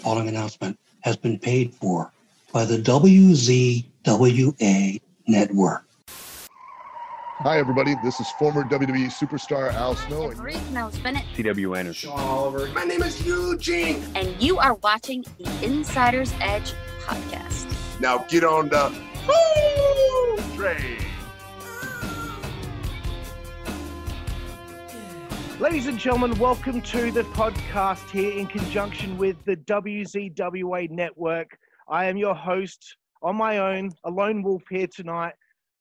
following announcement has been paid for by the WZWA network. Hi, everybody. This is former WWE superstar Al Snow. Reed Mills Bennett. C.W. Anderson. Sean Oliver. My name is Eugene. And you are watching the Insider's Edge podcast. Now get on the train. Ladies and gentlemen, welcome to the podcast here in conjunction with the WZWA network. I am your host on my own, a lone wolf here tonight.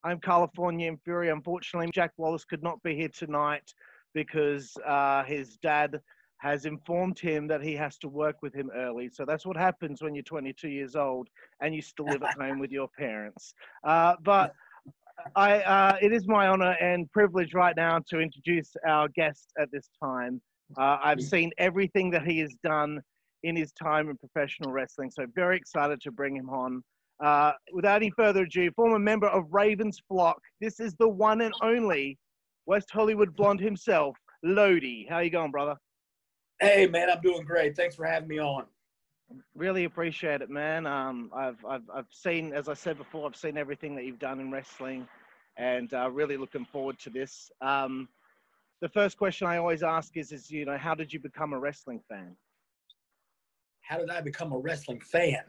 I'm California and Fury. Unfortunately, Jack Wallace could not be here tonight because uh, his dad has informed him that he has to work with him early. So that's what happens when you're 22 years old and you still live at home with your parents. Uh, but I, uh, it is my honor and privilege right now to introduce our guest at this time. Uh, I've seen everything that he has done in his time in professional wrestling, so very excited to bring him on. Uh, without any further ado, former member of Ravens Flock, this is the one and only West Hollywood Blonde himself, Lodi. How you going, brother? Hey, man, I'm doing great. Thanks for having me on. Really appreciate it, man. Um, I've, I've, I've seen, as I said before, I've seen everything that you've done in wrestling and uh, really looking forward to this. Um, the first question I always ask is, is, you know, how did you become a wrestling fan? How did I become a wrestling fan?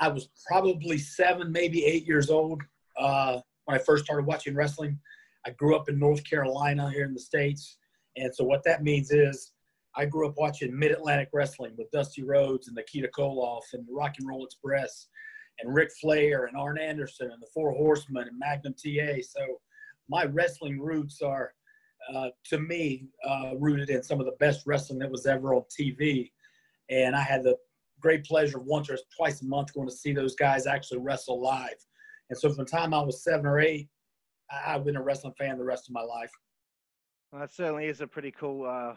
I was probably seven, maybe eight years old uh, when I first started watching wrestling. I grew up in North Carolina here in the States. And so what that means is I grew up watching Mid Atlantic Wrestling with Dusty Rhodes and Nikita Koloff and the Rock and Roll Express and Ric Flair and Arn Anderson and the Four Horsemen and Magnum TA. So my wrestling roots are, uh, to me, uh, rooted in some of the best wrestling that was ever on TV. And I had the great pleasure of once or twice a month going to see those guys actually wrestle live. And so from the time I was seven or eight, I've been a wrestling fan the rest of my life. Well, that certainly is a pretty cool uh,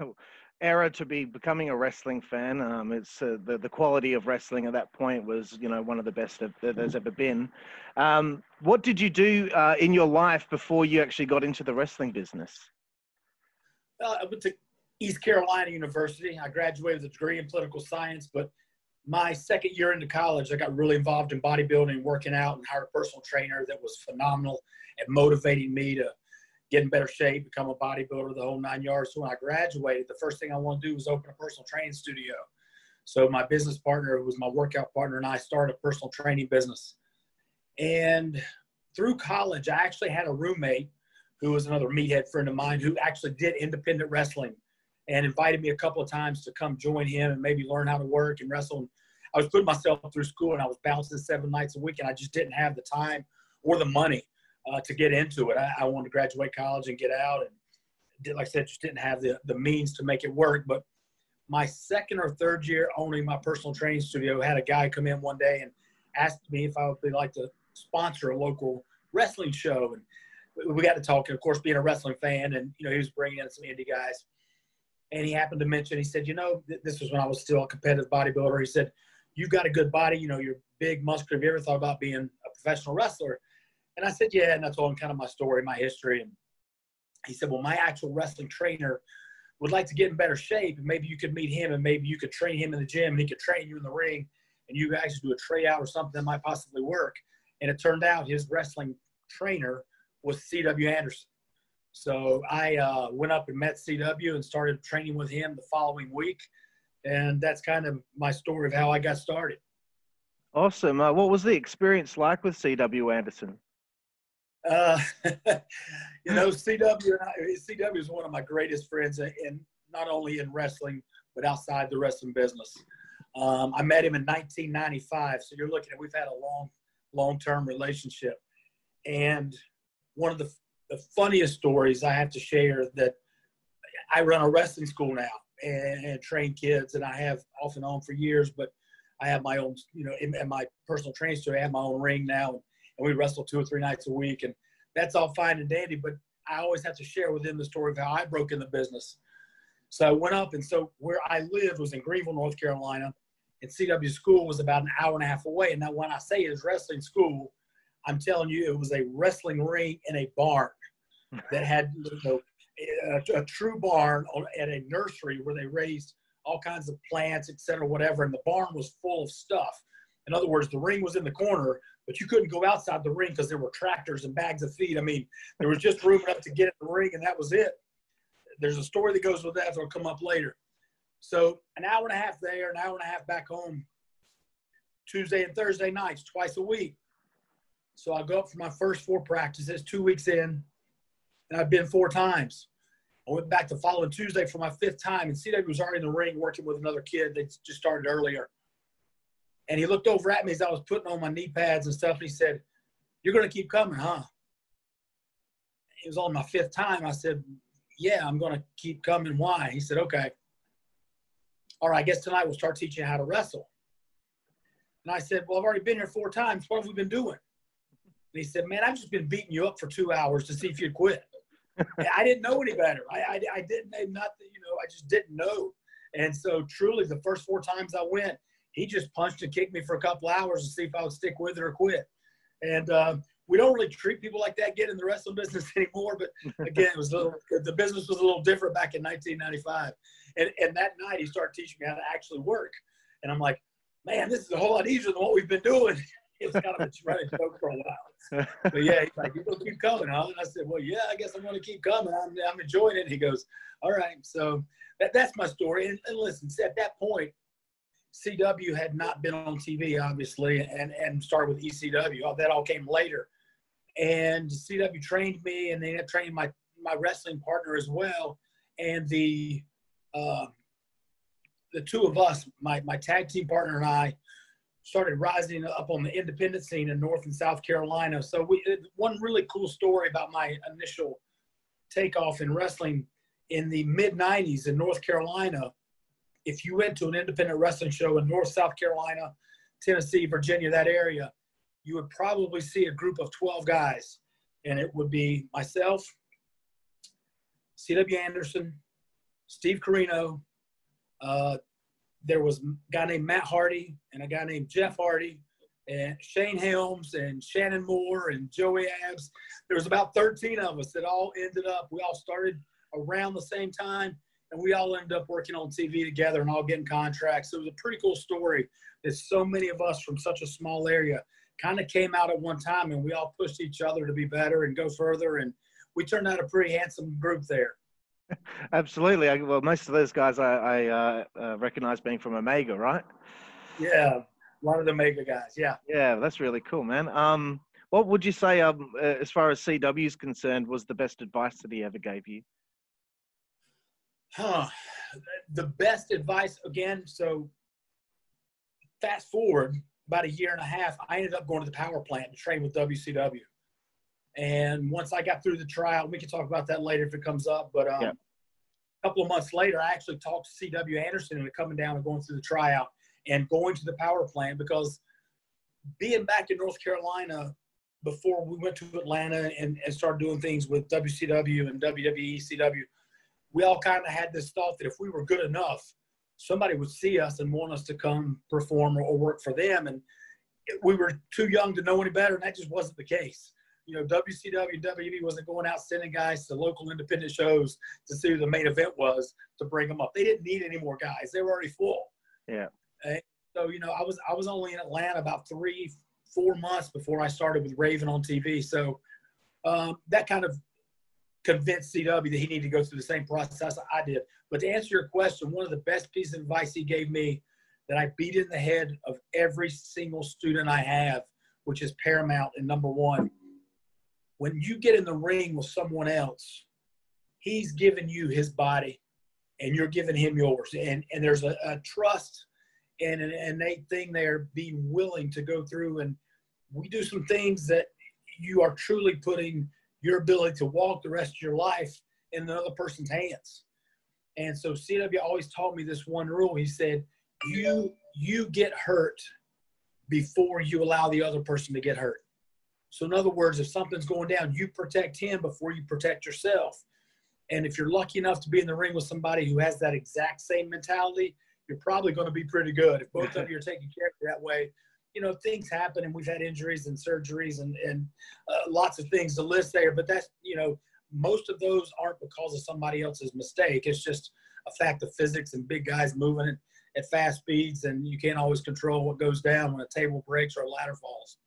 era to be becoming a wrestling fan. Um, it's uh, the the quality of wrestling at that point was, you know, one of the best that, that there's ever been. Um, what did you do uh, in your life before you actually got into the wrestling business? Uh, I went to East Carolina University. I graduated with a degree in political science, but my second year into college, I got really involved in bodybuilding, working out, and hired a personal trainer that was phenomenal at motivating me to get in better shape, become a bodybuilder, the whole nine yards. So when I graduated, the first thing I wanted to do was open a personal training studio. So my business partner, who was my workout partner, and I started a personal training business. And through college, I actually had a roommate who was another meathead friend of mine who actually did independent wrestling and invited me a couple of times to come join him and maybe learn how to work and wrestle. And I was putting myself through school and I was bouncing seven nights a week and I just didn't have the time or the money uh, to get into it. I, I, wanted to graduate college and get out, and did, like I said, just didn't have the, the means to make it work. But my second or third year owning my personal training studio, had a guy come in one day and asked me if I would like to sponsor a local wrestling show, and we got to talking. Of course, being a wrestling fan, and you know, he was bringing in some indie guys. And he happened to mention, he said, you know, this was when I was still a competitive bodybuilder. He said, "You've got a good body, you know, you're big, muscular. Have you ever thought about being a professional wrestler? And I said, yeah. And I told him kind of my story, my history. And he said, well, my actual wrestling trainer would like to get in better shape. And maybe you could meet him and maybe you could train him in the gym and he could train you in the ring and you guys do a tryout or something that might possibly work. And it turned out his wrestling trainer was C.W. Anderson. So I uh, went up and met CW and started training with him the following week. And that's kind of my story of how I got started. Awesome. Uh, what was the experience like with CW Anderson? Uh, you know, CW and I, CW is one of my greatest friends, in not only in wrestling but outside the wrestling business. Um, I met him in 1995, so you're looking at we've had a long, long-term relationship. And one of the, the funniest stories I have to share that I run a wrestling school now and, and train kids, and I have off and on for years. But I have my own, you know, in, in my personal training studio, I have my own ring now and we wrestle two or three nights a week, and that's all fine and dandy. But I always have to share with them the story of how I broke in the business. So I went up, and so where I lived was in Greenville, North Carolina, and CW school was about an hour and a half away. And now, when I say it's wrestling school, I'm telling you, it was a wrestling ring in a barn that had you know, a, a true barn at a nursery where they raised all kinds of plants, et cetera, whatever. And the barn was full of stuff. In other words, the ring was in the corner, but you couldn't go outside the ring because there were tractors and bags of feed. I mean, there was just room enough to get in the ring, and that was it. There's a story that goes with that that'll come up later. So an hour and a half there, an hour and a half back home, Tuesday and Thursday nights, twice a week. So I go up for my first four practices, two weeks in, and I've been four times. I went back the following Tuesday for my fifth time, and CW was already in the ring working with another kid that just started earlier. And he looked over at me as I was putting on my knee pads and stuff, and he said, You're going to keep coming, huh? It was on my fifth time. I said, Yeah, I'm going to keep coming. Why? He said, Okay. All right, I guess tonight we'll start teaching you how to wrestle. And I said, Well, I've already been here four times. What have we been doing? And he said, Man, I've just been beating you up for two hours to see if you'd quit. I didn't know any better. I, I, I didn't know nothing, you know, I just didn't know. And so truly the first four times I went, he just punched and kicked me for a couple hours to see if I would stick with it or quit. And uh, we don't really treat people like that get in the wrestling business anymore. But again, it was a little, the business was a little different back in 1995. And, and that night he started teaching me how to actually work. And I'm like, man, this is a whole lot easier than what we've been doing. it's kind of a running joke for a while. But yeah, he's like, you're going to keep coming, huh? And I said, well, yeah, I guess I'm going to keep coming. I'm, I'm enjoying it. And he goes, all right. So that, that's my story. And, and listen, at that point, CW had not been on TV, obviously, and, and started with ECW. That all came later. And CW trained me, and they trained my, my wrestling partner as well. And the uh, the two of us, my, my tag team partner and I, started rising up on the independent scene in North and South Carolina. So we one really cool story about my initial takeoff in wrestling in the mid 90s in North Carolina. If you went to an independent wrestling show in North South Carolina, Tennessee, Virginia, that area, you would probably see a group of 12 guys. And it would be myself, C.W. Anderson, Steve Corino. uh, there was a guy named Matt Hardy and a guy named Jeff Hardy and Shane Helms and Shannon Moore and Joey Abs. There was about 13 of us that all ended up, we all started around the same time and we all ended up working on TV together and all getting contracts. So it was a pretty cool story that so many of us from such a small area kind of came out at one time and we all pushed each other to be better and go further. And we turned out a pretty handsome group there. Absolutely. I, well, most of those guys I, I uh, uh, recognize being from Omega, right? Yeah, a lot of the Omega guys. Yeah. Yeah, that's really cool, man. Um, what would you say, um, uh, as far as CW is concerned, was the best advice that he ever gave you? Huh. The best advice again. So, fast forward about a year and a half, I ended up going to the power plant to train with WCW. And once I got through the trial, we can talk about that later if it comes up. But um, yeah. a couple of months later, I actually talked to C.W. Anderson and coming down and going through the tryout and going to the power plant because being back in North Carolina before we went to Atlanta and, and started doing things with WCW and WWE, CW, we all kind of had this thought that if we were good enough, somebody would see us and want us to come perform or, or work for them. And we were too young to know any better, and that just wasn't the case you know, WCW, WWE wasn't going out sending guys to local independent shows to see who the main event was to bring them up. They didn't need any more guys. They were already full. Yeah. And so, you know, I was I was only in Atlanta about three, four months before I started with Raven on TV. So um, that kind of convinced CW that he needed to go through the same process I did. But to answer your question, one of the best pieces of advice he gave me that I beat in the head of every single student I have, which is paramount and number one – when you get in the ring with someone else, he's giving you his body and you're giving him yours. And, and there's a, a trust and an innate thing there being willing to go through. And we do some things that you are truly putting your ability to walk the rest of your life in another person's hands. And so CW always taught me this one rule. He said, you you get hurt before you allow the other person to get hurt. So, in other words, if something's going down, you protect him before you protect yourself. And if you're lucky enough to be in the ring with somebody who has that exact same mentality, you're probably going to be pretty good. If both of you are taking care of that way, you know, things happen and we've had injuries and surgeries and, and uh, lots of things to list there. But that's, you know, most of those aren't because of somebody else's mistake. It's just a fact of physics and big guys moving at, at fast speeds, and you can't always control what goes down when a table breaks or a ladder falls.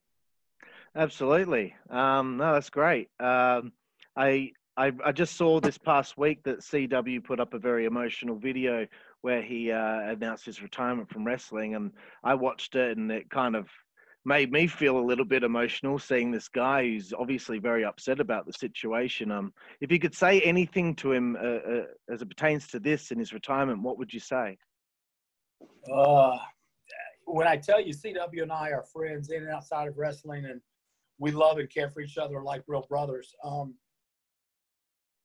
Absolutely. Um, no, that's great. Um, I, I I just saw this past week that CW put up a very emotional video where he uh, announced his retirement from wrestling, and I watched it, and it kind of made me feel a little bit emotional seeing this guy who's obviously very upset about the situation. Um, if you could say anything to him uh, uh, as it pertains to this in his retirement, what would you say? Uh, when I tell you, CW and I are friends in and outside of wrestling, and we love and care for each other like real brothers. Um,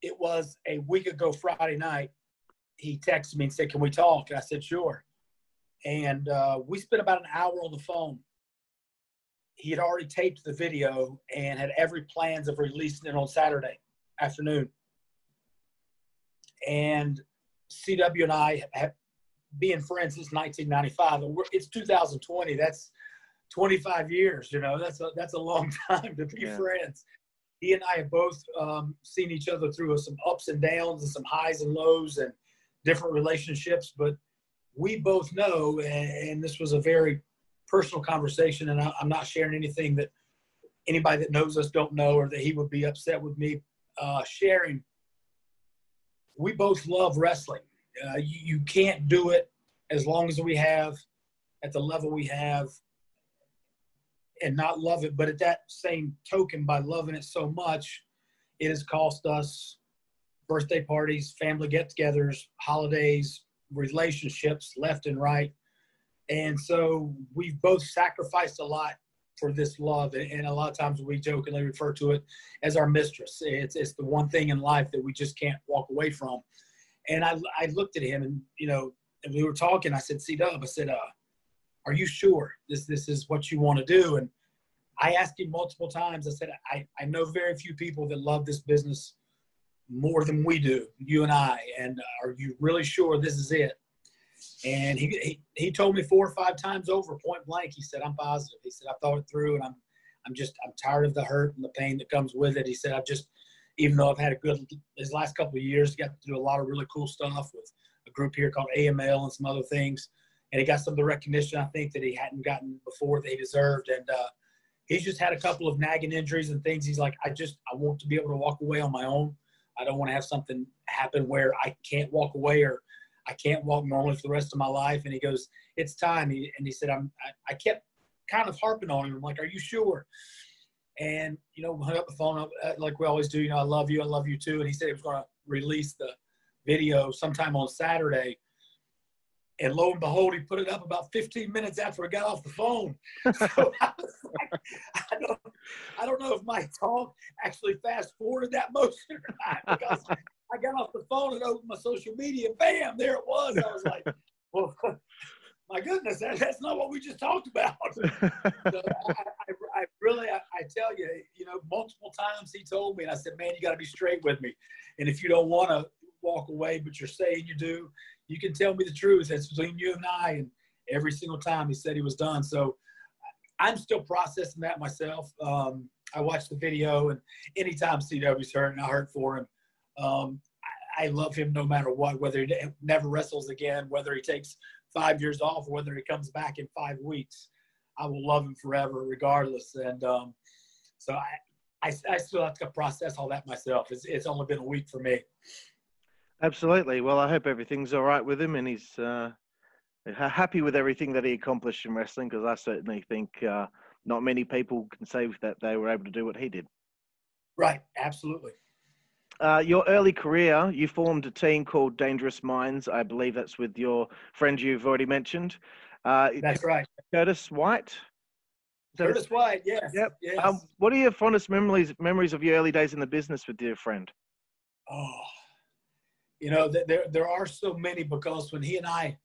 it was a week ago Friday night. He texted me and said, "Can we talk?" And I said, "Sure." And uh, we spent about an hour on the phone. He had already taped the video and had every plans of releasing it on Saturday afternoon. And CW and I have being friends since 1995. It's 2020. That's 25 years. You know, that's a that's a long time to be Yeah. friends. He and I have both um, seen each other through some ups and downs and some highs and lows and different relationships. But we both know, and, and this was a very personal conversation, and I, I'm not sharing anything that anybody that knows us don't know or that he would be upset with me uh, sharing. We both love wrestling. Uh, you, you can't do it as long as we have at the level we have and not love it. But at that same token, by loving it so much, it has cost us birthday parties, family get togethers, holidays, relationships left and right. And so we've both sacrificed a lot for this love. And a lot of times we jokingly refer to it as our mistress. It's, it's the one thing in life that we just can't walk away from. And I, I looked at him and, you know, and we were talking. I said, C Dub, I said, uh, are you sure this, this is what you want to do? And I asked him multiple times. I said, I, I know very few people that love this business more than we do, you and I. And uh, are you really sure this is it? And he, he, he told me four or five times over, point blank. He said, I'm positive. He said, I thought it through and I'm, I'm just, I'm tired of the hurt and the pain that comes with it. He said, I've just, even though I've had a good, his last couple of years, got to do a lot of really cool stuff with a group here called AML and some other things. And he got some of the recognition I think that he hadn't gotten before that he deserved. And uh, he's just had a couple of nagging injuries and things. He's like, I just, I want to be able to walk away on my own. I don't want to have something happen where I can't walk away or I can't walk normally for the rest of my life. And he goes, it's time. He, and he said, I'm, I, I kept kind of harping on him. I'm like, are you sure? And, you know, hung up the phone uh, like we always do. You know, I love you. I love you too. And he said he was going to release the video sometime on Saturday. And lo and behold, he put it up about 15 minutes after I got off the phone. So I was like, I don't, I don't know if my talk actually fast forwarded that motion or not because I got off the phone and opened my social media. Bam, there it was. I was like, well, my goodness, that, that's not what we just talked about. So I, I, I really, I, I tell you, you know, multiple times he told me, and I said, man, you got to be straight with me. And if you don't want to walk away, but you're saying you do, you can tell me the truth. It's between you and I. And every single time he said he was done. So I'm still processing that myself. Um, I watched the video, and anytime CW's hurt, and I hurt for him. Um, I, I love him no matter what, whether he never wrestles again, whether he takes five years off, or whether he comes back in five weeks. I will love him forever, regardless. And um, so I, I, I still have to process all that myself. It's, it's only been a week for me. Absolutely. Well, I hope everything's all right with him and he's uh, happy with everything that he accomplished in wrestling because I certainly think uh, not many people can say that they were able to do what he did. Right. Absolutely. Uh, your early career, you formed a team called Dangerous Minds. I believe that's with your friend you've already mentioned. Uh, That's right. Curtis White. Curtis White. Yes. Yep. Yes. Um, what are your fondest memories memories of your early days in the business with dear friend? Oh, you know, there there are so many because when he and I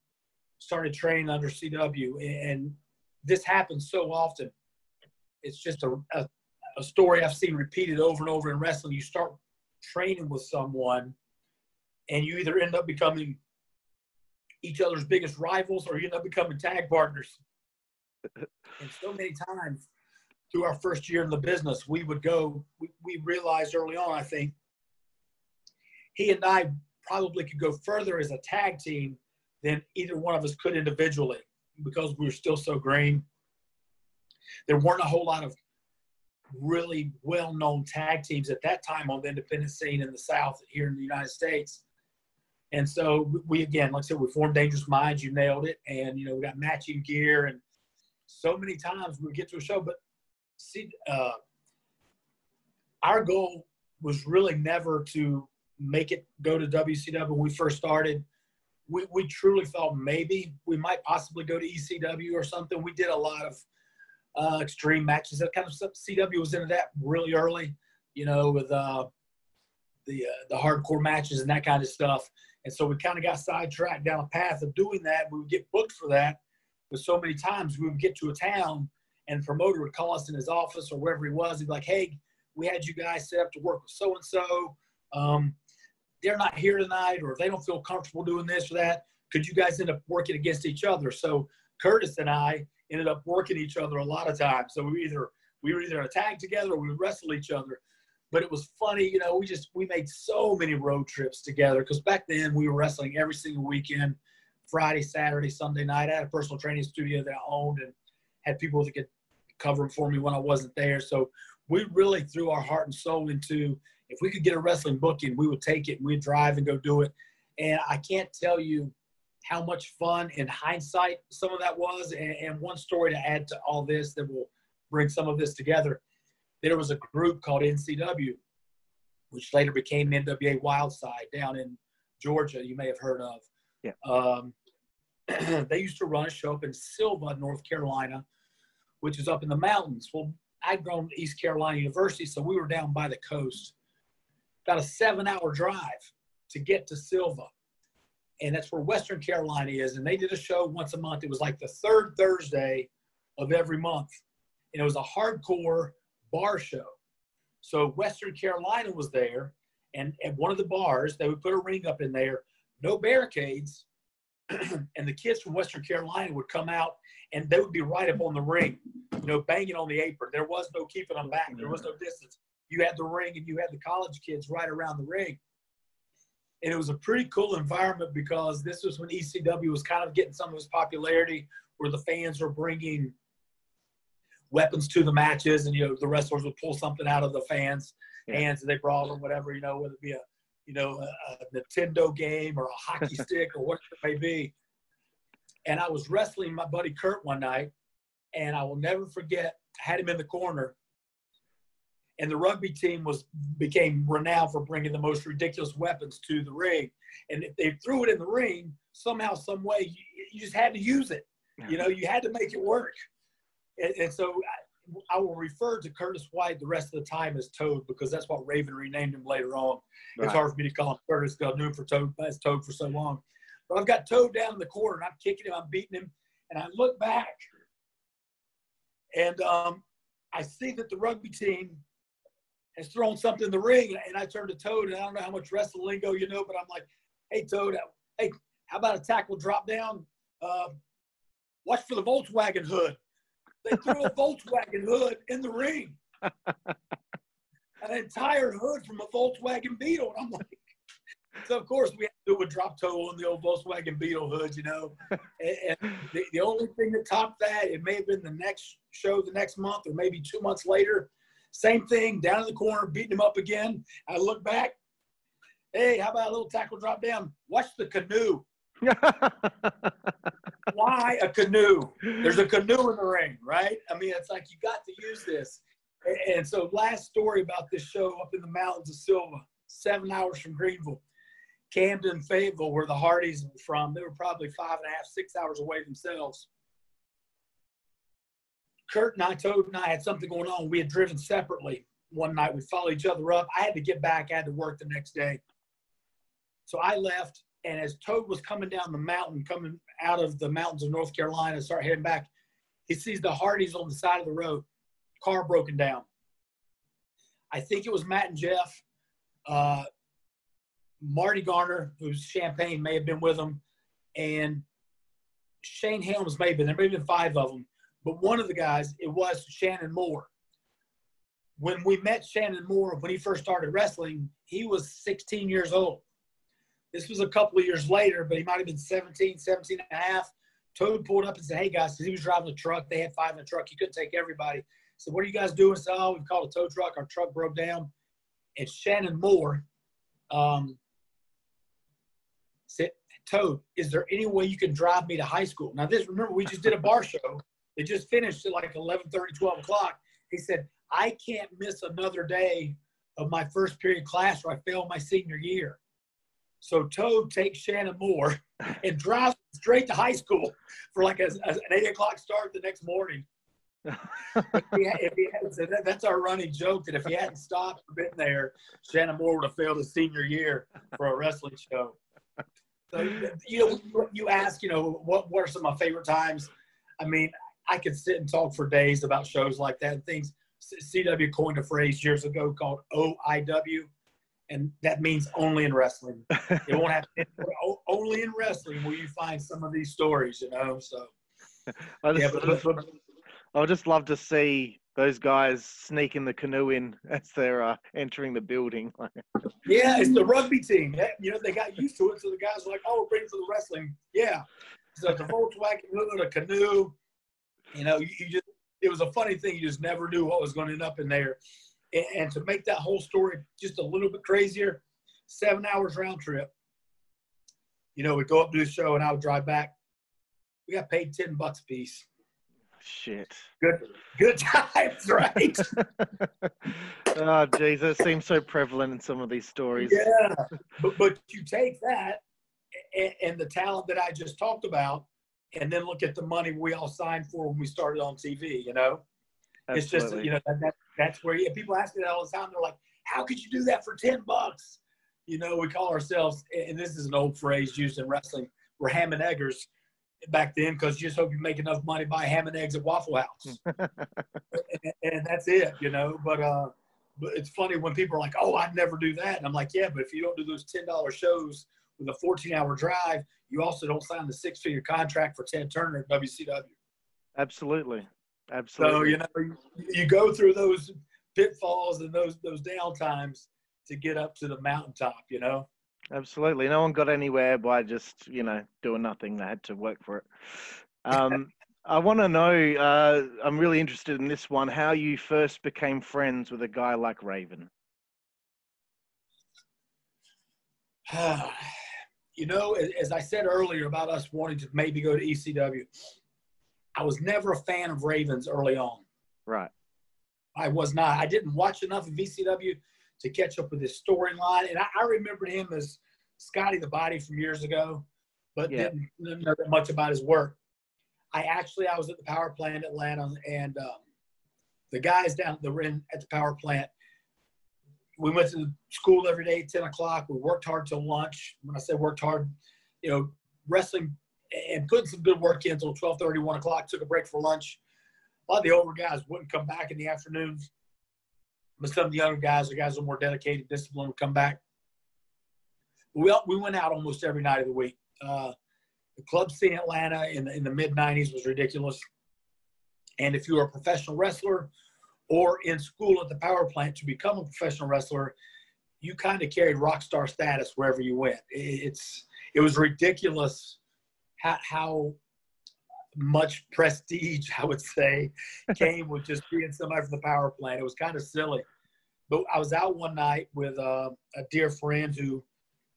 started training under CW, and this happens so often, it's just a, a, a story I've seen repeated over and over in wrestling. You start training with someone, and you either end up becoming each other's biggest rivals or you end up becoming tag partners. and so many times through our first year in the business, we would go, we, we realized early on, I think, he and I probably could go further as a tag team than either one of us could individually because we were still so green. There weren't a whole lot of really well-known tag teams at that time on the independent scene in the South here in the United States. And so we again, like I said, we formed Dangerous Minds. You nailed it, and you know we got matching gear, and so many times we get to a show. But see, uh, our goal was really never to make it go to WCW when we first started. We, we truly felt maybe we might possibly go to ECW or something. We did a lot of uh, extreme matches. That kind of stuff. CW was into that really early, you know, with uh, the uh, the hardcore matches and that kind of stuff. And so we kind of got sidetracked down a path of doing that. We would get booked for that, but so many times we would get to a town and the promoter would call us in his office or wherever he was. He'd be like, "Hey, we had you guys set up to work with so and so. They're not here tonight, or they don't feel comfortable doing this or that. Could you guys end up working against each other?" So Curtis and I ended up working each other a lot of times. So we either we were either in a tag together or we would wrestle each other. But it was funny, you know. We just we made so many road trips together because back then we were wrestling every single weekend, Friday, Saturday, Sunday night. I had a personal training studio that I owned and had people that could cover for me when I wasn't there. So we really threw our heart and soul into if we could get a wrestling booking, we would take it and we'd drive and go do it. And I can't tell you how much fun in hindsight some of that was. And, and, one story to add to all this that will bring some of this together. There was a group called NCW, which later became NWA Wildside down in Georgia. You may have heard of. Yeah. Um, they used to run a show up in Sylva, North Carolina, which is up in the mountains. Well, I'd grown East Carolina University, so we were down by the coast. About a seven-hour drive to get to Sylva. and that's where Western Carolina is. And they did a show once a month. It was like the third Thursday of every month, and it was a hardcore bar show. So Western Carolina was there, and at one of the bars, they would put a ring up in there, no barricades, and the kids from Western Carolina would come out, and they would be right up on the ring, you know, banging on the apron. There was no keeping them back. There was no distance. You had the ring, and you had the college kids right around the ring and it was a pretty cool environment because this was when ECW was kind of getting some of its popularity, where the fans were bringing weapons to the matches, and you know the wrestlers would pull something out of the fans' yeah. hands and they brought them whatever you know, whether it be a you know a, a Nintendo game or a hockey stick or whatever it may be. And I was wrestling my buddy Kurt one night, and I will never forget. I had him in the corner, and the rugby team was became renowned for bringing the most ridiculous weapons to the ring. And if they threw it in the ring, somehow, some way, you, you just had to use it. You know, you had to make it work. And, and so I, I, will refer to Curtis White the rest of the time as Toad because that's what Raven renamed him later on. Right. It's hard for me to call him Curtis because I knew him for Toad as Toad for so long. But I've got Toad down in the corner and I'm kicking him, I'm beating him, and I look back and um, I see that the rugby team has thrown something in the ring. And I turned to Toad, and I don't know how much wrestling lingo you know, but I'm like, hey, Toad, hey, how about a tackle drop down? Uh, watch for the Volkswagen hood. They threw a Volkswagen hood in the ring. An entire hood from a Volkswagen Beetle. And I'm like, so of course we had to do a drop toe on the old Volkswagen Beetle hood, you know. And, and the, the only thing that topped that, it may have been the next show the next month or maybe two months later same thing, down in the corner, beating him up again. I look back. Hey, how about a little tackle drop down? Watch the canoe. Why a canoe? There's a canoe in the ring, right? I mean, it's like you got to use this. And so, last story about this show up in the mountains of Sylva, seven hours from Greenville. Cameron, Fayetteville, where the Hardys were from, they were probably five and a half, six hours away themselves. Kurt and I, Toad and I had something going on. We had driven separately one night. We followed each other up. I had to get back. I had to work the next day. So I left. And as Toad was coming down the mountain, coming out of the mountains of North Carolina, start heading back, he sees the Hardys on the side of the road, car broken down. I think it was Matt and Jeff. Uh, Marty Garner, who's Cham Pain, may have been with them, and Shane Helms may have been there. May have been five of them. But one of the guys, it was Shannon Moore. When we met Shannon Moore, when he first started wrestling, he was 16 years old. This was a couple of years later, but he might have been 17, 17 and a half. Toad pulled up and said, Hey guys, he was driving a truck. They had five in the truck. He couldn't take everybody. So what are you guys doing? So oh, we've called a tow truck. Our truck broke down. And Shannon Moore um, said, Toad, is there any way you can drive me to high school? Now this, remember, we just did a bar show. It just finished at like 11, 12 o'clock. He said, I can't miss another day of my first period class or I fail my senior year. So Toad takes Shannon Moore and drives straight to high school for like a, a, an eight o'clock start the next morning. if he, if he had, so that, that's our running joke that if he hadn't stopped or been there, Shannon Moore would have failed his senior year for a wrestling show. So you know, you ask, you know, what what are some of my favorite times? I mean, I could sit and talk for days about shows like that and things. CW coined a phrase years ago called OIW, and that means only in wrestling. It won't have only in wrestling will you find some of these stories, you know. So I just, yeah, but, but, I would just love to see those guys sneaking the canoe in as they're uh, entering the building. yeah, it's the rugby team. You know, they got used to it, so the guys are like, "Oh, we're bringing for the wrestling." Yeah, so the Volkswagen, a canoe. You know, you, you just it was a funny thing. You just never knew what was going to end up in there. And, and to make that whole story just a little bit crazier, seven hours round trip. You know, we'd go up to the show and I would drive back. We got paid ten bucks a piece. Shit. Good, good times, right? oh, Jesus, seems so prevalent in some of these stories. Yeah, but but you take that and, and the talent that I just talked about, and then look at the money we all signed for when we started on TV. You know, Absolutely. it's just you know that, that that's where you, people ask me that all the time. They're like, "How could you do that for ten bucks?" You know, we call ourselves, and this is an old phrase used in wrestling. We're ham and eggers back then because you just hope you make enough money buy ham and eggs at Waffle House, and, and, that's it. You know, but uh, but it's funny when people are like, "Oh, I'd never do that," and I'm like, "Yeah, but if you don't do those ten dollar shows with a 14 hour drive, you also don't sign the six figure contract for Ted Turner at WCW. Absolutely. Absolutely. So, you know, you, you go through those pitfalls and those, those down times to get up to the mountaintop, you know? Absolutely. No one got anywhere by just, you know, doing nothing. They had to work for it. Um, I want to know, uh, I'm really interested in this one, how you first became friends with a guy like Raven. you know, as I said earlier about us wanting to maybe go to ECW, I was never a fan of Ravens early on. Right. I was not. I didn't watch enough of ECW to catch up with his storyline. And I, I remember him as Scotty the Body from years ago, but yeah. didn't, didn't know much about his work. I actually, I was at the power plant in Atlanta, and um, the guys down the at the power plant we went to school every day at 10 o'clock. We worked hard till lunch. When I say worked hard, you know, wrestling and putting some good work in until 12 30, 1 o'clock, took a break for lunch. A lot of the older guys wouldn't come back in the afternoons. But some of the younger guys, the guys who are more dedicated, disciplined, would come back. We, we went out almost every night of the week. Uh, the club scene in Atlanta in the, in the mid 90s was ridiculous. And if you were a professional wrestler or in school at the power plant to become a professional wrestler, you kind of carried rock star status wherever you went. It's it was ridiculous how, how much prestige I would say came with just being somebody from the power plant. It was kind of silly. But I was out one night with uh, a dear friend who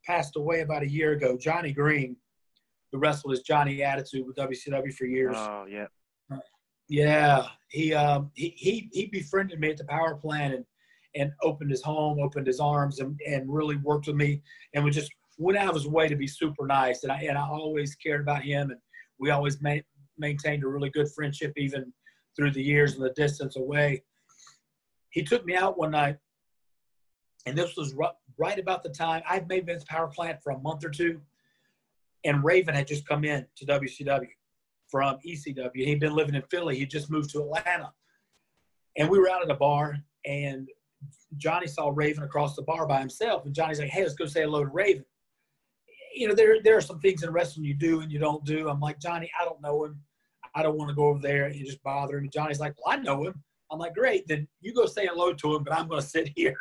passed away about a year ago, Johnny Green, who wrestled Johnny Attitude with WCW for years. Oh yeah. Yeah, he um, he he he befriended me at the power plant and and opened his home, opened his arms, and and really worked with me, and we just went out of his way to be super nice. And I and I always cared about him, and we always ma- maintained a really good friendship even through the years and the distance away. He took me out one night, and this was r- right about the time I'd at the power plant for a month or two, and Raven had just come in to WCW from ECW. He'd been living in Philly. He just moved to Atlanta. And we were out at a bar, and Johnny saw Raven across the bar by himself. And Johnny's like, hey, let's go say hello to Raven. You know, there, there are some things in wrestling you do and you don't do. I'm like, Johnny, I don't know him. I don't want to go over there and just bother him. And Johnny's like, well, I know him. I'm like, great, then you go say hello to him, but I'm going to sit here.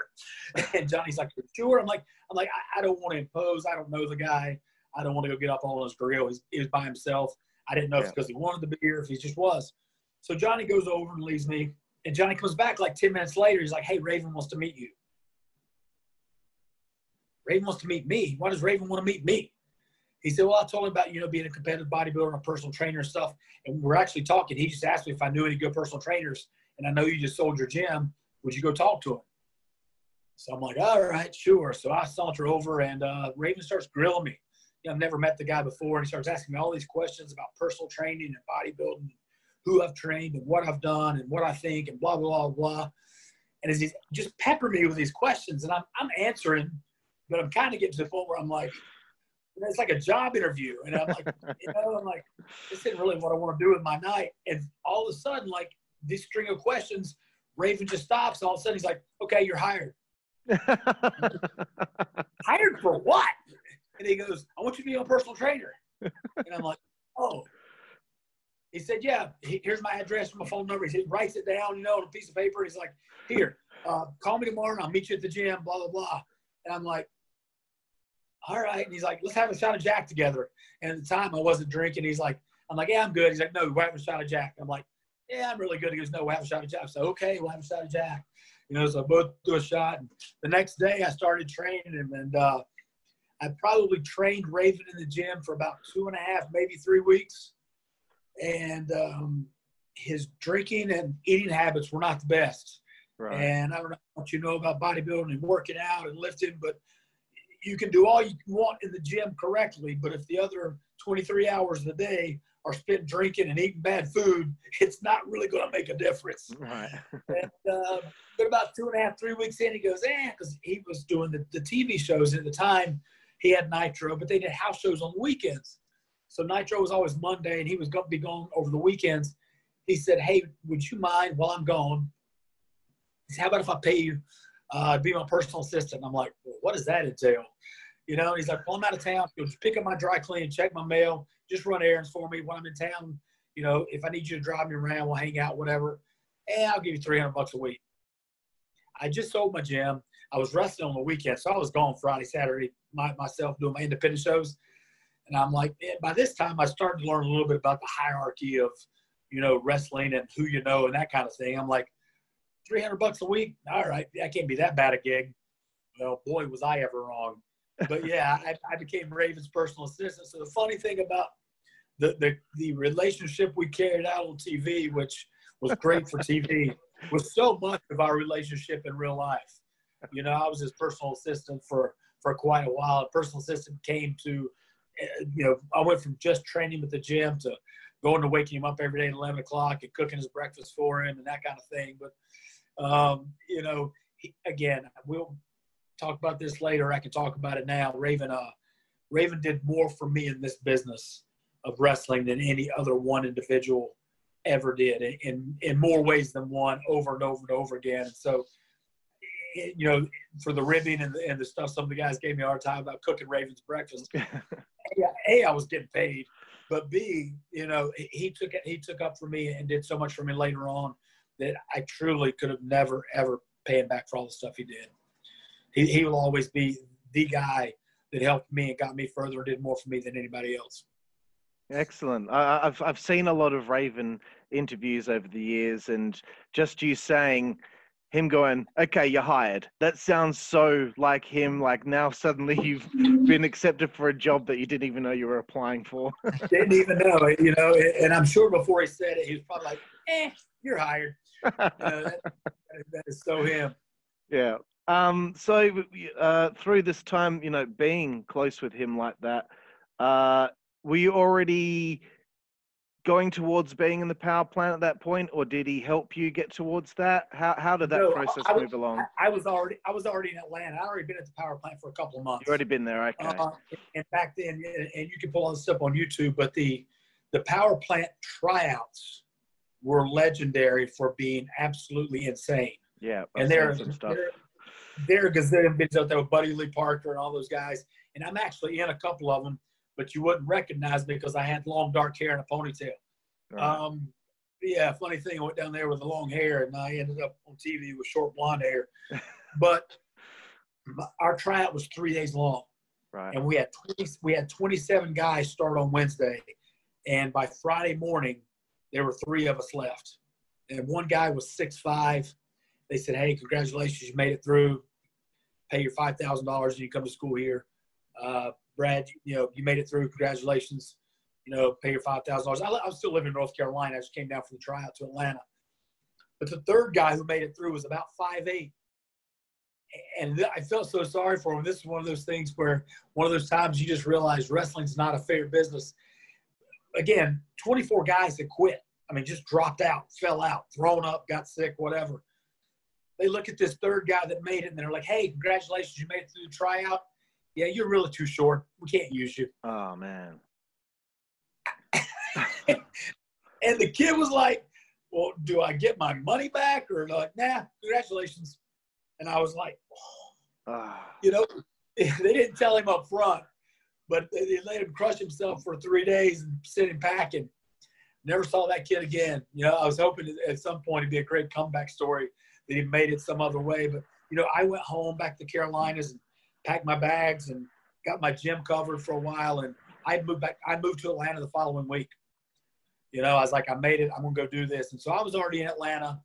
And Johnny's like, sure? I'm like, I'm like, I, I don't want to impose. I don't know the guy. I don't want to go get up on his grill. He's, by himself. I didn't know if it's because he wanted the beer, if he just was. So Johnny goes over and leaves me. And Johnny comes back like 10 minutes later. He's like, hey, Raven wants to meet you. Raven wants to meet me. Why does Raven want to meet me? He said, well, I told him about, you know, being a competitive bodybuilder and a personal trainer and stuff. And we're actually talking. He just asked me if I knew any good personal trainers. And I know you just sold your gym. Would you go talk to him? So I'm like, all right, sure. So I saunter over and uh, Raven starts grilling me. You know, I've never met the guy before. And he starts asking me all these questions about personal training and bodybuilding, who I've trained and what I've done and what I think and blah, blah, blah, blah. And as he's just pepper me with these questions and I'm, I'm answering, but I'm kind of getting to the point where I'm like, it's like a job interview. And I'm like, you know, I'm like, this isn't really what I want to do with my night. And all of a sudden, like this string of questions, Raven just stops. All of a sudden, he's like, okay, you're hired. hired for what? And he goes, I want you to be a personal trainer. And I'm like, oh. He said, yeah, here's my address, and my phone number. He writes it down, you know, on a piece of paper. He's like, here, uh, call me tomorrow and I'll meet you at the gym, blah, blah, blah. And I'm like, all right. And he's like, let's have a shot of Jack together. And at the time I wasn't drinking. He's like, I'm like, yeah, I'm good. He's like, no, we're having a shot of Jack. I'm like, yeah, I'm really good. He goes, no, we'll have a shot of Jack. So, okay, we'll have a shot of Jack. You know, so both do a shot. And the next day I started training him and, uh, I probably trained Raven in the gym for about two and a half, maybe three weeks. And um, his drinking and eating habits were not the best. Right. And I don't know what you know about bodybuilding and working out and lifting, but you can do all you want in the gym correctly. But if the other 23 hours of the day are spent drinking and eating bad food, it's not really going to make a difference. Right. and, uh, but about two and a half, three weeks in, he goes, eh, because he was doing the, the TV shows at the time. He had Nitro, but they did house shows on the weekends. So Nitro was always Monday, and he was going to be gone over the weekends. He said, "Hey, would you mind while I'm gone? He said, How about if I pay you uh, be my personal assistant?" I'm like, well, "What does that entail?" You know, he's like, "Well, I'm out of town. You'll just pick up my dry clean, check my mail, just run errands for me when I'm in town. You know, if I need you to drive me around, we'll hang out, whatever. And I'll give you 300 bucks a week." I just sold my gym. I was wrestling on the weekend, so I was gone Friday, Saturday, my, myself doing my independent shows. And I'm like, man, by this time I started to learn a little bit about the hierarchy of, you know, wrestling and who you know and that kind of thing. I'm like, 300 bucks a week? All right, that can't be that bad a gig. Well, boy, was I ever wrong. But yeah, I, I became Raven's personal assistant. So the funny thing about the, the, the relationship we carried out on TV, which was great for TV, was so much of our relationship in real life. You know, I was his personal assistant for for quite a while. Personal assistant came to, eh, you know, I went from just training at the gym to going to waking him up every day at 11 o'clock and cooking his breakfast for him and that kind of thing. But, um, you know, he, again, we'll talk about this later. I can talk about it now. Raven, uh, Raven did more for me in this business of wrestling than any other one individual ever did in, in more ways than one over and over and over again. And so, you know, for the ribbing and the, and the stuff some of the guys gave me a hard time about cooking Ravens breakfast. a, I was getting paid, but B, you know, he took it. He took up for me and did so much for me later on that I truly could have never ever paid him back for all the stuff he did. He he will always be the guy that helped me and got me further and did more for me than anybody else. Excellent. I, I've I've seen a lot of Raven interviews over the years, and just you saying him going, okay, you're hired. That sounds so like him. Like now suddenly you've been accepted for a job that you didn't even know you were applying for. didn't even know it, you know. And I'm sure before he said it, he was probably like, eh, you're hired. You know, that, that is so him. Yeah. Um, so uh, through this time, you know, being close with him like that, uh, were you already going towards being in the power plant at that point, or did he help you get towards that? How how did that no, process was, move along? I was already I was already in Atlanta. I'd already been at the power plant for a couple of months. You already been there, okay? Uh, and back then, and you can pull all this up on YouTube, but the the power plant tryouts were legendary for being absolutely insane. Yeah, and there, there, there are gazillion videos out there with Buddy Lee Parker and all those guys, and I'm actually in a couple of them but you wouldn't recognize me because I had long dark hair and a ponytail. Right. Um, yeah, funny thing, I went down there with the long hair and I ended up on TV with short blonde hair. but our tryout was three days long, Right. and we had 20, we had 27 guys start on Wednesday, and by Friday morning, there were three of us left, and one guy was six five. They said, "Hey, congratulations, you made it through. Pay your five thousand dollars, and you come to school here." Uh, Brad, you know, you made it through. Congratulations. You know, pay your five thousand dollars. I'm still living in North Carolina. I just came down from the tryout to Atlanta. But the third guy who made it through was about five eight, and I felt so sorry for him. This is one of those things where one of those times you just realize wrestling's not a fair business. Again, 24 guys that quit. I mean, just dropped out, fell out, thrown up, got sick, whatever. They look at this third guy that made it, and they're like, "Hey, congratulations, you made it through the tryout. Yeah, you're really too short. We can't use you." Oh man. And the kid was like, "Well, do I get my money back or like, nah, congratulations?" And I was like, Ah. you know, they didn't tell him up front, but they let him crush himself for three days and sit him packing. Never saw that kid again. You know, I was hoping at some point it'd be a great comeback story that he made it some other way. But you know, I went home back to Carolinas and packed my bags and got my gym covered for a while, and I moved back. I moved to Atlanta the following week. You know, I was like, I made it. I'm gonna go do this, and so I was already in Atlanta.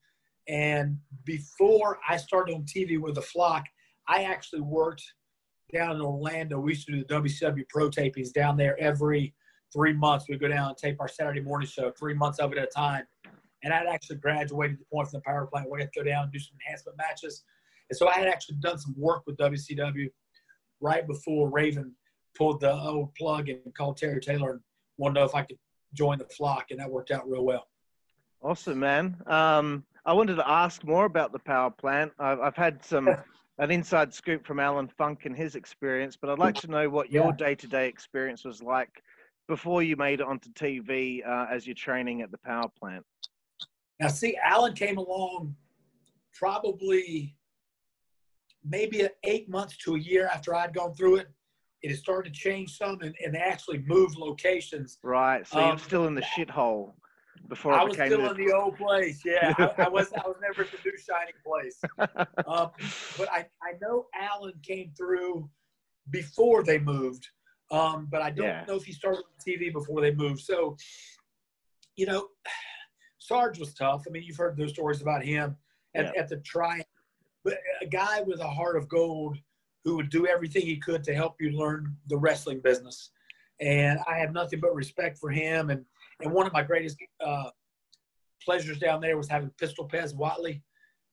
And before I started on TV with the flock, I actually worked down in Orlando. We used to do the WCW pro tapings down there every three months. We'd go down and tape our Saturday morning show, three months of it at a time. And I'd actually graduated the point from the power plant where I had to go down and do some enhancement matches. And so I had actually done some work with WCW right before Raven pulled the old plug and called Terry Taylor and wanted to know if I could join the flock. And that worked out real well. Awesome, man. Um, I wanted to ask more about the power plant. I've, I've had some an inside scoop from Allan Funk and his experience, but I'd like to know what your day-to-day experience was like before you made it onto TV uh, as you're training at the power plant. Now, see, Allan came along probably maybe eight months to a year after I'd gone through it. It had started to change some, and, and they actually moved locations. Right. So Um, you're still in the shithole before I was still the. in the old place. Yeah, I, I was. I was never at the new shining place. Um, but I, I know Allan came through before they moved. Um, but I don't Yeah. know if he started on TV before they moved. So, you know, Sarge was tough. I mean, you've heard those stories about him at, Yeah. at the try. But a guy with a heart of gold who would do everything he could to help you learn the wrestling business. And I have nothing but respect for him. And, and one of my greatest uh, pleasures down there was having Pistol Pez Whatley,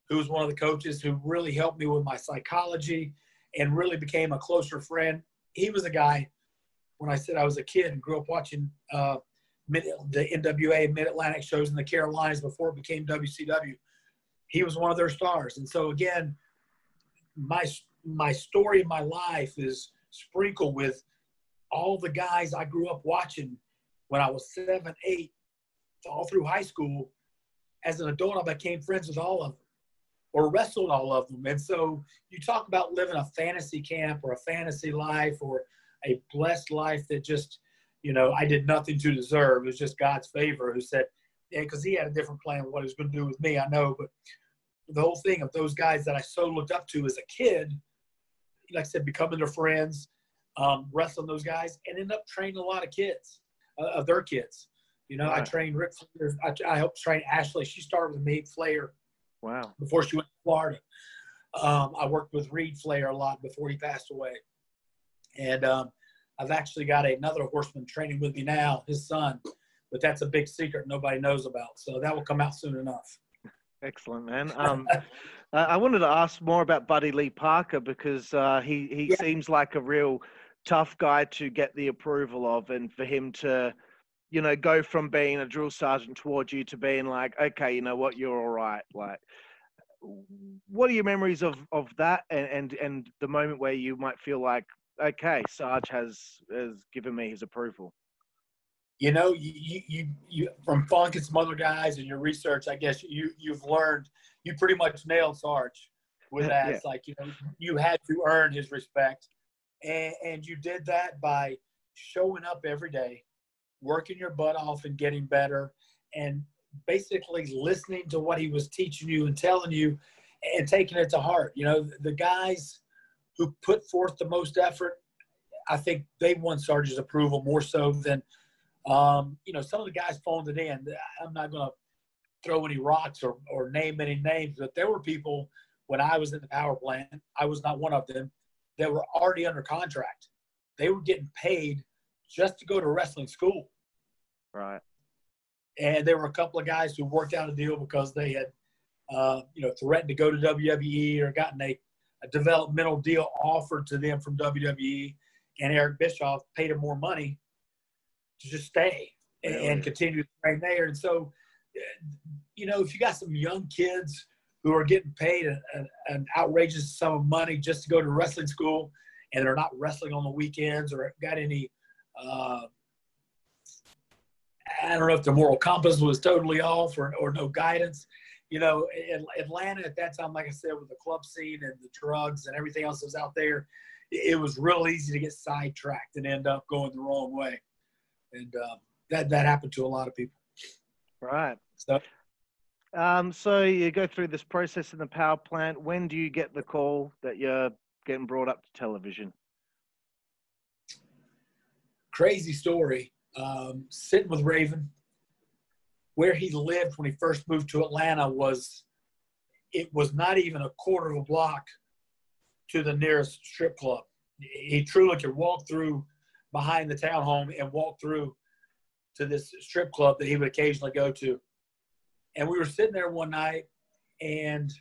who was one of the coaches who really helped me with my psychology and really became a closer friend. He was a guy when I said I was a kid and grew up watching uh, the NWA Mid Atlantic shows in the Carolinas before it became WCW. He was one of their stars, and so again, my my story in my life is sprinkled with all the guys I grew up watching when I was seven, eight, all through high school. As an adult, I became friends with all of them or wrestled all of them. And so you talk about living a fantasy camp or a fantasy life or a blessed life that just, you know, I did nothing to deserve. It was just God's favor who said, yeah, because he had a different plan of what he was going to do with me, I know. But the whole thing of those guys that I so looked up to as a kid, like I said, becoming their friends, um, wrestling those guys, and end up training a lot of kids, uh, of their kids. You know, I Right. trained Ric Flair. I, I helped train Ashley. She started with me, Flair, Wow. before she went to Florida. Um, I worked with Reid Flair a lot before he passed away. And um, I've actually got another horseman training with me now, his son, but that's a big secret nobody knows about. So that will come out soon enough. Excellent, man. Um, I wanted to ask more about Buddy Lee Parker because uh, he he Yeah. seems like a real tough guy to get the approval of, and for him to, you know, go from being a drill sergeant towards you to being like, okay, you know what, you're all right. Like, what are your memories of of that, and and, and the moment where you might feel like, okay, Sarge has has given me his approval. You know, you, you, you, from Funk and some other guys and your research, I guess you, you've learned, you pretty much nailed Sarge with that. Yeah. It's like, you know, you had to earn his respect. And, and you did that by showing up every day, working your butt off and getting better, and basically listening to what he was teaching you and telling you and taking it to heart. You know, the guys who put forth the most effort, I think they won Sarge's approval more so than, um, you know, some of the guys phoned it in. I'm not going to throw any rocks or, or name any names, but there were people when I was in the power plant, I was not one of them, that were already under contract. They were getting paid just to go to wrestling school. Right. And there were a couple of guys who worked out a deal because they had, uh, you know, threatened to go to WWE or gotten a, a developmental deal offered to them from WWE. And Eric Bischoff paid them more money to just stay and, Really? and continue to train there. And so, uh, you know, if you got some young kids who are getting paid an, an, an outrageous sum of money just to go to wrestling school and they're not wrestling on the weekends or got any uh, I don't know if the moral compass was totally off or, or no guidance. You know, Atlanta at that time, like I said, with the club scene and the drugs and everything else that was out there, it was real easy to get sidetracked and end up going the wrong way. And um, that, that happened to a lot of people. Right. So Um, so you go through this process in the power plant. When do you get the call that you're getting brought up to television? crazy story. Um, sitting with Raven, where he lived when he first moved to Atlanta was it was not even a quarter of a block to the nearest strip club. He truly could walk through behind the townhome and walk through to this strip club that he would occasionally go to. And we were sitting there one night and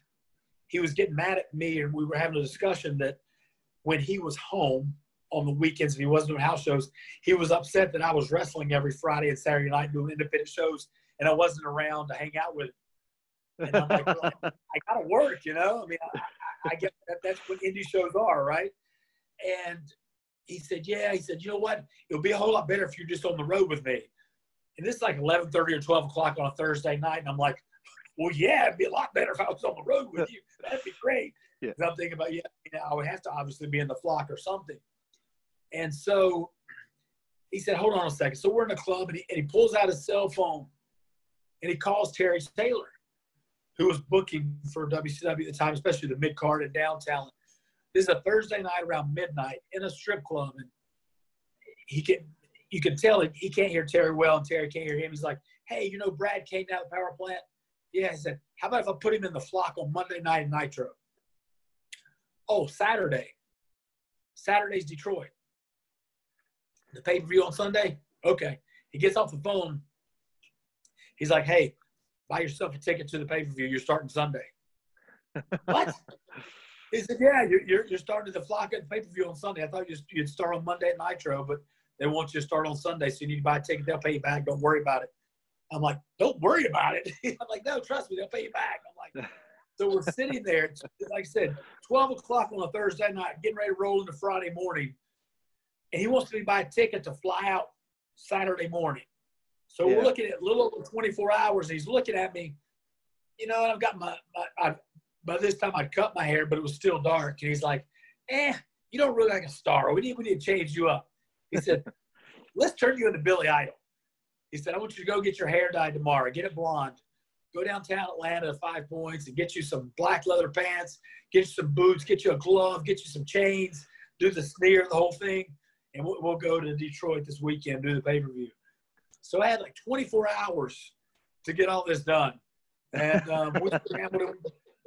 he was getting mad at me and we were having a discussion that when he was home on the weekends and he wasn't doing house shows, he was upset that I was wrestling every Friday and Saturday night doing independent shows and I wasn't around to hang out with him. And I'm like, well, I gotta work, you know. I mean, I, I, I get that. That's what indie shows are, right? And he said, yeah. He said, you know what? It'll be a whole lot better if you're just on the road with me. And this is like 11:30 or 12 o'clock on a Thursday night, and I'm like, well, yeah, it'd be a lot better if I was on the road with you. That'd be great. Yeah. 'Cause I'm thinking about, yeah, you know, I would have to obviously be in the flock or something. And so he said, hold on a second. So we're in a club, and he, and he pulls out his cell phone, and he calls Terry Taylor who was booking for WCW at the time, especially the mid card and down talent. This is a Thursday night around midnight in a strip club, and he can you can tell he, he can't hear Terry well, and Terry can't hear him. He's like, "Hey, you know Brad came down the power plant." Yeah, he said, "How about if I put him in the flock on Monday night in Nitro?" Oh, Saturday. Saturday's Detroit. The pay per view on Sunday. Okay. He gets off the phone. He's like, "Hey, buy yourself a ticket to the pay per view. You're starting Sunday. what? He said, yeah, you're, you're, you're starting the flock at pay per view on Sunday. I thought you'd, you'd start on Monday at Nitro, but they want you to start on Sunday, so you need to buy a ticket. They'll pay you back. Don't worry about it. I'm like, don't worry about it. I'm like, no, trust me, they'll pay you back. I'm like, so we're sitting there, like I said, 12 o'clock on a Thursday night, getting ready to roll into Friday morning. And he wants me to buy a ticket to fly out Saturday morning. So Yeah. we're looking at a little over 24 hours. And he's looking at me, you know, I've got my, my I, by this time I'd cut my hair, but it was still dark. And he's like, eh, you don't look like a star. We need, we need to change you up. He said, let's turn you into Billy Idol. He said, I want you to go get your hair dyed tomorrow, get it blonde. Go downtown Atlanta to Five Points and get you some black leather pants, get you some boots, get you a glove, get you some chains, do the sneer, the whole thing. And we'll, we'll go to Detroit this weekend, do the pay per view. So I had like 24 hours to get all this done. And um, we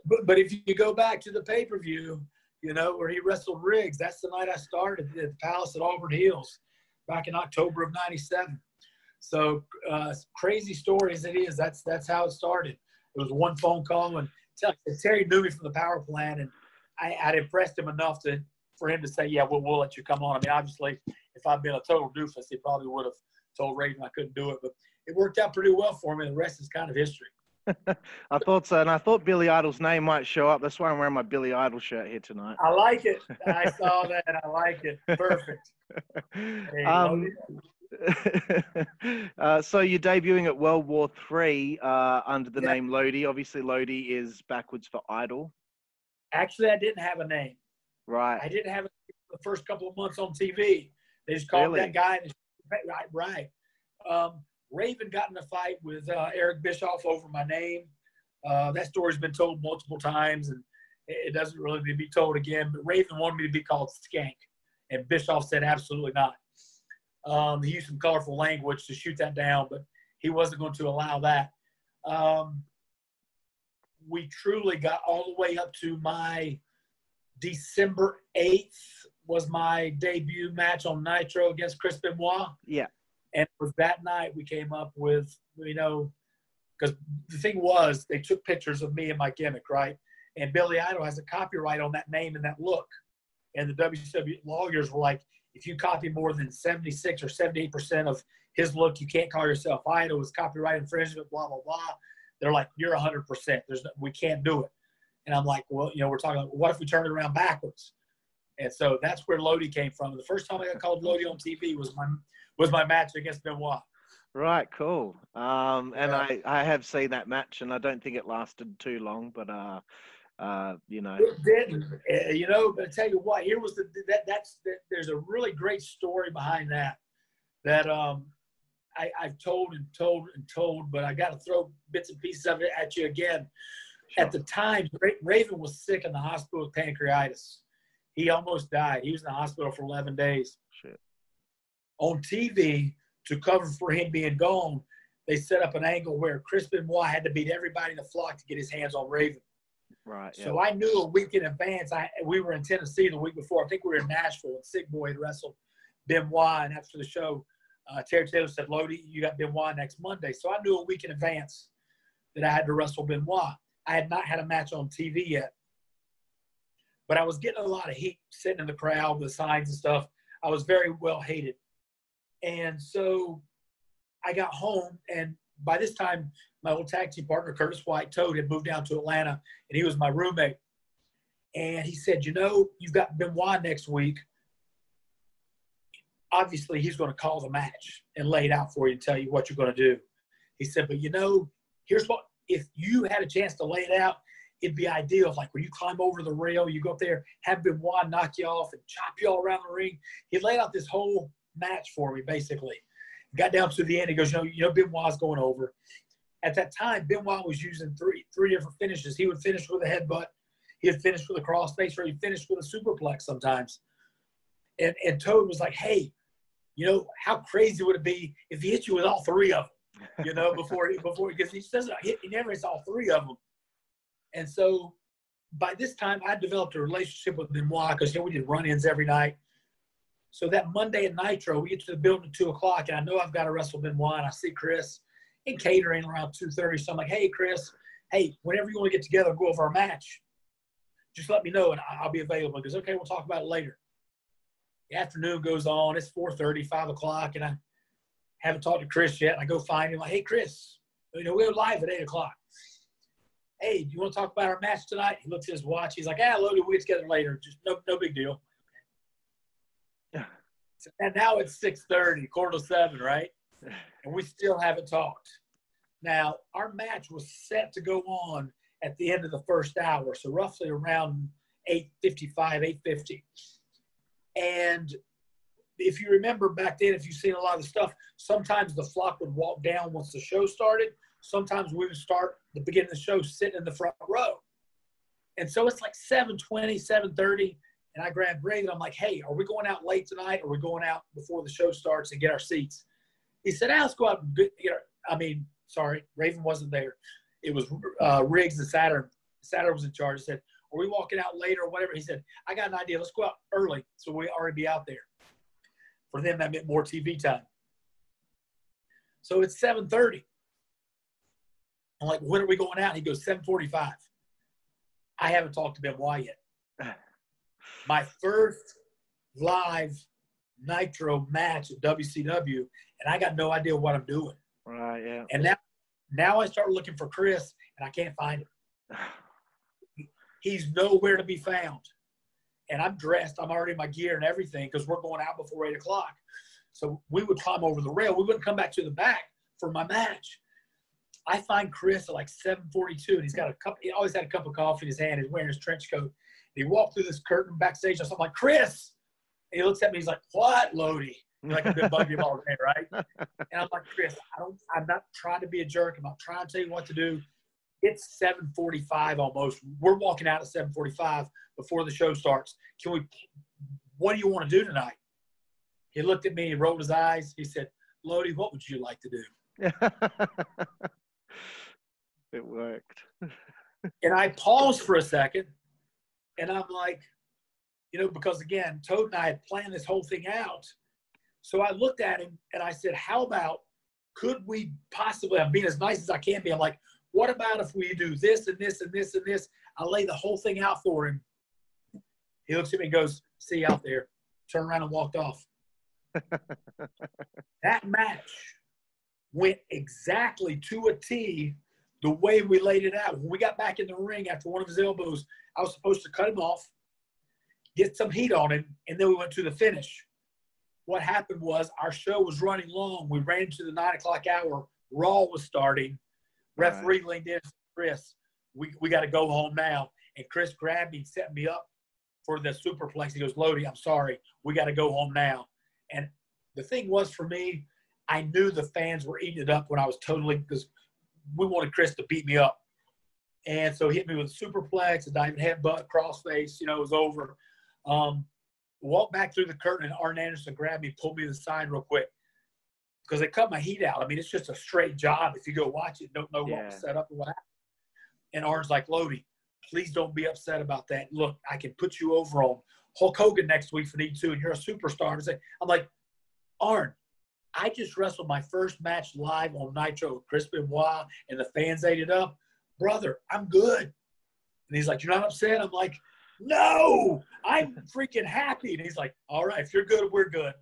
but, but if you go back to the pay per view, you know, where he wrestled Riggs, that's the night I started at the Palace at Auburn Hills back in October of 97. So uh, crazy story as it is, that's that's how it started. It was one phone call, and Terry knew me from the power plant, and I, impressed him enough to for him to say, "Yeah, we'll, we'll let you come on." I mean, obviously, if I'd been a total doofus, he probably would have told Raven I couldn't do it, but it worked out pretty well for me. The rest is kind of history. I thought so, and I thought Billy Idol's name might show up. That's why I'm wearing my Billy Idol shirt here tonight. I like it. I saw that. I like it. Perfect. Hey, um, uh, so you're debuting at World War Three uh, under the Yeah. name Lodi. Obviously, Lodi is backwards for idol, Actually, I didn't have a name. Right. I didn't have it the first couple of months on TV. They just called Really? that guy. And right, right. Um, Raven got in a fight with uh, Eric Bischoff over my name. Uh, that story's been told multiple times, and it doesn't really need to be told again. But Raven wanted me to be called Skank, and Bischoff said absolutely not. Um, he used some colorful language to shoot that down, but he wasn't going to allow that. Um, we truly got all the way up to my December 8th was my debut match on Nitro against Chris Benoit. Yeah. And that night we came up with, you know, because the thing was they took pictures of me and my gimmick, right? And Billy Idol has a copyright on that name and that look. And the WCW lawyers were like, if you copy more than 76 or 78% of his look, you can't call yourself Idol. It's copyright infringement, blah, blah, blah. They're like, you're 100%. There's no, we can't do it. And I'm like, well, you know, we're talking what if we turn it around backwards? And so that's where Lodi came from. The first time I got called Lodi on TV was my was my match against Benoit. Right, cool. Um, and Yeah. I, I have seen that match, and I don't think it lasted too long, but uh, uh, you know, It didn't, uh, you know. But I tell you what, here was the that that's that, there's a really great story behind that that um I, I've told and told and told, but I got to throw bits and pieces of it at you again. At the time, Ra- Raven was sick in the hospital with pancreatitis. He almost died. He was in the hospital for 11 days. On TV to cover for him being gone, they set up an angle where Chris Benoit had to beat everybody in the flock to get his hands on Raven. Right. Yeah. So I knew a week in advance. I we were in Tennessee the week before. I think we were in Nashville, and Sick Boy had wrestled Benoit. And after the show, uh, Terry Taylor said, "Lodi, you got Benoit next Monday." So I knew a week in advance that I had to wrestle Benoit. I had not had a match on TV yet, but I was getting a lot of heat sitting in the crowd with signs and stuff. I was very well hated, and so I got home, and by this time, my old team partner Curtis White Toad had moved down to Atlanta and he was my roommate. And he said, You know, you've got Benoit next week. Obviously, he's going to call the match and lay it out for you and tell you what you're going to do. He said, But you know, here's what if you had a chance to lay it out, it'd be ideal. Like, when you climb over the rail, you go up there, have Benoit knock you off and chop you all around the ring. He laid out this whole match for me, basically. Got down to the end. He goes, You know, you know Benoit's going over at that time, Benoit was using three three different finishes. He would finish with a headbutt, he'd finish with a crossface, or he'd finish with a superplex sometimes. And and Toad was like, "Hey, you know how crazy would it be if he hit you with all three of them? You know, before he before because he says hit, he never hits all three of them." And so by this time, I developed a relationship with Benoit because you know we did run-ins every night. So that Monday at Nitro, we get to the building at two o'clock, and I know I've got to wrestle Benoit. I see Chris in catering around 2.30. So I'm like, hey, Chris, hey, whenever you want to get together go over our match, just let me know and I'll be available. Goes, okay, we'll talk about it later. The afternoon goes on. It's 4.30, 5 o'clock, and I haven't talked to Chris yet. And I go find him. like, hey, Chris, you know, we're live at 8 o'clock. Hey, do you want to talk about our match tonight? He looks at his watch. He's like, ah, Lodi, we'll get together later. Just no, no big deal. And now it's 6.30, quarter to 7, right? and we still haven't talked. Now, our match was set to go on at the end of the first hour, so roughly around 8.55, 8.50. And if you remember back then, if you've seen a lot of stuff, sometimes the flock would walk down once the show started. Sometimes we would start the beginning of the show sitting in the front row. And so it's like 7.20, 7.30, and I grabbed and I'm like, hey, are we going out late tonight or are we going out before the show starts and get our seats? He said, ah, let's go out and get, get our, I mean, sorry, Raven wasn't there. It was uh, Riggs and Saturn. Saturn was in charge. He said, are we walking out later or whatever? He said, I got an idea. Let's go out early so we already be out there. For them, that meant more TV time. So it's 7.30. I'm like, when are we going out? He goes, 7.45. I haven't talked to Benoit yet. My first live Nitro match at WCW, and I got no idea what I'm doing. Right. Yeah. And now, now I start looking for Chris, and I can't find him. He's nowhere to be found. And I'm dressed. I'm already in my gear and everything because we're going out before eight o'clock. So we would climb over the rail. We wouldn't come back to the back for my match. I find Chris at like 7:42, and he's got a cup. He always had a cup of coffee in his hand. He's wearing his trench coat. He walked through this curtain backstage. And I'm like, Chris. And he looks at me. He's like, What, Lodi? Like I've been bugging him all day, right? And I'm like, Chris, I don't. I'm not trying to be a jerk. I'm not trying to tell you what to do. it's 7:45 almost. We're walking out at 7:45 before the show starts. Can we? What do you want to do tonight? He looked at me. He rolled his eyes. He said, "Lodi, what would you like to do?" it worked. And I paused for a second, and I'm like, you know, because again, Toad and I had planned this whole thing out. So I looked at him and I said, "How about could we possibly? I'm being as nice as I can be. I'm like, what about if we do this and this and this and this? I lay the whole thing out for him. He looks at me and goes, "See you out there." Turned around and walked off. that match went exactly to a T the way we laid it out. When we got back in the ring after one of his elbows, I was supposed to cut him off, get some heat on him, and then we went to the finish. What happened was our show was running long. We ran to the nine o'clock hour. Raw was starting. Referee right. leaned in, Chris, we, we got to go home now. And Chris grabbed me and set me up for the superplex. He goes, Lodi, I'm sorry. We got to go home now. And the thing was for me, I knew the fans were eating it up when I was totally because we wanted Chris to beat me up. And so he hit me with a superplex, a diamond headbutt, crossface, you know, it was over. Um, walked back through the curtain and Arn Anderson grabbed me, pulled me to the side real quick because they cut my heat out. I mean, it's just a straight job. If you go watch it, don't know yeah. what was set up or what happened. And Arn's like, Lodi, please don't be upset about that. Look, I can put you over on Hulk Hogan next week for need to, and you're a superstar. I'm like, Arn, I just wrestled my first match live on Nitro with Chris Benoit, and the fans ate it up. Brother, I'm good. And he's like, You're not upset? I'm like, No, I'm freaking happy. And he's like, All right, if you're good, we're good.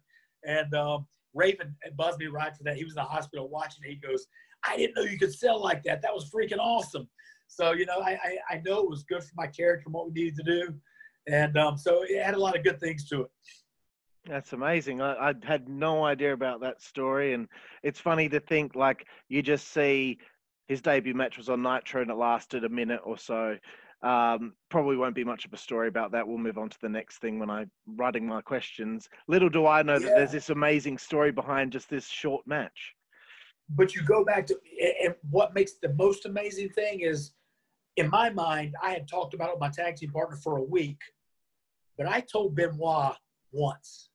And um, Raven buzzed me right for that. He was in the hospital watching. He goes, I didn't know you could sell like that. That was freaking awesome. So, you know, I, I, I know it was good for my character and what we needed to do. And um, so it had a lot of good things to it. That's amazing. I, I had no idea about that story. And it's funny to think like you just see his debut match was on Nitro and it lasted a minute or so. Um, probably won't be much of a story about that. We'll move on to the next thing when I'm writing my questions. Little do I know yeah. that there's this amazing story behind just this short match. But you go back to, and what makes the most amazing thing is, in my mind, I had talked about it with my tag team partner for a week, but I told Benoit once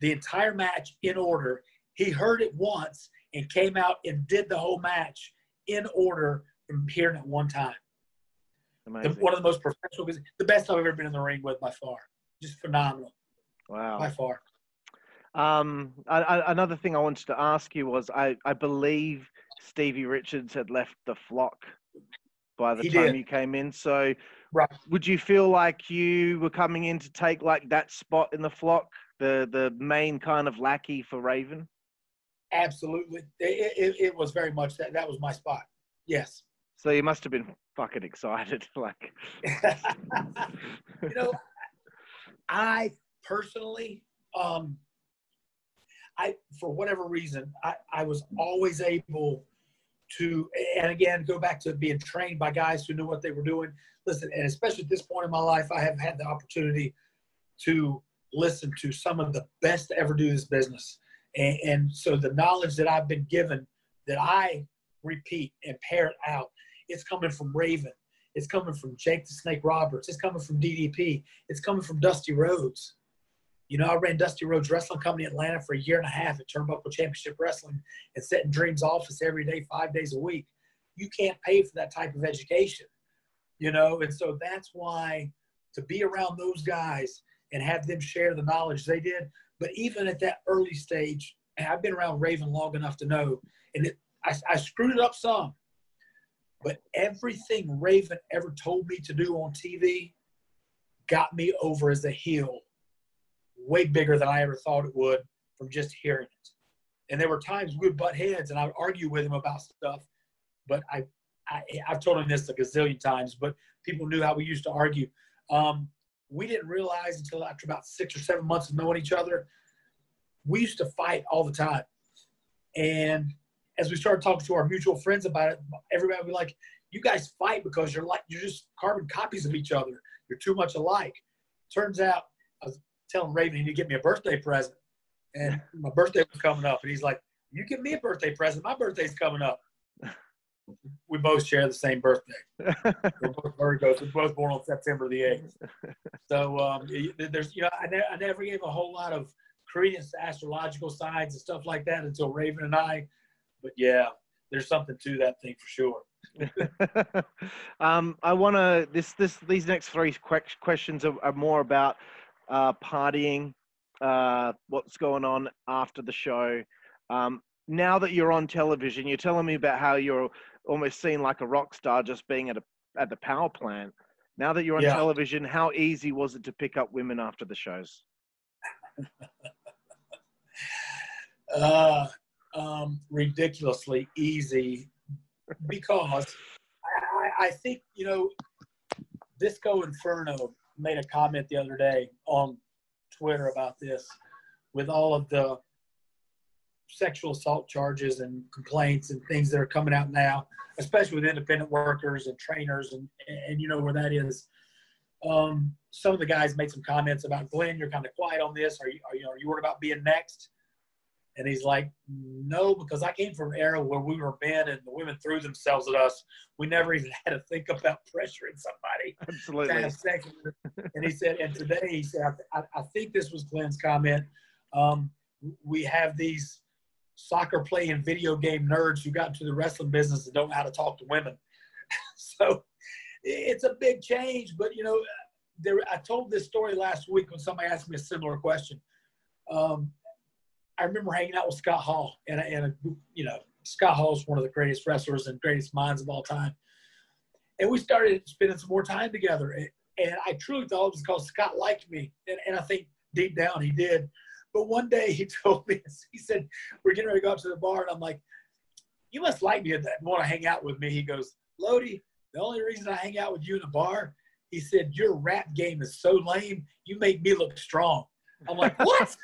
the entire match in order. He heard it once and came out and did the whole match in order from hearing it one time. The, one of the most professional, the best I've ever been in the ring with by far. Just phenomenal. Wow. By far. Um, I, I, another thing I wanted to ask you was I, I believe Stevie Richards had left the flock by the he time did. you came in. So, right. would you feel like you were coming in to take like that spot in the flock, the the main kind of lackey for Raven? Absolutely, it, it, it was very much that. That was my spot. Yes. So you must have been fucking excited, like. you know, I personally, um, I for whatever reason, I, I was always able to, and again, go back to being trained by guys who knew what they were doing. Listen, and especially at this point in my life, I have had the opportunity to listen to some of the best to ever do this business. And, and so the knowledge that I've been given that I repeat and parrot out it's coming from Raven. It's coming from Jake the Snake Roberts. It's coming from DDP. It's coming from Dusty Rhodes. You know, I ran Dusty Rhodes Wrestling Company in Atlanta for a year and a half at Turnbuckle Championship Wrestling and set in Dream's office every day, five days a week. You can't pay for that type of education, you know, and so that's why to be around those guys and have them share the knowledge they did. But even at that early stage, and I've been around Raven long enough to know, and it, I, I screwed it up some but everything Raven ever told me to do on TV got me over as a heel way bigger than I ever thought it would from just hearing it. And there were times we would butt heads and I would argue with him about stuff, but I, I have told him this a gazillion times, but people knew how we used to argue. Um, we didn't realize until after about six or seven months of knowing each other, we used to fight all the time. And as we started talking to our mutual friends about it, everybody would be like, "You guys fight because you're like you're just carbon copies of each other. You're too much alike." Turns out, I was telling Raven he need to get me a birthday present, and my birthday was coming up, and he's like, "You give me a birthday present. My birthday's coming up." We both share the same birthday. We're both Virgos. We're both born on September the 8th. So um, there's, you know, I, ne- I never gave a whole lot of credence to astrological signs and stuff like that until Raven and I. But yeah, there's something to that thing for sure. um, I want to this this these next three que- questions are, are, more about uh, partying, uh, what's going on after the show. Um, now that you're on television, you're telling me about how you're almost seen like a rock star just being at a at the power plant. Now that you're on yeah. television, how easy was it to pick up women after the shows? uh, um, ridiculously easy because I, I, think you know Disco Inferno made a comment the other day on Twitter about this with all of the sexual assault charges and complaints and things that are coming out now, especially with independent workers and trainers and and you know where that is. Um, some of the guys made some comments about Glenn. You're kind of quiet on this. Are you are you, are you worried about being next? And he's like, no, because I came from an era where we were men and the women threw themselves at us. We never even had to think about pressuring somebody. Absolutely. and he said, and today he said, I, I think this was Glenn's comment. Um, we have these soccer playing video game nerds who got into the wrestling business and don't know how to talk to women. so it's a big change. But, you know, there, I told this story last week when somebody asked me a similar question. Um, I remember hanging out with Scott Hall, and, and you know, Scott Hall is one of the greatest wrestlers and greatest minds of all time. And we started spending some more time together. And, and I truly thought it was because Scott liked me. And, and I think deep down he did. But one day he told me, he said, We're getting ready to go up to the bar. And I'm like, You must like me and want to hang out with me. He goes, Lodi, the only reason I hang out with you in the bar, he said, Your rap game is so lame, you make me look strong. I'm like, What?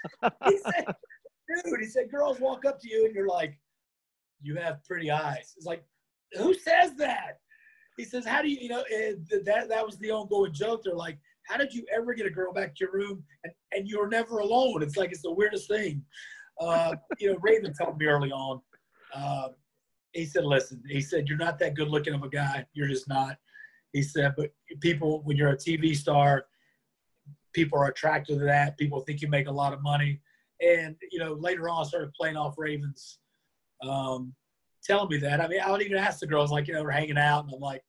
he said, dude, he said, girls walk up to you and you're like, you have pretty eyes. It's like, who says that? He says, how do you, you know, that, that was the ongoing joke. They're like, how did you ever get a girl back to your room and, and you're never alone? It's like, it's the weirdest thing. Uh, you know, Raven told me early on, uh, he said, listen, he said, you're not that good looking of a guy. You're just not. He said, but people, when you're a TV star, people are attracted to that. People think you make a lot of money. And you know, later on, I started playing off Ravens, um, telling me that. I mean, I would even ask the girls, like, you know, we're hanging out, and I'm like,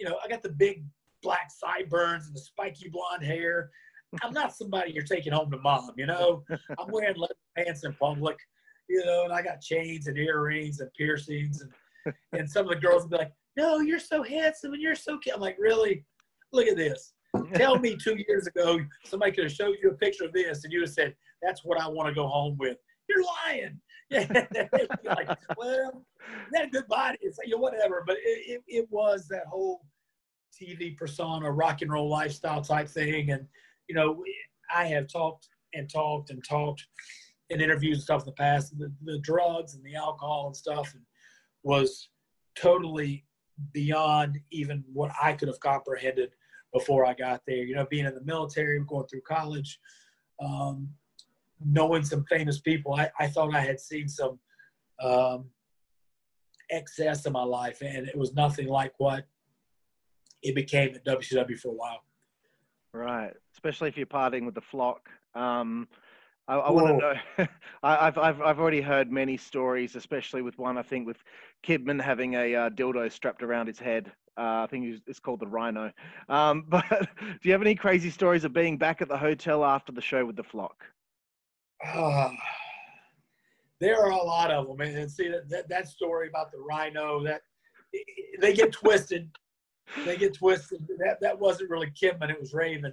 you know, I got the big black sideburns and the spiky blonde hair. I'm not somebody you're taking home to mom, you know. I'm wearing leather pants in public, you know, and I got chains and earrings and piercings, and and some of the girls would be like, "No, you're so handsome and you're so cute." I'm like, "Really? Look at this." Tell me two years ago somebody could have showed you a picture of this and you would have said, that's what I want to go home with. You're lying. Yeah. like, well, a good body. It's like, you know, whatever. But it, it, it was that whole TV persona, rock and roll lifestyle type thing. And, you know, I have talked and talked and talked in interviews and stuff in the past. The, the drugs and the alcohol and stuff and was totally beyond even what I could have comprehended before I got there. You know, being in the military, going through college, um, knowing some famous people, I, I thought I had seen some um, excess in my life, and it was nothing like what it became at WCW for a while. Right, especially if you're parting with the flock. Um, I, I want to know. I, have I've I've already heard many stories, especially with one I think with Kidman having a uh, dildo strapped around his head. Uh, I think it's called the Rhino. Um, but do you have any crazy stories of being back at the hotel after the show with the flock? Uh, there are a lot of them, and see that, that, that story about the Rhino that they get twisted. They get twisted. That that wasn't really Kidman; it was Raven.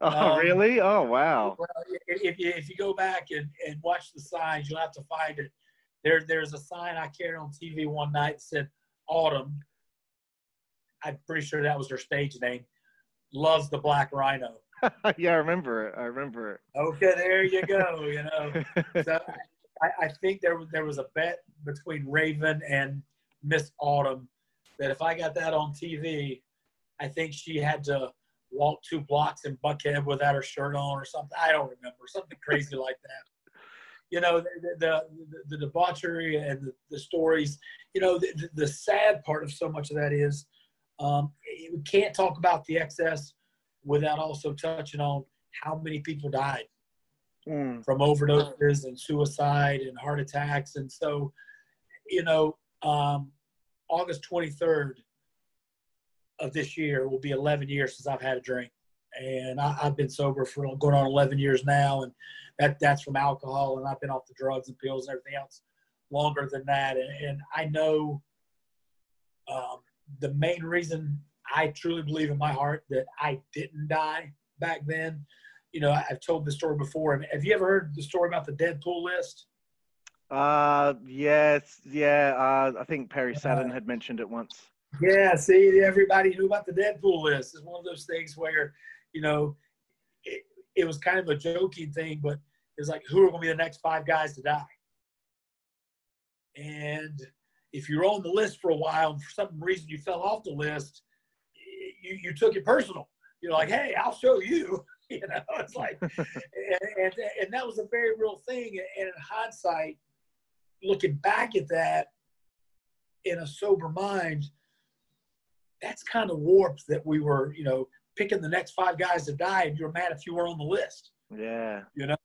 Oh, um, really? Oh, wow. Well, if you if you go back and, and watch the signs, you'll have to find it. There there's a sign I carried on TV one night that said Autumn. I'm pretty sure that was her stage name. Loves the Black Rhino. yeah, I remember it. I remember it. Okay, there you go. You know, so I, I think there was there was a bet between Raven and Miss Autumn that if I got that on TV, I think she had to walk two blocks in Buckhead without her shirt on or something. I don't remember something crazy like that. you know, the the, the, the debauchery and the, the stories. You know, the, the sad part of so much of that is um, we can't talk about the excess without also touching on how many people died Mm. from overdoses and suicide and heart attacks. And so, you know, um, August 23rd of this year will be 11 years since I've had a drink. And I, I've been sober for going on 11 years now. And that, that's from alcohol. And I've been off the drugs and pills and everything else longer than that. And, and I know um, the main reason I truly believe in my heart that I didn't die back then you know, I've told this story before. Have you ever heard the story about the Deadpool list? Uh, yes, yeah. Uh, I think Perry Saturn had mentioned it once. Yeah, see, everybody knew about the Deadpool list. It's one of those things where, you know, it, it was kind of a joking thing, but it's like, who are going to be the next five guys to die? And if you're on the list for a while and for some reason you fell off the list, you, you took it personal. You're like, hey, I'll show you. you know, it's like, and, and, and that was a very real thing. And in hindsight, looking back at that in a sober mind, that's kind of warped that we were, you know, picking the next five guys to die, and you're mad if you were on the list. Yeah. You know,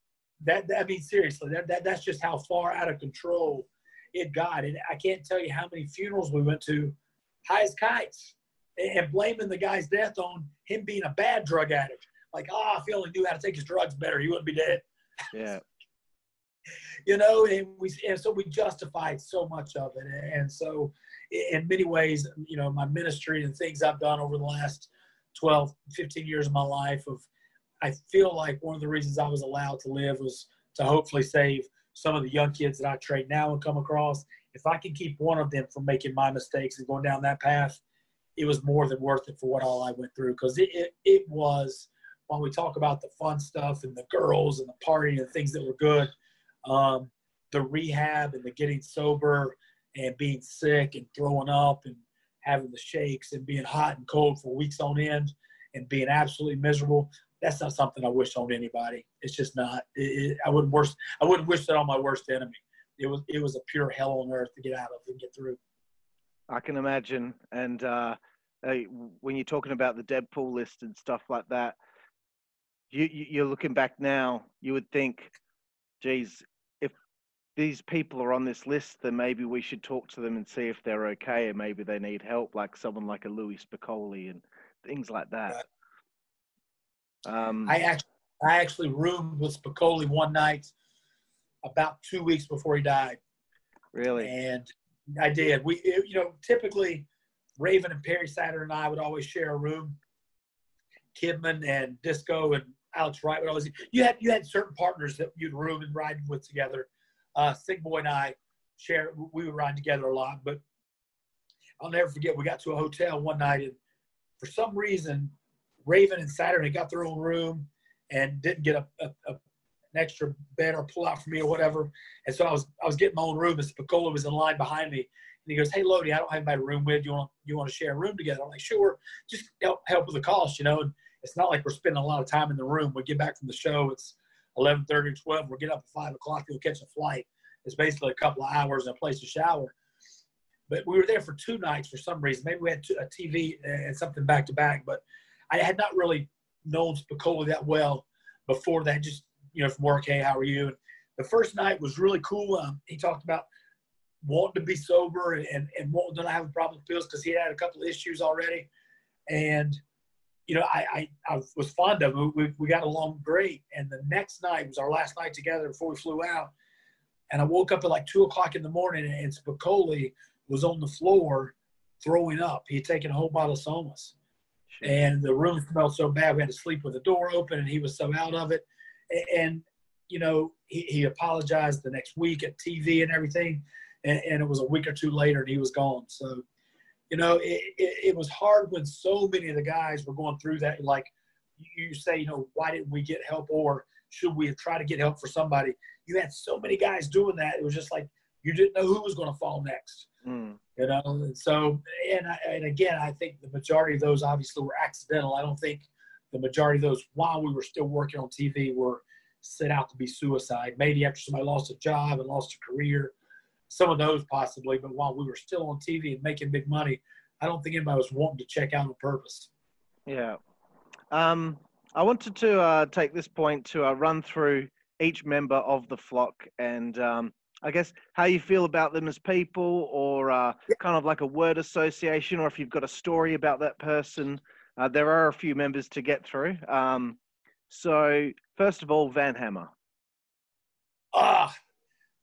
that, that I mean, seriously, that, that that's just how far out of control it got. And I can't tell you how many funerals we went to, high as kites, and blaming the guy's death on him being a bad drug addict like, oh, if he only knew how to take his drugs better, he wouldn't be dead. Yeah. You know, and we and so we justified so much of it, and so in many ways, you know, my ministry and things I've done over the last 12, 15 years of my life of I feel like one of the reasons I was allowed to live was to hopefully save some of the young kids that I train now and come across. If I can keep one of them from making my mistakes and going down that path, it was more than worth it for what all I went through because it, it, it was while we talk about the fun stuff and the girls and the party and things that were good, um, the rehab and the getting sober and being sick and throwing up and having the shakes and being hot and cold for weeks on end and being absolutely miserable. That's not something I wish on anybody. It's just not. It, it, I wouldn't wish. I wouldn't wish that on my worst enemy. It was. It was a pure hell on earth to get out of and get through. I can imagine. And uh, when you're talking about the Deadpool list and stuff like that, you, you're looking back now, you would think, geez, if these people are on this list, then maybe we should talk to them and see if they're okay, and maybe they need help, like someone like a Louie Spicolli and things like that. Um, I actually, I actually roomed with Spicolli one night, about two weeks before he died. Really? And I did. We, you know, typically Raven and Perry Saturn and I would always share a room. Kidman and Disco and Alex Wright would always. You had you had certain partners that you'd room and ride with together. Uh, Sick Boy and I share. We would ride together a lot, but I'll never forget. We got to a hotel one night, and for some reason, Raven and Saturn had got their own room and didn't get a, a, a an extra bed or pull out for me or whatever. And so I was I was getting my own room, and Spicolli was in line behind me. And he goes, "Hey, Lodi, I don't have my room with you. Want you want to share a room together?" I'm like, "Sure, just help help with the cost, you know." And it's not like we're spending a lot of time in the room. We get back from the show, it's 11:30 12. We get up at five o'clock go catch a flight. It's basically a couple of hours and a place to shower. But we were there for two nights for some reason. Maybe we had a TV and something back to back. But I had not really known Spicolli that well before that. Just you know, from work, hey, how are you? And the first night was really cool. Um, he talked about wanting to be sober and, and wanting to not have a problem with pills because he had a couple of issues already. And you know, I, I, I was fond of him. We, we got along great. And the next night was our last night together before we flew out. And I woke up at like two o'clock in the morning and Spicolli was on the floor throwing up. He had taken a whole bottle of Somas. And the room smelled so bad we had to sleep with the door open and he was so out of it. And, you know, he, he apologized the next week at TV and everything. And, and it was a week or two later and he was gone. So you know, it, it, it, was hard when so many of the guys were going through that. Like you say, you know, why didn't we get help or should we have tried to get help for somebody? You had so many guys doing that. It was just like you didn't know who was going to fall next. Mm. You know, and so and I, and again, I think the majority of those obviously were accidental. I don't think the majority of those while we were still working on TV were set out to be suicide. Maybe after somebody lost a job and lost a career, some of those possibly. But while we were still on TV and making big money, I don't think anybody was wanting to check out on purpose. Yeah. Um, I wanted to uh, take this point to uh, run through each member of the flock and um, I guess how you feel about them as people or uh, kind of like a word association or if you've got a story about that person. Uh, there are a few members to get through. Um, so, first of all, Van Hammer. Ah,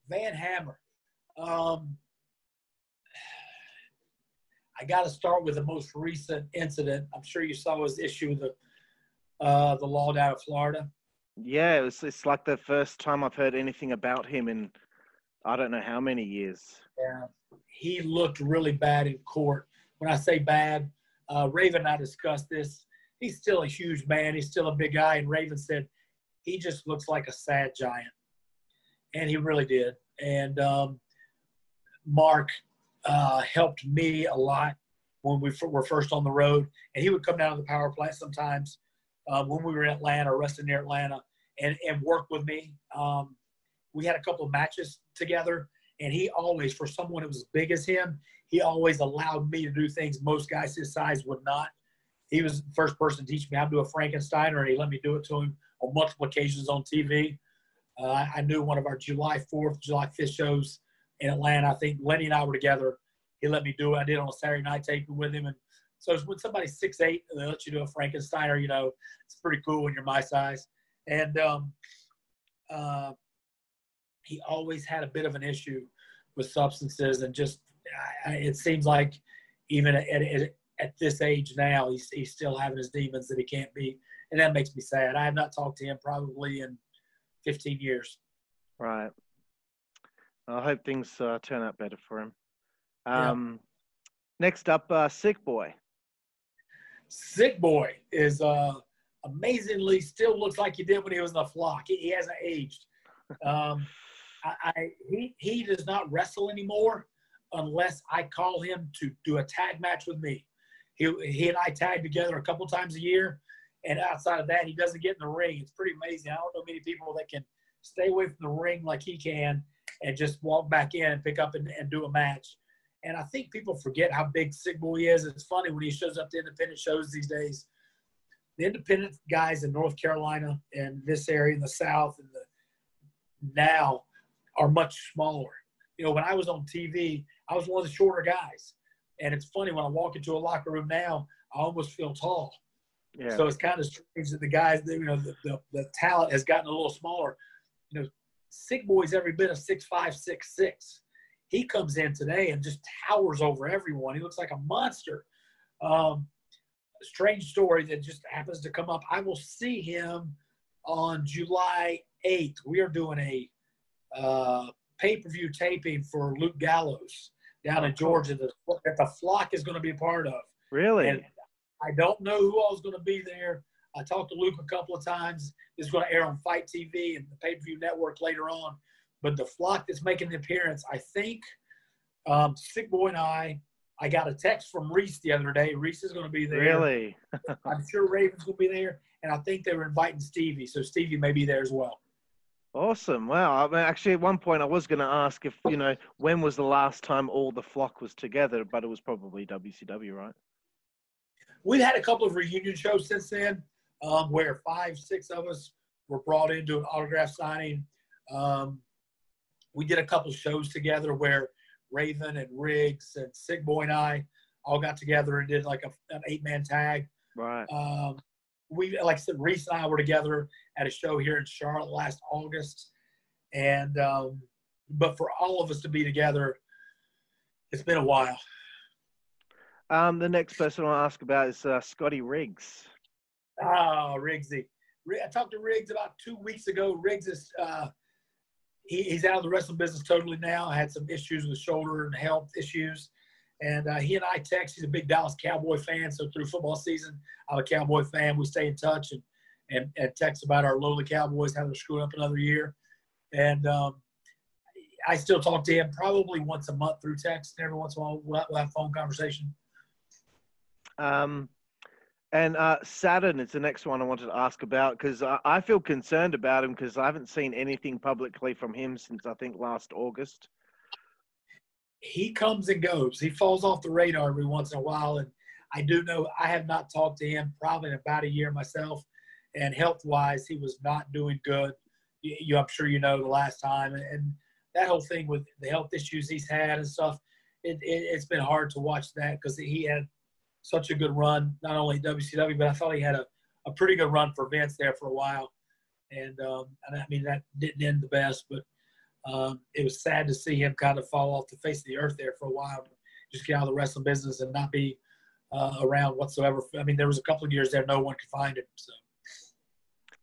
Van Hammer. Um, I got to start with the most recent incident. I'm sure you saw his issue with the uh, the law down in Florida. Yeah, it was, it's like the first time I've heard anything about him in I don't know how many years. Yeah, he looked really bad in court. When I say bad, uh, Raven and I discussed this. He's still a huge man. He's still a big guy. And Raven said he just looks like a sad giant, and he really did. And um, Mark uh, helped me a lot when we were first on the road, and he would come down to the power plant sometimes uh, when we were in Atlanta, or resting near Atlanta, and and work with me. Um, we had a couple of matches together, and he always, for someone that was as big as him, he always allowed me to do things most guys his size would not. He was the first person to teach me how to do a Frankenstein, and he let me do it to him on multiple occasions on TV. Uh, I knew one of our July 4th, July 5th shows in Atlanta. I think Lenny and I were together. He let me do it. I did on a Saturday night taping with him. And so when somebody's six eight, and they let you do a Frankensteiner, you know, it's pretty cool when you're my size. And um, uh, he always had a bit of an issue with substances and just I, it seems like even at, at, at this age now he's, he's still having his demons that he can't beat and that makes me sad i have not talked to him probably in 15 years right i hope things uh, turn out better for him um, yeah. next up uh, sick boy sick boy is uh, amazingly still looks like he did when he was in the flock he, he hasn't aged um, I, I he he does not wrestle anymore unless I call him to do a tag match with me. He he and I tag together a couple times a year, and outside of that, he doesn't get in the ring. It's pretty amazing. I don't know many people that can stay away from the ring like he can and just walk back in and pick up and, and do a match. And I think people forget how big Boy is. It's funny when he shows up to independent shows these days. The independent guys in North Carolina and this area in the South and the now are much smaller. You know, when I was on TV, I was one of the shorter guys. And it's funny when I walk into a locker room now, I almost feel tall. Yeah. So it's kind of strange that the guys, you know, the, the, the talent has gotten a little smaller. You know, Sick Boy's every bit of six five, six six. He comes in today and just towers over everyone. He looks like a monster. Um, a strange story that just happens to come up. I will see him on July 8th. We are doing a uh, pay per view taping for Luke Gallows down in Georgia that, that the flock is going to be a part of. Really? And I don't know who all is going to be there. I talked to Luke a couple of times. It's going to air on FITE TV and the pay per view network later on. But the flock that's making the appearance, I think um, Sick Boy and I, I got a text from Reese the other day. Reese is going to be there. Really? I'm sure Raven's going to be there. And I think they were inviting Stevie. So Stevie may be there as well. Awesome! Wow. I mean, actually, at one point, I was going to ask if you know when was the last time all the flock was together, but it was probably WCW, right? We've had a couple of reunion shows since then, um, where five, six of us were brought in to an autograph signing. Um, we did a couple shows together where Raven and Riggs and Sick Boy and I all got together and did like a, an eight man tag. Right. Um, we like I said, Reese and I were together at a show here in Charlotte last August, and um, but for all of us to be together, it's been a while. Um, the next person I'll ask about is uh, Scotty Riggs. Oh, Riggsy. I talked to Riggs about two weeks ago. Riggs is uh, he, he's out of the wrestling business totally now. Had some issues with shoulder and health issues, and uh, he and I text. He's a big Dallas Cowboy fan, so through football season, I'm a Cowboy fan. We stay in touch and and, and text about our lowly Cowboys how they're screwing up another year. And um, I still talk to him probably once a month through text. And every once in a while, we'll have, we'll have a phone conversation. Um, And uh, Saturn is the next one I wanted to ask about because I, I feel concerned about him because I haven't seen anything publicly from him since I think last August. He comes and goes. He falls off the radar every once in a while, and I do know I have not talked to him probably in about a year myself. And health wise, he was not doing good. You, you, I'm sure you know the last time, and that whole thing with the health issues he's had and stuff. It, it, has been hard to watch that because he had such a good run, not only WCW, but I thought he had a, a pretty good run for Vince there for a while. And, um, and I mean, that didn't end the best, but um, it was sad to see him kind of fall off the face of the earth there for a while. Just get out of the wrestling business and not be uh, around whatsoever. I mean, there was a couple of years there no one could find him. So.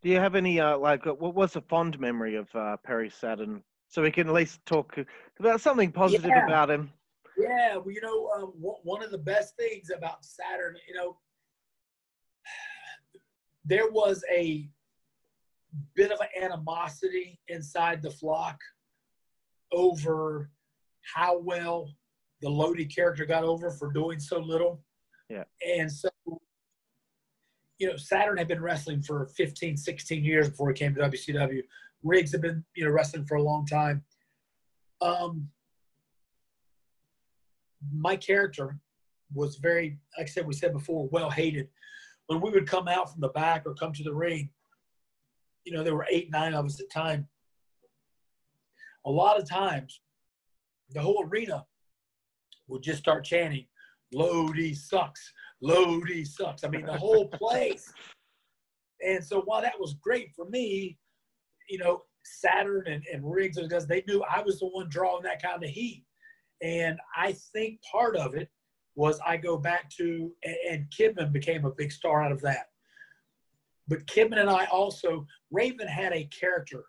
Do you have any uh, like what was a fond memory of uh, Perry Saturn, so we can at least talk about something positive yeah. about him? Yeah, well, you know, uh, one of the best things about Saturn, you know, there was a bit of an animosity inside the flock over how well the Lodi character got over for doing so little. Yeah. And so, you know, Saturn had been wrestling for 15, 16 years before he came to WCW. Riggs had been, you know, wrestling for a long time. Um, my character was very, like I said, we said before, well hated. When we would come out from the back or come to the ring, you know, there were eight, nine of us at time. A lot of times, the whole arena would just start chanting, Lodi sucks, Lodi sucks. I mean, the whole place. and so while that was great for me, you know, Saturn and, and Riggs, because they knew I was the one drawing that kind of heat. And I think part of it was I go back to, and Kidman became a big star out of that. But Kidman and I also, Raven had a character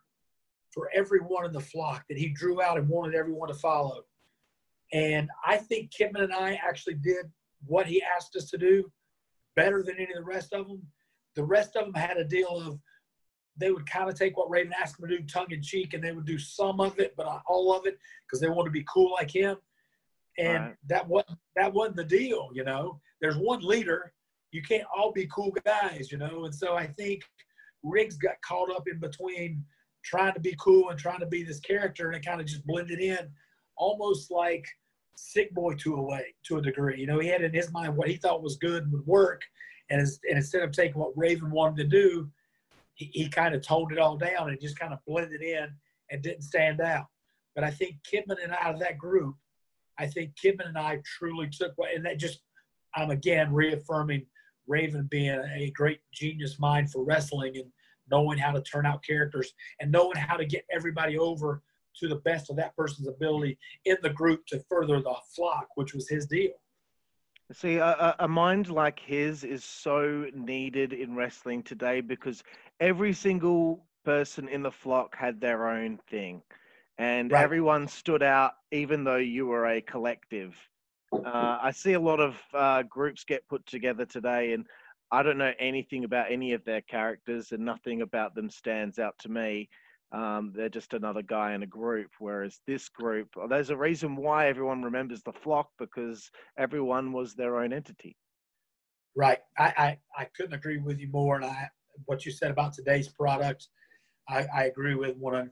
for everyone in the flock that he drew out and wanted everyone to follow. And I think Kidman and I actually did what he asked us to do better than any of the rest of them. The rest of them had a deal of they would kind of take what Raven asked them to do tongue in cheek and they would do some of it, but not all of it because they want to be cool like him. And right. that wasn't that wasn't the deal, you know. There's one leader. You can't all be cool guys, you know. And so I think Riggs got caught up in between trying to be cool and trying to be this character, and it kind of just blended in, almost like Sick Boy to a way, to a degree. You know, he had in his mind what he thought was good would work, and, and instead of taking what Raven wanted to do, he, he kind of toned it all down and just kind of blended in and didn't stand out. But I think Kidman and out of that group, I think Kidman and I truly took what, and that just, I'm again reaffirming Raven being a great genius mind for wrestling and knowing how to turn out characters and knowing how to get everybody over to the best of that person's ability in the group to further the flock, which was his deal. See, a, a, mind like his is so needed in wrestling today because every single person in the flock had their own thing, and right. everyone stood out, even though you were a collective. Uh, I see a lot of uh, groups get put together today, and I don't know anything about any of their characters, and nothing about them stands out to me. Um, they're just another guy in a group. Whereas this group, there's a reason why everyone remembers the flock because everyone was their own entity. Right. I, I, I couldn't agree with you more. And I, what you said about today's product, I, I agree with 100%.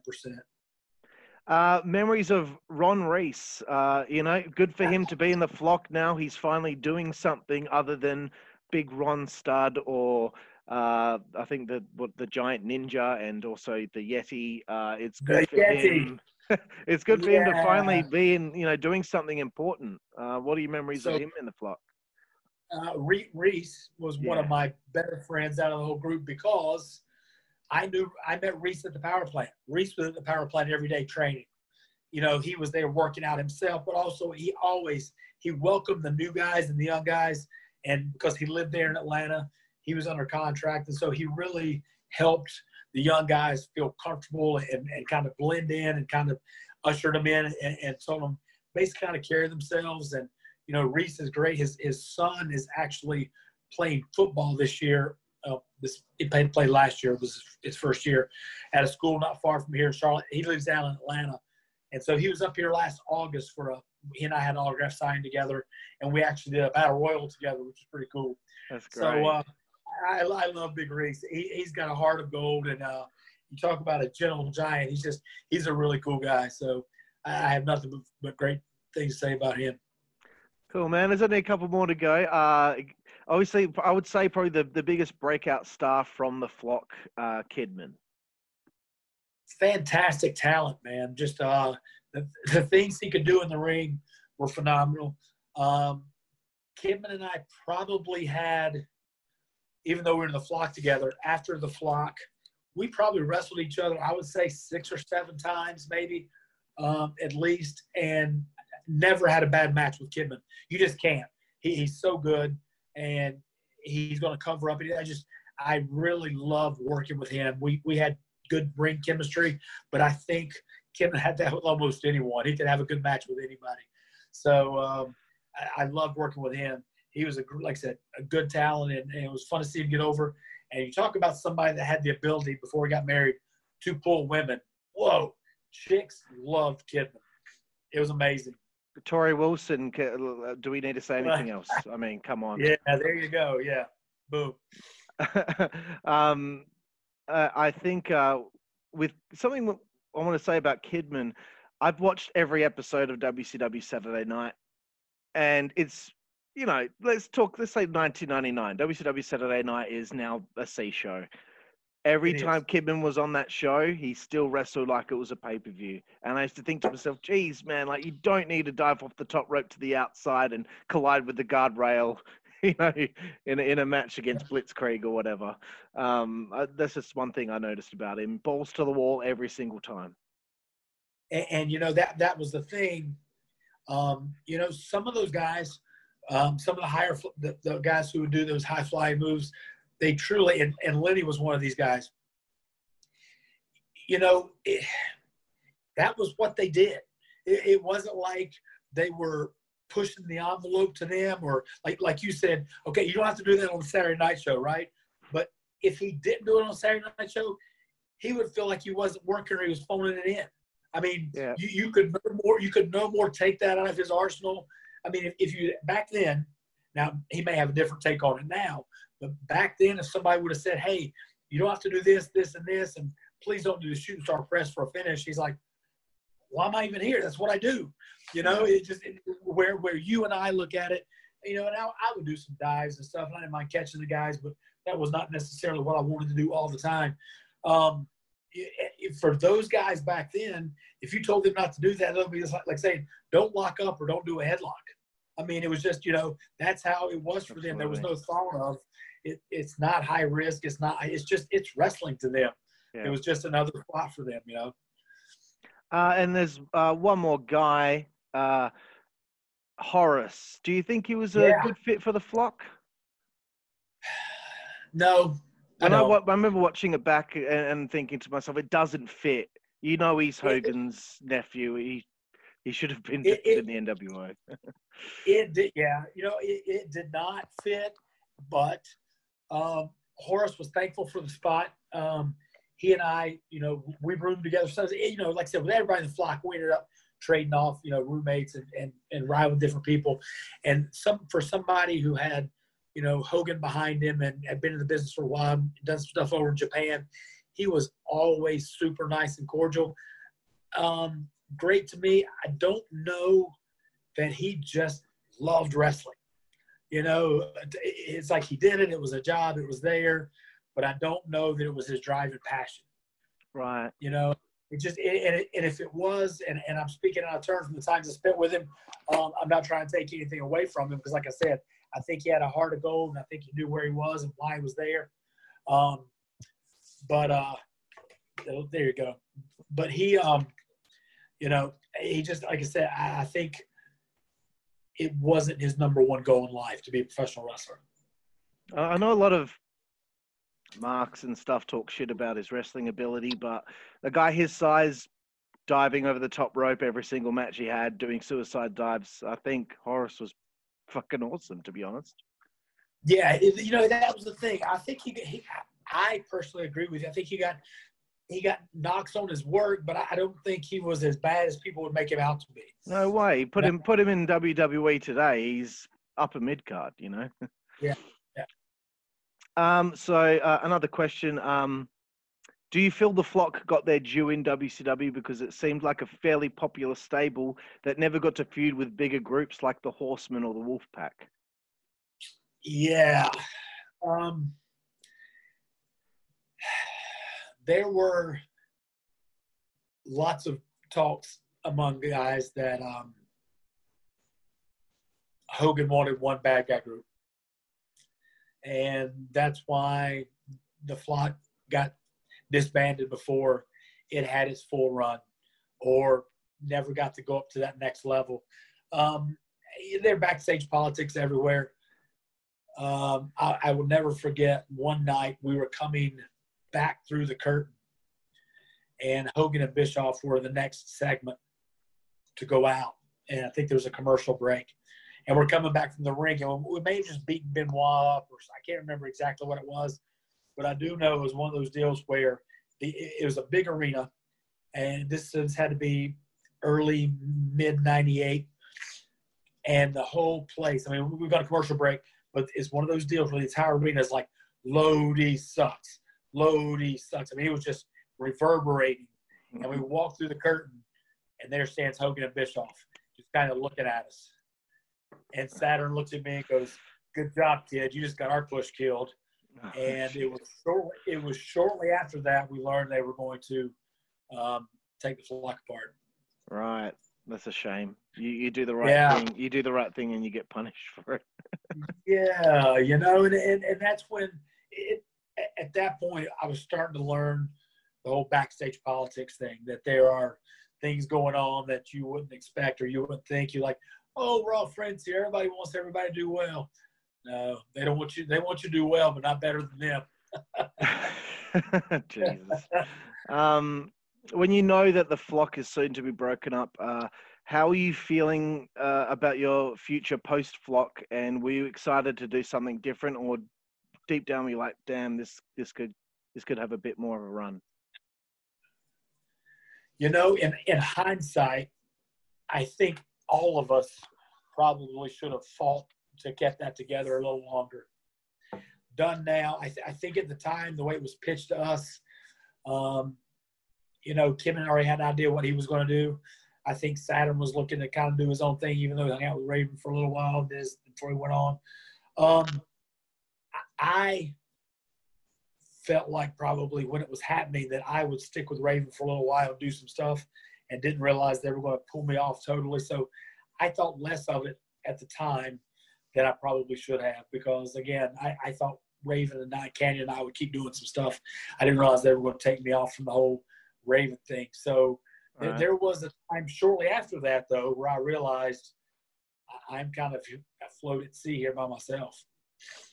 Uh, memories of Ron Reese. Uh, you know, good for him to be in the flock now. He's finally doing something other than Big Ron Stud or uh, I think the what the giant ninja and also the yeti. Uh, it's good the for yeti. him. it's good for yeah. him to finally be in, you know, doing something important. Uh, what are your memories so, of him in the flock? Uh, Reese was yeah. one of my better friends out of the whole group because I knew I met Reese at the power plant. Reese was at the power plant every day training. You know, he was there working out himself, but also he always he welcomed the new guys and the young guys, and because he lived there in Atlanta, he was under contract, and so he really helped the young guys feel comfortable and, and kind of blend in and kind of ushered them in and, and told them basically kind of carry themselves. And you know, Reese is great. His his son is actually playing football this year. Uh, this he played play last year. It was his first year at a school not far from here in Charlotte. He lives down in Atlanta, and so he was up here last August for a. He and I had an autograph signed together, and we actually did a battle royal together, which is pretty cool. That's great. So uh, I, I love Big Reese. He, he's got a heart of gold, and uh, you talk about a gentle giant. He's just he's a really cool guy. So I, I have nothing but, but great things to say about him. Cool, man. There's only a couple more to go. Uh, obviously, I would say probably the, the biggest breakout star from the flock, uh, Kidman. Fantastic talent, man. Just uh, the, the things he could do in the ring were phenomenal. Um, Kidman and I probably had, even though we were in the flock together, after the flock, we probably wrestled each other, I would say six or seven times, maybe um, at least, and never had a bad match with Kidman. You just can't. He, he's so good, and he's going to cover up. I just, I really love working with him. We we had good ring chemistry, but I think Kidman had that with almost anyone. He could have a good match with anybody. So um, I, I loved working with him. He was a like I said, a good talent, and, and it was fun to see him get over. And you talk about somebody that had the ability before he got married to pull women. Whoa, chicks loved Kidman. It was amazing. Torrie Wilson, do we need to say anything else? I mean, come on. Yeah, there you go. Yeah, boom. um, uh, I think uh, with something I want to say about Kidman, I've watched every episode of WCW Saturday Night, and it's you know let's talk. Let's say 1999. WCW Saturday Night is now a C show. Every it time is. Kidman was on that show, he still wrestled like it was a pay per view. And I used to think to myself, geez, man, like you don't need to dive off the top rope to the outside and collide with the guardrail, you know, in a, in a match against Blitzkrieg or whatever. Um, I, that's just one thing I noticed about him: balls to the wall every single time. And, and you know that that was the thing. Um, you know, some of those guys, um, some of the higher the, the guys who would do those high flying moves they truly, and, and Lenny was one of these guys. You know, it, that was what they did. It, it wasn't like they were pushing the envelope to them or like like you said, okay, you don't have to do that on the Saturday night show, right? But if he didn't do it on Saturday night show, he would feel like he wasn't working or he was phoning it in. I mean, yeah. you, you could no more you could no more take that out of his arsenal. I mean, if, if you back then, now he may have a different take on it now, but back then, if somebody would have said, "Hey, you don't have to do this, this, and this, and please don't do the shooting star press for a finish," he's like, "Why am I even here? That's what I do." You know, it just it, where where you and I look at it, you know, and I, I would do some dives and stuff, and I didn't mind catching the guys, but that was not necessarily what I wanted to do all the time. Um, for those guys back then, if you told them not to do that, it would be like, like saying, "Don't lock up or don't do a headlock." I mean, it was just you know that's how it was for them. There was no thought of it, it's not high risk. It's not. It's just it's wrestling to them. Yeah. It was just another spot for them, you know. Uh, and there's uh, one more guy, uh, Horace. Do you think he was a yeah. good fit for the flock? No, I, I, I, remember watching it back and, and, thinking to myself, it doesn't fit. You know, he's Hogan's it, nephew. He he should have been it, in the NWO. it did, yeah. You know, it, it did not fit, but um, Horace was thankful for the spot. Um, he and I, you know, we roomed together. So, you know, like I said, with everybody in the flock, we ended up trading off, you know, roommates and, and, and riding with different people. And some for somebody who had, you know, Hogan behind him and had been in the business for a while, done some stuff over in Japan, he was always super nice and cordial. Um, great to me. I don't know that he just loved wrestling. You know, it's like he did it. It was a job. It was there, but I don't know that it was his drive and passion. Right. You know, it just it, and, it, and if it was, and, and I'm speaking out of turn from the times I spent with him, um, I'm not trying to take anything away from him because, like I said, I think he had a heart of gold, and I think he knew where he was and why he was there. Um, but uh, there you go. But he, um, you know, he just like I said, I, I think it wasn't his number one goal in life to be a professional wrestler. Uh, I know a lot of marks and stuff talk shit about his wrestling ability, but a guy his size diving over the top rope every single match he had, doing suicide dives, I think Horace was fucking awesome, to be honest. Yeah, you know that was the thing. I think he, he I personally agree with you. I think he got he got knocks on his work, but I don't think he was as bad as people would make him out to be. No way. Put him put him in WWE today. He's upper mid card, you know. Yeah. Yeah. Um, so uh, another question. Um, do you feel the flock got their due in WCW because it seemed like a fairly popular stable that never got to feud with bigger groups like the Horsemen or the Wolfpack? Yeah. Um, there were lots of talks among the guys that um, Hogan wanted one bad guy group. And that's why the flock got disbanded before it had its full run or never got to go up to that next level. Um, there are backstage politics everywhere. Um, I, I will never forget one night we were coming back through the curtain, and Hogan and Bischoff were the next segment to go out. And I think there was a commercial break. And we're coming back from the ring, and we may have just beaten Benoit up, or I can't remember exactly what it was, but I do know it was one of those deals where the, it was a big arena, and this had to be early mid '98, and the whole place. I mean, we've got a commercial break, but it's one of those deals where the entire arena is like, "Lodi sucks, Lodi sucks." I mean, it was just reverberating, and we walked through the curtain, and there stands Hogan and Bischoff, just kind of looking at us. And Saturn looks at me and goes, "Good job, kid. You just got our push killed." Oh, And it was shortly, it was shortly after that we learned they were going to um, take the flock apart. Right. That's a shame. You you do the right Yeah. thing. You do the right thing and you get punished for it. Yeah, you know, and and, and that's when it at- at that point I was starting to learn the whole backstage politics thing that there are things going on that you wouldn't expect or you wouldn't think. You're like, oh, we're all friends here. Everybody wants everybody to do well. No, they don't want you. They want you to do well, but not better than them. Jesus. Um, when you know that the flock is soon to be broken up, uh, how are you feeling uh, about your future post flock? And were you excited to do something different, or deep down were you like, "Damn, this this could this could have a bit more of a run"? You know, in, in hindsight, I think all of us probably should have fought to get that together a little longer. Done now. I, th- I think at the time, the way it was pitched to us, um, you know, Kim had already had an idea what he was going to do. I think Saturn was looking to kind of do his own thing, even though he hung out with Raven for a little while before he went on. Um, I felt like probably when it was happening that I would stick with Raven for a little while and do some stuff and didn't realize they were going to pull me off totally. So I thought less of it at the time than I probably should have because, again, I, I thought Raven and Night Kanyon and I would keep doing some stuff. I didn't realize they were going to take me off from the whole Raven thing. So there, Right. there was a time shortly after that, though, where I realized I'm kind of afloat at sea here by myself.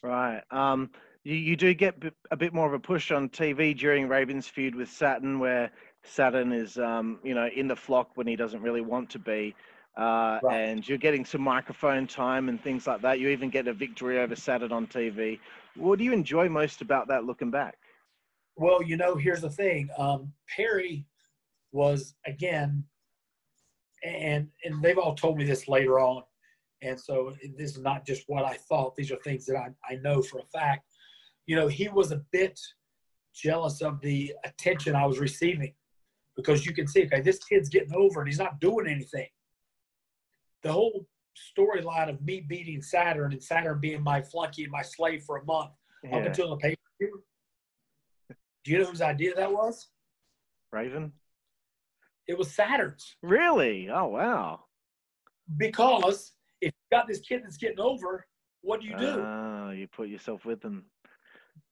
Right. Um, you, you do get a bit more of a push on TV during Raven's feud with Saturn, where Saturn is, um, you know, in the flock when he doesn't really want to be. Uh, Right. And you're getting some microphone time and things like that. You even get a victory over Saturn on TV. What do you enjoy most about that looking back? Well, you know, here's the thing. Um, Perry was again, and and they've all told me this later on, and so this is not just what I thought. These are things that I, I know for a fact. You know, he was a bit jealous of the attention I was receiving because you can see, okay, this kid's getting over and he's not doing anything. The whole storyline of me beating Saturn and Saturn being my flunky and my slave for a month up Yeah. until the pay per view. Do you know whose idea that was? Raven? It was Saturn's. Really? Oh, wow. Because if you got this kid that's getting over, what do you do? Ah, you put yourself with them.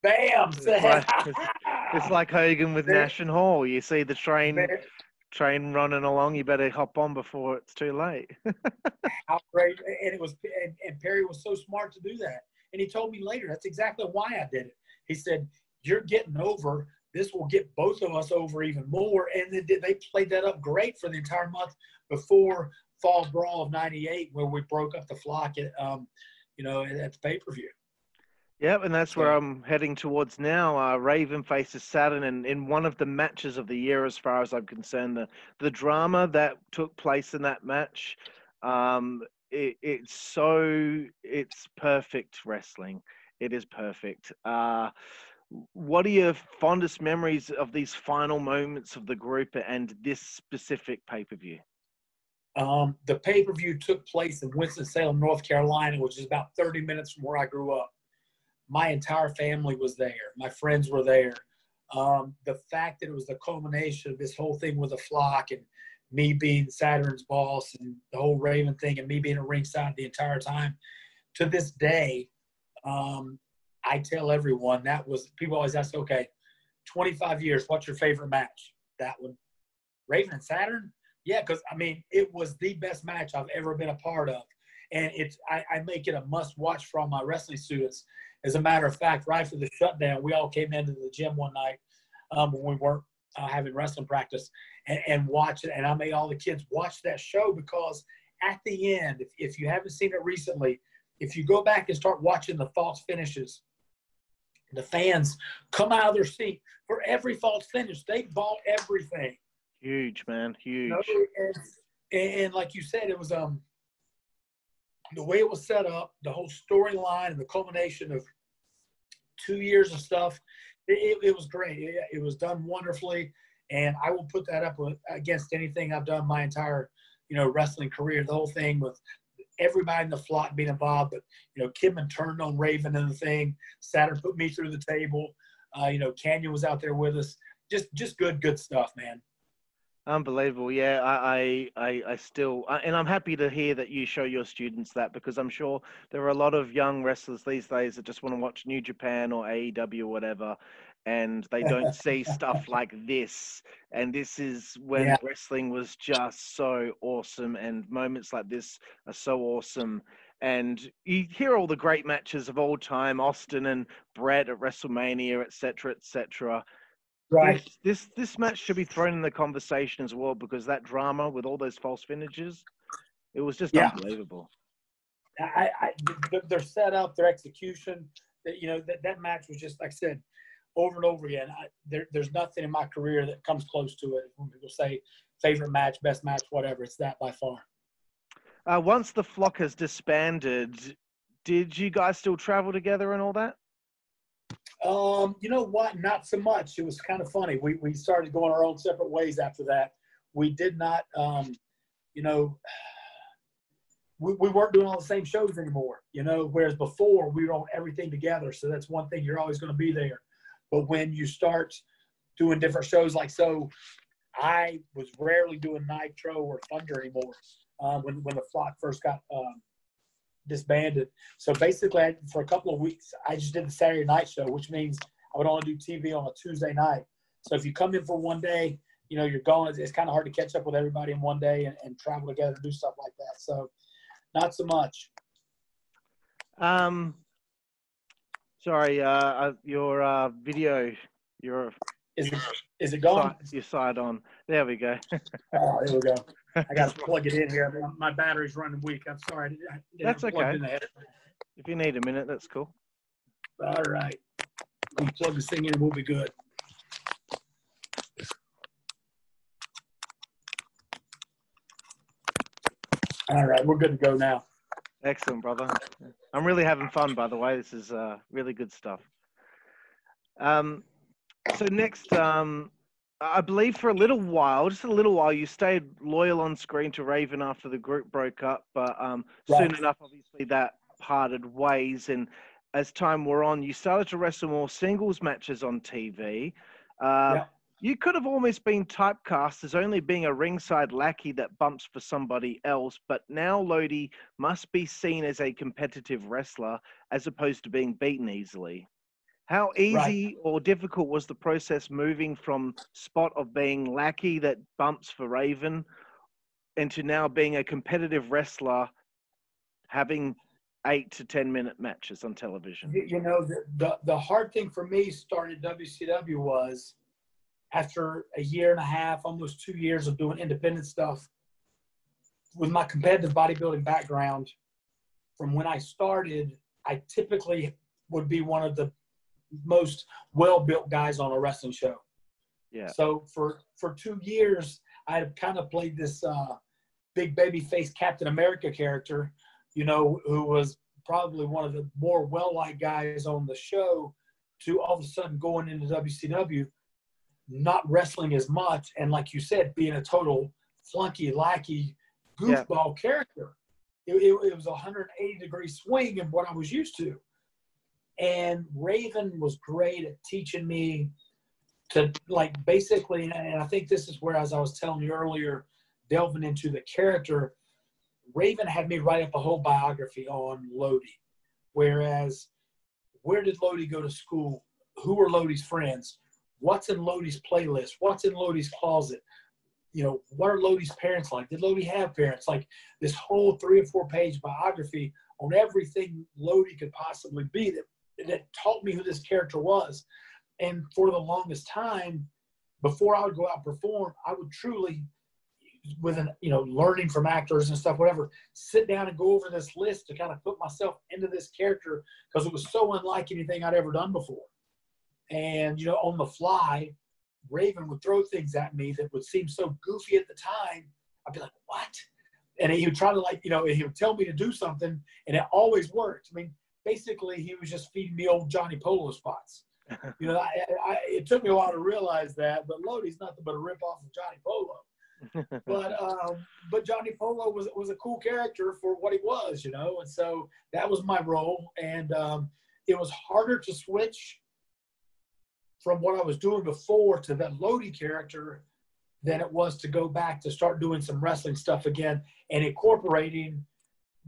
Bam! it's like- It's like Hogan with There- Nash and Hall. You see the train Man, train running along, you better hop on before it's too late. how great! And it was, and, and Perry was so smart to do that. And he told me later that's exactly why I did it. He said, "You're getting over. This will get both of us over even more." And then they played that up great for the entire month before Fall Brawl of '98, where we broke up the flock at, um, you know, at, at the pay per view. Yep, and that's where I'm heading towards now. Uh, Raven faces Saturn, and in one of the matches of the year, as far as I'm concerned, the the drama that took place in that match, um, it, it's so it's perfect wrestling. It is perfect. Uh, what are your fondest memories of these final moments of the group and this specific pay per view? Um, the pay per view took place in Winston-Salem, North Carolina, which is about 30 minutes from where I grew up. My entire family was there. My friends were there. Um, the fact that it was the culmination of this whole thing with the flock and me being Saturn's boss and the whole Raven thing and me being a ringside the entire time. To this day, um, I tell everyone that was people always ask, okay, 25 years, what's your favorite match? That one, Raven and Saturn. Yeah, because I mean, it was the best match I've ever been a part of, and it's I, I make it a must-watch for all my wrestling students. As a matter of fact, right after the shutdown, we all came into the gym one night um, when we weren't uh, having wrestling practice and, and watch it. And I made all the kids watch that show because at the end, if, if you haven't seen it recently, if you go back and start watching the false finishes, the fans come out of their seat for every false finish. They bought everything. Huge, man. Huge. You know, and, and, like you said, it was um the way it was set up, the whole storyline and the culmination of two years of stuff. It, it was great. It, it, was done wonderfully, and I will put that up with, against anything I've done my entire you know wrestling career. The whole thing with everybody in the flock being involved, but you know Kidman turned on Raven and the thing. Saturn put me through the table. Uh, you know, Kanyon was out there with us. Just just good good stuff, man. Unbelievable, yeah. I, I, I still, uh, and I'm happy to hear that you show your students that because I'm sure there are a lot of young wrestlers these days that just want to watch New Japan or AEW or whatever, and they don't see stuff like this. And this is when yeah. wrestling was just so awesome, and moments like this are so awesome. And you hear all the great matches of all time, Austin and Bret at WrestleMania, etc., etc Right. This, this, this match should be thrown in the conversation as well because that drama with all those false finishes, it was just yeah. unbelievable. I, I, their setup, their execution, that you know that, that match was just like I said over and over again. I, there, there's nothing in my career that comes close to it. When people say favorite match, best match, whatever, it's that by far. Uh, once the flock has disbanded, did you guys still travel together and all that? Um, you know what? Not so much. It was kind of funny. We we started going our own separate ways after that. We did not, um, you know, we, we weren't doing all the same shows anymore. You know, whereas before we were on everything together. So that's one thing you're always going to be there. But when you start doing different shows, like so, I was rarely doing Nitro or Thunder anymore. Um, when when the flock first got um, disbanded. So basically, I, for a couple of weeks, I just did the Saturday night show, which means I would only do TV on a Tuesday night. So if you come in for one day, you know, you're going, it's, it's kind of hard to catch up with everybody in one day and, and travel together and do stuff like that. So not so much. Um, sorry, uh, your uh, video, your is it is it going? Your side on. There we go. oh, there we go. I got to plug it in here. My battery's running weak. I'm sorry. That's okay. If you need a minute, that's cool. All right. We plug this thing in and we'll be good. All right, we're good to go now. Excellent, brother. I'm really having fun, by the way. This is uh, really good stuff. Um, so next, um, I believe for a little while, just a little while, you stayed loyal on screen to Raven after the group broke up, but um, right. soon enough, obviously, that parted ways. And as time wore on, you started to wrestle more singles matches on TV. Uh, yeah. You could have almost been typecast as only being a ringside lackey that bumps for somebody else, but now Lodi must be seen as a competitive wrestler as opposed to being beaten easily. How easy right. or difficult was the process moving from spot of being lackey that bumps for Raven into now being a competitive wrestler having eight to 10 minute matches on television? You know, the, the, the hard thing for me starting WCW was after a year and a half, almost two years of doing independent stuff, with my competitive bodybuilding background, from when I started, I typically would be one of the most well-built guys on a wrestling show. Yeah. So for for two years, I had kind of played this uh, big baby face Captain America character, you know, who was probably one of the more well-liked guys on the show to all of a sudden going into WCW, not wrestling as much, and like you said, being a total flunky, lackey, Yeah. goofball character. It, it, it was a 180 degree swing in what I was used to. And Raven was great at teaching me to like basically, and I think this is where, as I was telling you earlier, delving into the character, Raven had me write up a whole biography on Lodi. Whereas, where did Lodi go to school? Who were Lodi's friends? What's in Lodi's playlist? What's in Lodi's closet? You know, what are Lodi's parents like? Did Lodi have parents? Like this whole three or four page biography on everything Lodi could possibly be that, that taught me who this character was. And for the longest time, before I would go out and perform, I would truly, with an you know, learning from actors and stuff, whatever, sit down and go over this list to kind of put myself into this character because it was so unlike anything I'd ever done before. And you know, on the fly, Raven would throw things at me that would seem so goofy at the time. I'd be like, "What?" And he would try to like, you know, he would tell me to do something, and it always worked. I mean, basically, he was just feeding me old Johnny Polo spots. You know, I, I, it took me a while to realize that, but Lodi's nothing but a rip off of Johnny Polo. but um, but Johnny Polo was was a cool character for what he was, you know, and so that was my role, and um, it was harder to switch from what I was doing before to that Lodi character than it was to go back to start doing some wrestling stuff again and incorporating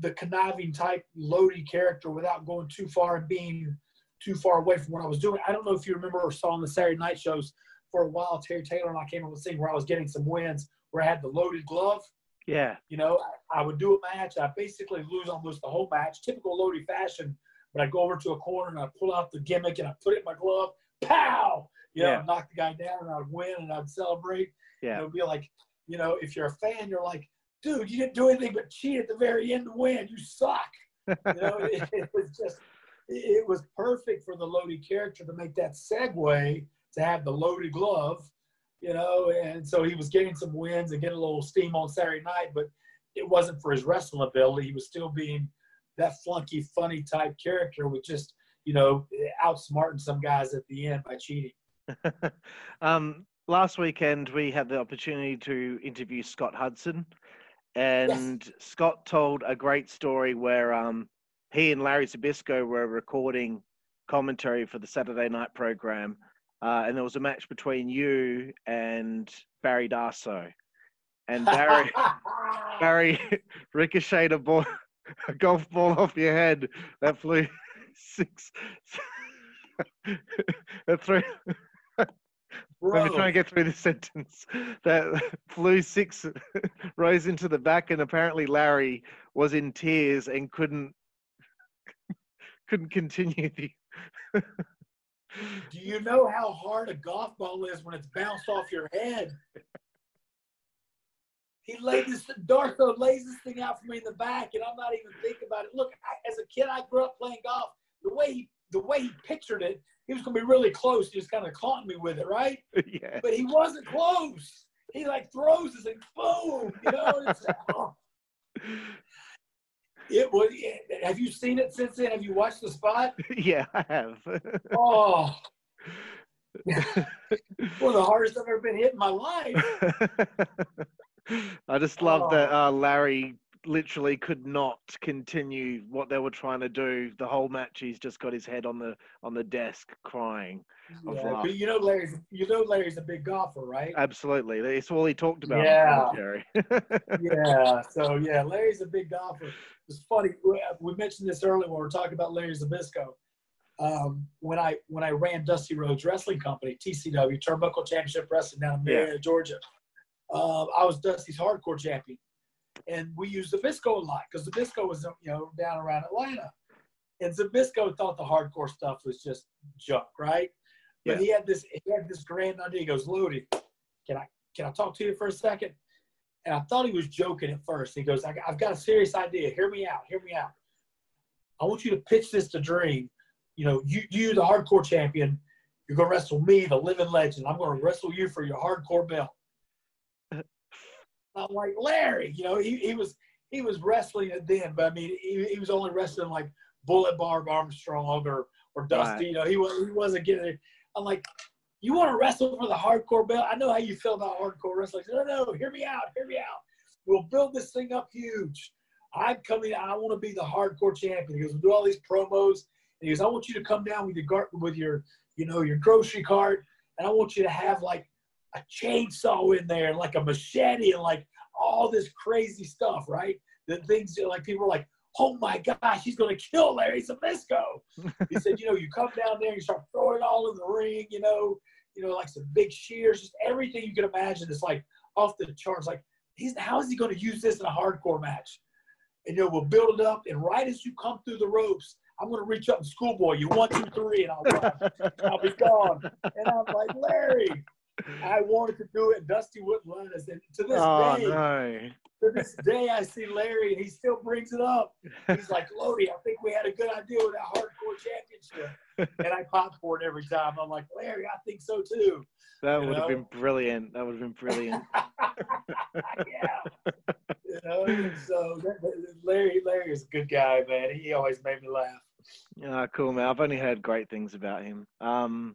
the conniving type Lodi character without going too far and being too far away from what I was doing. I don't know if you remember or saw on the Saturday night shows for a while, Terry Taylor and I came up with a scene where I was getting some wins where I had the loaded glove. Yeah. You know, I, I would do a match. I basically lose almost the whole match, typical Lodi fashion. But I'd go over to a corner and I'd pull out the gimmick and I'd put it in my glove. Pow! You know, Yeah. I'd knock the guy down and I'd win and I'd celebrate. Yeah. it would be like, you know, if you're a fan, you're like, dude, you didn't do anything but cheat at the very end to win. You suck. You know, it, it was just, it was perfect for the Lodi character to make that segue to have the loaded glove, you know, and so he was getting some wins and getting a little steam on Saturday night, but it wasn't for his wrestling ability. He was still being that flunky, funny type character with just, you know, outsmarting some guys at the end by cheating. um, last weekend we had the opportunity to interview Scott Hudson, and Scott told a great story where um, he and Larry Zbyszko were recording commentary for the Saturday night program, uh, and there was a match between you and Barry Darsow, and Barry Barry ricocheted a ball, a golf ball off your head that flew six. that threw Bro, try and get through this sentence. That flew six rows into the back, and apparently Larry was in tears and couldn't couldn't continue the. do you know how hard a golf ball is when it's bounced off your head? He laid this, Darsow lays this thing out for me in the back, and I'm not even thinking about it. Look, I, as a kid, I grew up playing golf. The way he, the way he pictured it, was going to be really close. He was kind of caught me with it, right? yeah, But he wasn't close. He like throws this and boom, you know. It's, oh, it was. Have you seen it since then? Have you watched the spot? yeah, I have. Oh, one of the hardest I've ever been hit in my life. I just love that Oh. uh, Larry literally could not continue what they were trying to do. The whole match, he's just got his head on the on the desk crying. Yeah, but you know Larry's you know Larry's a big golfer, right? Absolutely, that's all he talked about. Yeah. commentary. yeah. So yeah, Larry's a big golfer. It's funny. we- We mentioned this earlier when we were talking about Larry Zbyszko. Um, when I when I ran Dusty Rhodes Wrestling Company, TCW Turnbuckle Championship Wrestling down in Yeah. Marietta, Georgia, uh, I was Dusty's hardcore champion, and we used Zbyszko a lot because Zbyszko was you know down around Atlanta, and Zbyszko thought the hardcore stuff was just junk, right? But Yeah. he had this he had this grand idea. He goes, Lodi, can I can I talk to you for a second? And I thought he was joking at first. He goes, I, I've got a serious idea. Hear me out. Hear me out. I want you to pitch this to Dream. You know, you, you the hardcore champion. You're going to wrestle me, the living legend. I'm going to wrestle you for your hardcore belt. I'm like, Larry, you know, he, he was he was wrestling it then, but I mean, he, he was only wrestling like Bullet Bob Armstrong or or Dusty. Right. You know, he was he wasn't getting it. I'm like, you want to wrestle for the hardcore belt? I know how you feel about hardcore wrestling. No, no, hear me out, hear me out. We'll build this thing up huge. I'm coming. I want to be the hardcore champion. He goes, we'll do all these promos. And he goes, I want you to come down with your with your you know your grocery cart, and I want you to have like a chainsaw in there, like a machete, and like all this crazy stuff, right? The things like people are like, oh my gosh, he's gonna kill Larry Zbyszko. he said, you know, you come down there, you start throwing all in the ring, you know, you know, like some big shears, just everything you can imagine. It's like off the charts. Like, he's how is he going to use this in a hardcore match? And you know, we'll build it up, and right as you come through the ropes, I'm going to reach up and schoolboy you one, two, three, and I'll. I'll be gone. And I'm like, Larry, I wanted to do it. Dusty wouldn't let us. And to this oh day, no. to this day, I see Larry, and he still brings it up. He's like, Lodi, I think we had a good idea with that hardcore championship. And I pop for it every time. I'm like, Larry, I think so too. That You would have been brilliant. That would have been brilliant. yeah. You know, so Larry, Larry is a good guy, man. He always made me laugh. Ah, cool, man. I've only heard great things about him. Um,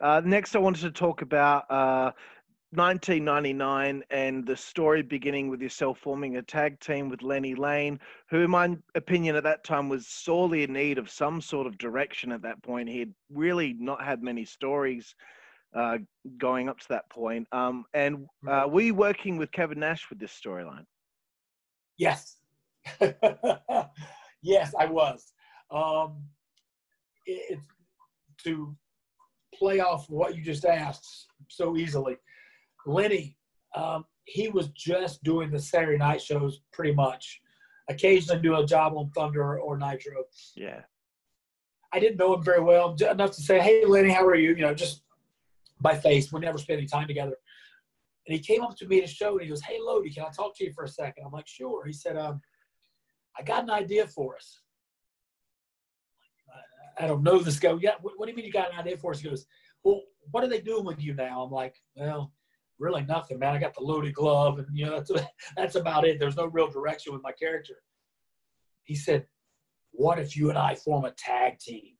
uh, next, I wanted to talk about uh, 1999 and the story beginning with yourself forming a tag team with Lenny Lane, who, in my opinion, at that time was sorely in need of some sort of direction at that point. He had really not had many stories uh, going up to that point. Um, and uh, were you working with Kevin Nash with this storyline? Yes. yes, I was. Um, it, it's to play off what you just asked so easily. Lenny, um, he was just doing the Saturday night shows pretty much. Occasionally do a job on Thunder or Nitro. Yeah. I didn't know him very well, enough to say, "Hey, Lenny, how are you?" You know, just by face. We never spent any time together. And he came up to me at a show and he goes, "Hey, Lodi, can I talk to you for a second? I'm like, "Sure." He said, um, "I got an idea for us." I- don't know this guy. Yeah, what, what do you mean you got an idea for us? He goes, "Well, what are they doing with you now?" I'm like, "Well, really nothing, man. I got the loaded glove, and you know that's that's about it. There's no real direction with my character." He said, "What if you and I form a tag team?"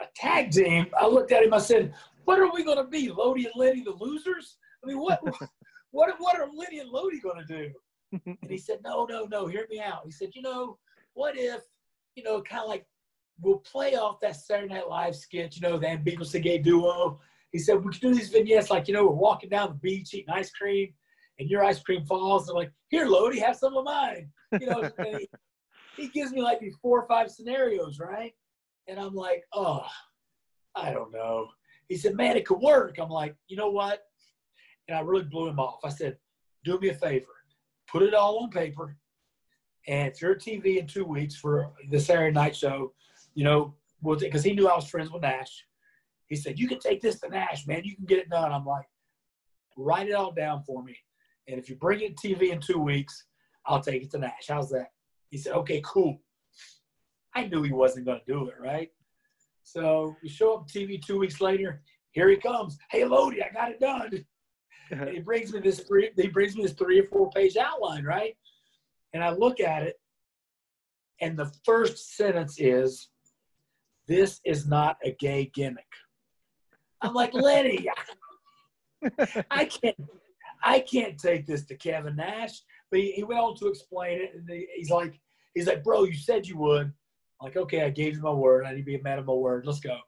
a tag team. I looked at him. I said, "What are we going to be, Lodi and Lenny, the losers? I mean, what, what, what are Lenny and Lodi going to do?" And he said, "No, no, no. Hear me out." He said, "You know, what if, you know, kind of like we'll play off that Saturday Night Live skit, you know, the ambiguous gay duo." He said, "We could do these vignettes like, you know, we're walking down the beach eating ice cream, and your ice cream falls. And like, here, Lodi, have some of mine." You know, he, he gives me like these four or five scenarios, right? And I'm like, oh, I don't know. He said, man, it could work. I'm like, you know what? And I really blew him off. I said, do me a favor, put it all on paper. And if you're TV in two weeks for the Saturday night show, you know, because he knew I was friends with Nash. He said, you can take this to Nash, man. You can get it done. I'm like, write it all down for me. And if you bring it to TV in two weeks, I'll take it to Nash. How's that? He said, okay, cool. I knew he wasn't going to do it, right? So we show up TV two weeks later. Here he comes. Hey, Lodi, I got it done. He brings me this three. He brings me this three or four page outline, right? And I look at it, and the first sentence is, "This is not a gay gimmick." I'm like, Lenny, I can't, I can't take this to Kevin Nash. But he, he went on to explain it, and he, he's like, he's like, bro, you said you would. I'm like, okay, I gave you my word. I need to be a man of my word. Let's go.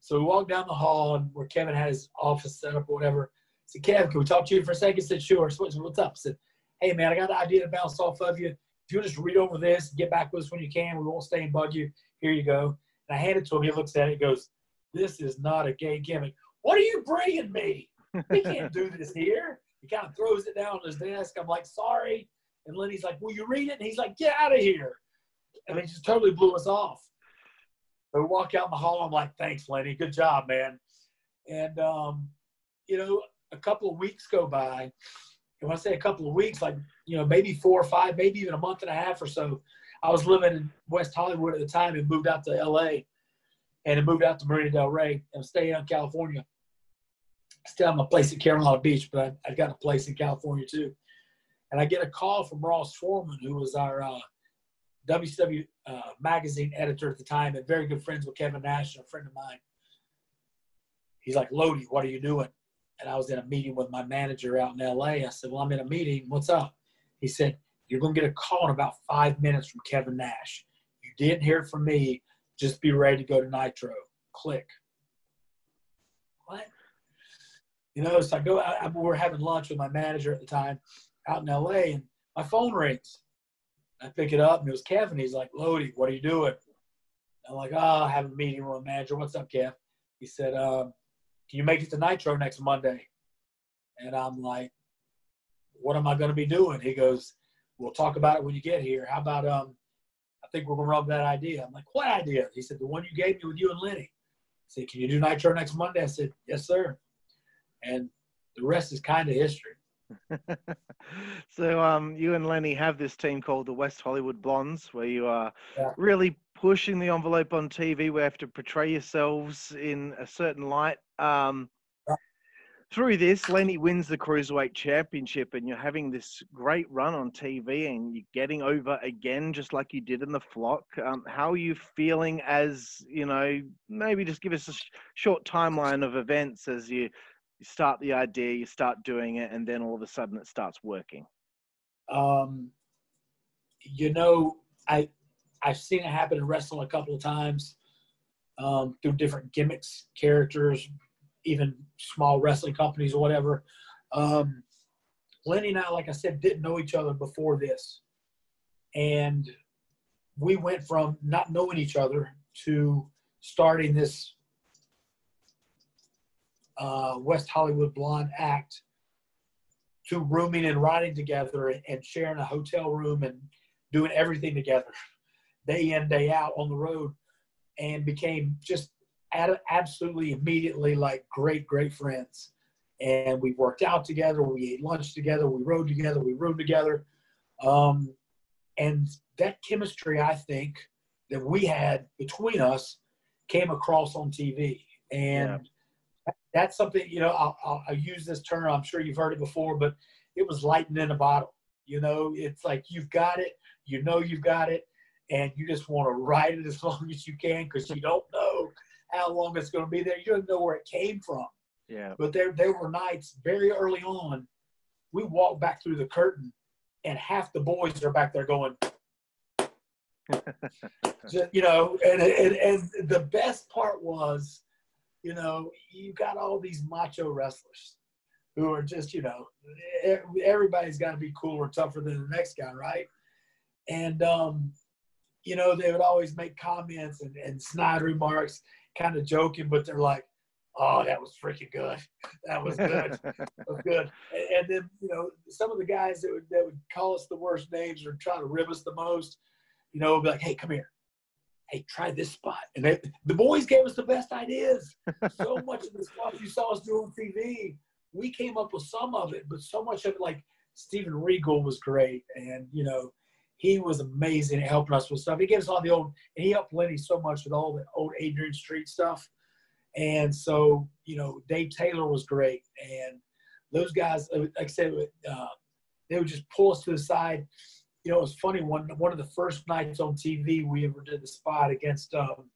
So we walked down the hall, and where Kevin had his office set up or whatever. I said, Kevin, can we talk to you for a second? He said, sure. So what's, what's up? I said, hey, man, I got an idea to bounce off of you. If you'll just read over this, get back with us when you can. We won't stay and bug you. Here you go. And I hand it to him. He looks at it. Goes, this is not a gay gimmick. What are you bringing me? We can't do this here. He kind of throws it down on his desk. I'm like, sorry. And Lenny's like, will you read it? And he's like, get out of here. And he just totally blew us off. So we walk out in the hall. I'm like, thanks, Lenny. Good job, man. And, um, you know, a couple of weeks go by. And when I say a couple of weeks, like, you know, maybe four or five, maybe even a month and a half or so. I was living in West Hollywood at the time and moved out to LA and then moved out to Marina Del Rey and staying in California. Still have my place at Carolina Beach, but I, have got a place in California too. And I get a call from Ross Foreman, who was our uh, WCW uh, magazine editor at the time and very good friends with Kevin Nash, and a friend of mine. He's like, Lodi, what are you doing? And I was in a meeting with my manager out in LA. I said, Well, I'm in a meeting. What's up? He said, You're going to get a call in about five minutes from Kevin Nash. You didn't hear from me. Just be ready to go to Nitro. Click. What? You know, so I go, I, I, we're having lunch with my manager at the time out in LA, and my phone rings. I pick it up, and it was Kevin. He's like, Lodi, what are you doing? I'm like, oh, I have a meeting with my manager. What's up, Kev? He said, um, can you make it to Nitro next Monday? And I'm like, what am I going to be doing? He goes, we'll talk about it when you get here. How about, um, I think we're going to rub that idea. I'm like, what idea? He said, the one you gave me with you and Lenny. I said, can you do Nitro next Monday? I said, yes, sir. And the rest is kind of history. so um, you and Lenny have this team called the West Hollywood Blondes, where you are yeah. really pushing the envelope on TV. We have to portray yourselves in a certain light. Um, through this, Lenny wins the Cruiserweight Championship, and you're having this great run on TV, and you're getting over again, just like you did in the flock. Um, how are you feeling as, you know, maybe just give us a sh- short timeline of events as you, you start the idea, you start doing it, and then all of a sudden it starts working? Um, you know, I, I've seen it happen in wrestling a couple of times um, through different gimmicks, characters, even small wrestling companies or whatever. Um, Lenny and I, like I said, didn't know each other before this. And we went from not knowing each other to starting this uh, West Hollywood Blonde act to rooming and riding together and sharing a hotel room and doing everything together day in, day out on the road and became just absolutely immediately like great, great friends. And we worked out together. We ate lunch together. We rode together. We rode together. Um, and that chemistry, I think, that we had between us came across on TV. And yeah. That's something, you know, I'll, I'll, I'll use this term. I'm sure you've heard it before, but it was lightning in a bottle. You know, it's like you've got it. You know you've got it and you just want to ride it as long as you can because you don't know how long it's going to be there. You don't know where it came from. Yeah. But there, there were nights very early on. We walked back through the curtain, and half the boys are back there going, you know. And, and and the best part was, you know, you got all these macho wrestlers who are just, you know, everybody's got to be cooler, tougher than the next guy, right? And um, you know, they would always make comments and, and snide remarks, kind of joking, but they're like, oh, that was freaking good. That was good. that was good. And, and, then, you know, some of the guys that would, that would call us the worst names or try to rib us the most, you know, be like, hey, come here. Hey, try this spot. And they, the boys gave us the best ideas. so much of the stuff you saw us do on TV, we came up with some of it, but so much of it, like Steven Regal was great. And, you know, he was amazing at helping us with stuff. He gave us all the old, and he helped Lenny so much with all the old Adrian Street stuff. And so, you know, Dave Taylor was great. And those guys, like I said, uh, they would just pull us to the side. You know, it was funny. One one of the first nights on TV we ever did the spot against um,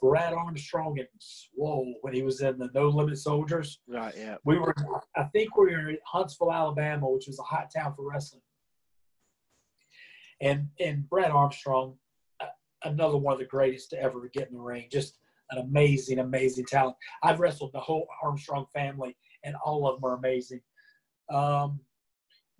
Brad Armstrong and Swoll when he was in the No Limit Soldiers. Right. Yeah. We were, I think, we were in Huntsville, Alabama, which was a hot town for wrestling and and Brad Armstrong, another one of the greatest to ever get in the ring. Just an amazing, amazing talent. I've wrestled the whole Armstrong family, and all of them are amazing. Um,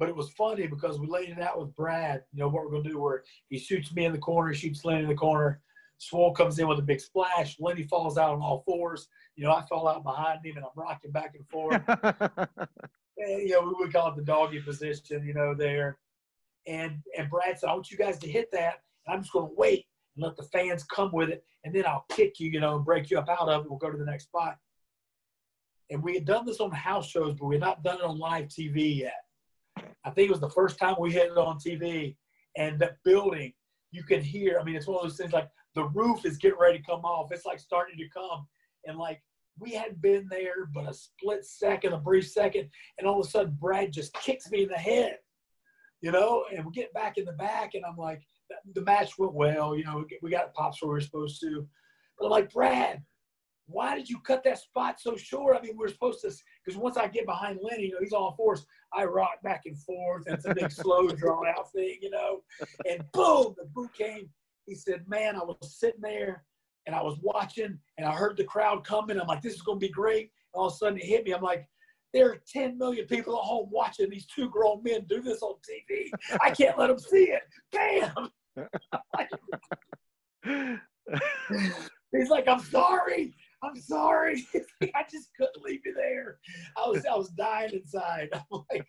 but it was funny because we laid it out with Brad. You know what we're going to do? Where he shoots me in the corner, shoots Lenny in the corner. Swoll comes in with a big splash. Lenny falls out on all fours. You know, I fall out behind him and I'm rocking back and forth. and, you know, we would call it the doggy position. You know, there. And and Brad said, I want you guys to hit that. And I'm just going to wait and let the fans come with it, and then I'll kick you, you know, and break you up out of it. We'll go to the next spot. And we had done this on house shows, but we had not done it on live TV yet. I think it was the first time we hit it on TV, and that building, you can hear. I mean, it's one of those things like the roof is getting ready to come off. It's like starting to come, and like we had been there, but a split second, a brief second, and all of a sudden Brad just kicks me in the head you know, and we get back in the back, and I'm like, the match went well. You know, we got pops where we were supposed to. But I'm like, Brad, why did you cut that spot so short? I mean, we are supposed to, because once I get behind Lenny, you know, he's on force. I rock back and forth. And it's a big, slow, drawn out thing, you know. And boom, the boot came. He said, Man, I was sitting there and I was watching and I heard the crowd coming. I'm like, This is going to be great. And all of a sudden it hit me. I'm like, there are 10 million people at home watching these two grown men do this on TV. I can't let them see it. Bam! He's like, I'm sorry. I'm sorry. I just couldn't leave you there. I was I was dying inside. I'm like,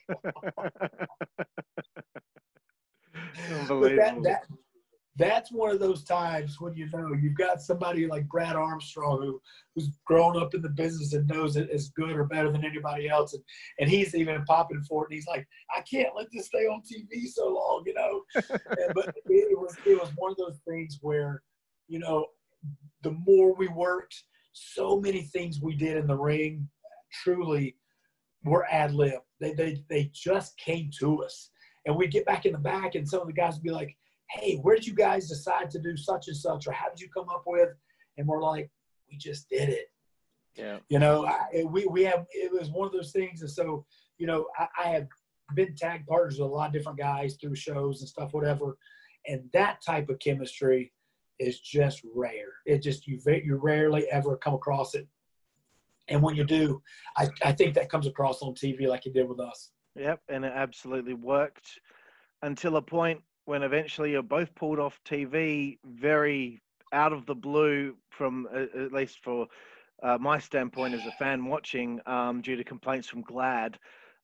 but that, that that's one of those times when you know you've got somebody like Brad Armstrong who who's grown up in the business and knows it is good or better than anybody else, and and he's even popping for it. And he's like, I can't let this stay on TV so long, you know. and, but it, it was it was one of those things where, you know, the more we worked, so many things we did in the ring, truly, were ad lib. They they they just came to us, and we get back in the back, and some of the guys would be like hey, where did you guys decide to do such and such, or how did you come up with? And we're like, we just did it. Yeah. You know, I, we we have it was one of those things, and so you know, I, I have been tag partners with a lot of different guys through shows and stuff, whatever, and that type of chemistry is just rare. It just you you rarely ever come across it, and when you do, I I think that comes across on TV like it did with us. Yep, and it absolutely worked until a point when eventually you're both pulled off TV very out of the blue from uh, at least for uh, my standpoint as a fan watching um, due to complaints from GLAAD.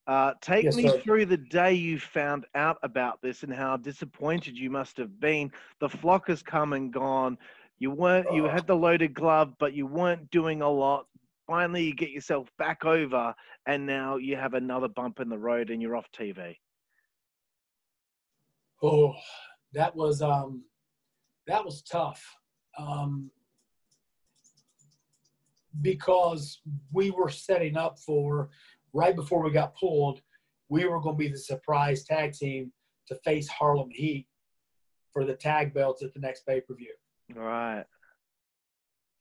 Uh, take yes, me sir. through the day you found out about this and how disappointed you must have been. The flock has come and gone. You weren't. You had the loaded glove, but you weren't doing a lot. Finally, you get yourself back over, and now you have another bump in the road, and you're off TV. Oh, that was um, that was tough um, because we were setting up for right before we got pulled. We were going to be the surprise tag team to face Harlem Heat for the tag belts at the next pay per view. Right.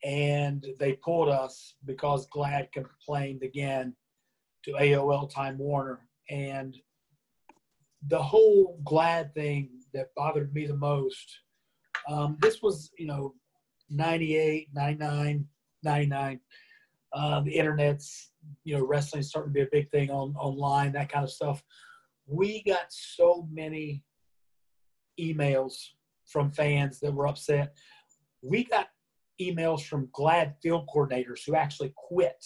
And they pulled us because GLAAD complained again to AOL Time Warner. And the whole GLAAD thing that bothered me the most. Um, this was, you know, 98, 99, 99. Uh, the internet's, you know, wrestling starting to be a big thing on online, that kind of stuff. We got so many emails from fans that were upset. We got emails from GLAAD field coordinators who actually quit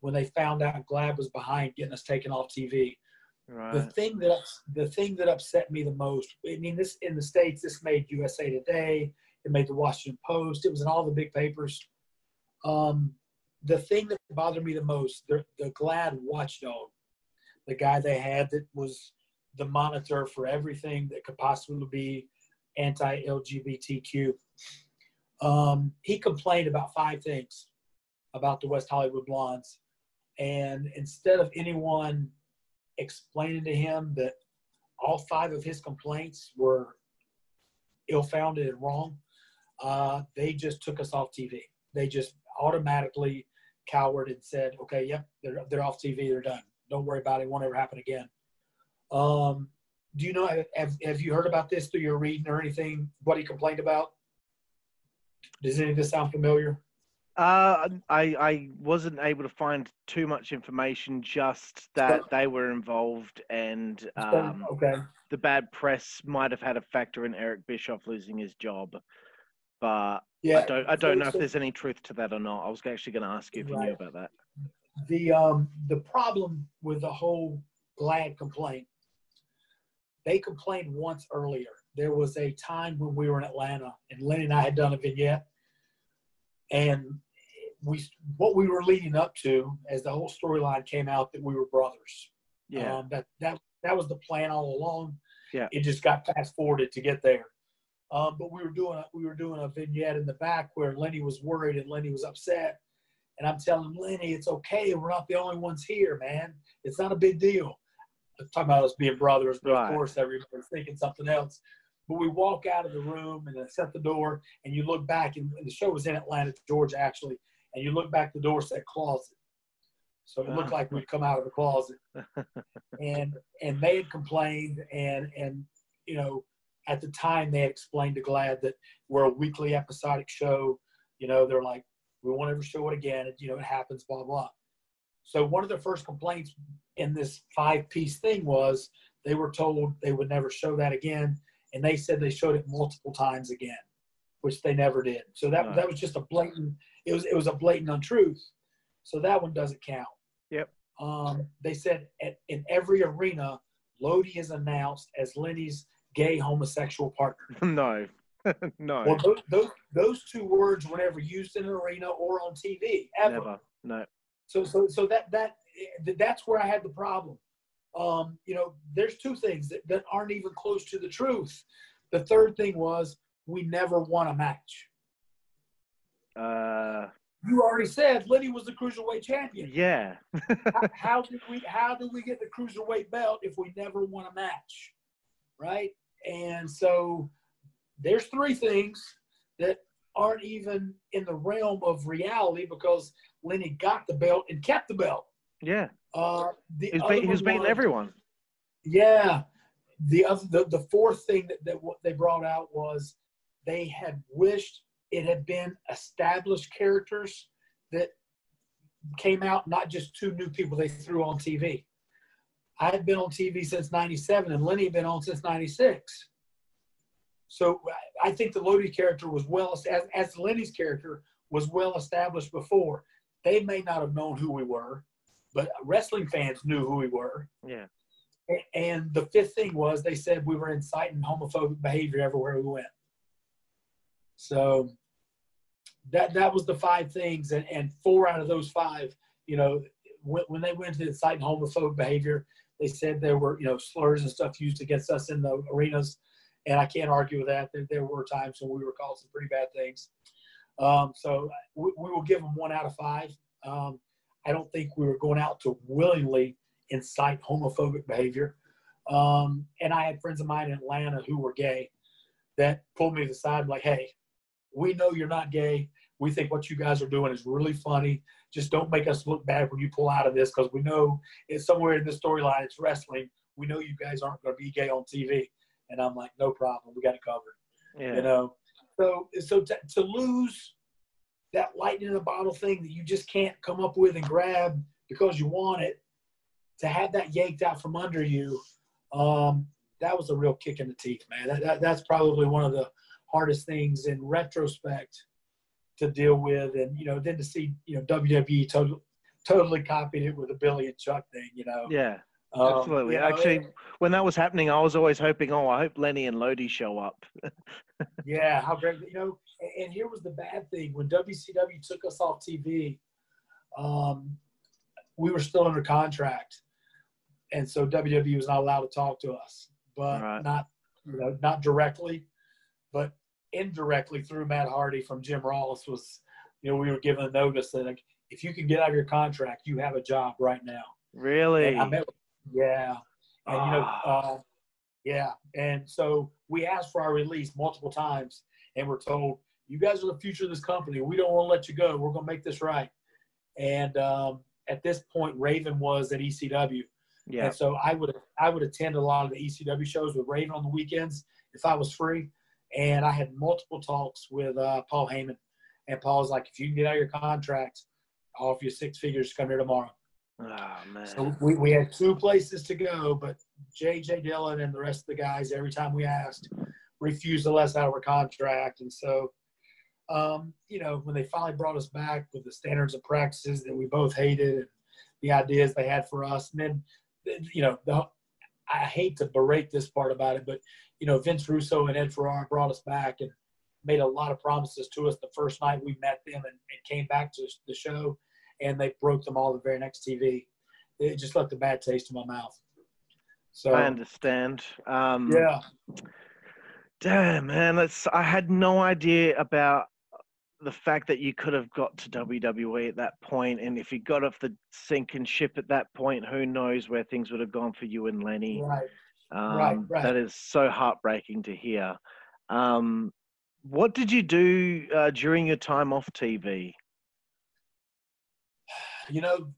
when they found out GLAAD was behind getting us taken off TV. Right. The thing that the thing that upset me the most, I mean, this in the states, this made USA Today, it made the Washington Post, it was in all the big papers. Um, the thing that bothered me the most, the, the GLAAD watchdog, the guy they had that was the monitor for everything that could possibly be anti-LGBTQ. Um, he complained about five things about the West Hollywood Blondes, and instead of anyone explaining to him that all five of his complaints were ill-founded and wrong, uh, they just took us off TV. They just automatically cowered and said, "Okay, yep, they're they're off TV. They're done. Don't worry about it. it won't ever happen again." Um, do you know? Have Have you heard about this through your reading or anything? What he complained about? Does any of this sound familiar? Uh, I I wasn't able to find too much information. Just that they were involved, and um, okay. the bad press might have had a factor in Eric Bischoff losing his job. But yeah, I don't I don't so, know if there's any truth to that or not. I was actually going to ask you if you knew about that. The um the problem with the whole GLAAD complaint, they complained once earlier. There was a time when we were in Atlanta, and Lenny and I had done a vignette and we what we were leading up to as the whole storyline came out that we were brothers. Yeah. Um, that that that was the plan all along. Yeah. It just got fast forwarded to get there. Um, but we were doing a, we were doing a vignette in the back where Lenny was worried and Lenny was upset, and I'm telling Lenny it's okay. We're not the only ones here, man. It's not a big deal. I'm talking about us being brothers, but right. of course everybody's thinking something else. But we walk out of the room and I shut the door, and you look back, and the show was in Atlanta, Georgia, actually, and you look back, the door said closet. So it looked like we'd come out of the closet, and and they had complained, and and you know, at the time they had explained to GLAAD that we're a weekly episodic show. You know, they're like, we won't ever show it again. It, you know, it happens, blah blah. So one of the first complaints in this five piece thing was they were told they would never show that again, and they said they showed it multiple times again, which they never did. So that that was just a blatant. It was it was a blatant untruth. So that one doesn't count. Yep. Um, they said at, in every arena, Lodi is announced as Lenny's gay homosexual partner. no, no, Well, those, those those two words were never used in an arena or on TV ever. never. No. So so so that that that's where I had the problem. Um, you know, there's two things that, that aren't even close to the truth. The third thing was we never won a match. Uh, You already said Liddy was the cruiserweight champion. yeah. how, how did we how did we get the cruiserweight belt if we never won a match right and so there's three things that aren't even in the realm of reality because lenny got the belt and kept the belt Yeah. uh the He was, other beat, he was one beating everyone. yeah the other the, the fourth thing that, that what they brought out was they had wished it had been established characters that came out not just two new people they threw on tv i had been on tv since 97 and lenny had been on since 96 so i think the lodi character was well as, as lenny's character was well established before they may not have known who we were but wrestling fans knew who we were Yeah. And the fifth thing was they said we were inciting homophobic behavior everywhere we went. So that that was the five things, and, and four out of those five, you know, when, when they went to inciting homophobic behavior, they said there were you know slurs and stuff used against us in the arenas, and I can't argue with that. There, there were times when we were called some pretty bad things. Um, so we, we will give them one out of five. Um, I don't think we were going out to willingly incite homophobic behavior. Um, and I had friends of mine in Atlanta who were gay that pulled me to the side like, hey, we know you're not gay. We think what you guys are doing is really funny. Just don't make us look bad when you pull out of this because we know it's somewhere in the storyline, it's wrestling. We know you guys aren't going to be gay on TV. And I'm like, no problem. We got it covered Yeah. you know so so to, to lose that lightning in a bottle thing that you just can't come up with and grab because you want it to have that yanked out from under you um, that was a real kick in the teeth man that, that, that's probably one of the hardest things in retrospect to deal with and you know then to see you know wwe totally totally copied it with the billy and chuck thing you know Yeah. Um, Absolutely. you know, Actually, when that was happening, I was always hoping, oh, I hope Lenny and Lodi show up. Yeah, how great! You know, and, and here was the bad thing: when WCW took us off TV, um, we were still under contract, and so WWE was not allowed to talk to us, but Right. not you know not directly, indirectly through Matt Hardy from Jim Ross was, you know, we were given a notice that like if you can get out of your contract, you have a job right now. Really? Met, yeah, and you know, Ah. uh, yeah, and so we asked for our release multiple times, and we're told, "You guys are the future of this company. We don't want to let you go. We're going to make this right." And um, at this point, Raven was at ECW, yeah. and so I would I would attend a lot of the ECW shows with Raven on the weekends if I was free, and I had multiple talks with uh, Paul Heyman, and Paul's like, "If you can get out of your contract, I'll offer you six figures. to Come here tomorrow." Oh, man. So we, we had two places to go, but JJ Dillon and the rest of the guys, every time we asked, refused to let us out of our contract. And so, um, you know, when they finally brought us back with the standards and practices that we both hated and the ideas they had for us, and then, you know, the, I hate to berate this part about it, but, you know, Vince Russo and Ed Ferrara brought us back and made a lot of promises to us the first night we met them and, and came back to the show and they broke them all the very next TV. It just left a bad taste in my mouth. So I understand. Um, yeah, Damn, man. That's, I had no idea about the fact that you could have got to WWE at that point, and if you got off the sinking ship at that point, who knows where things would have gone for you and Lenny. right. Um, Right, right. That is so heartbreaking to hear. Um, what did you do uh, during your time off TV? you know,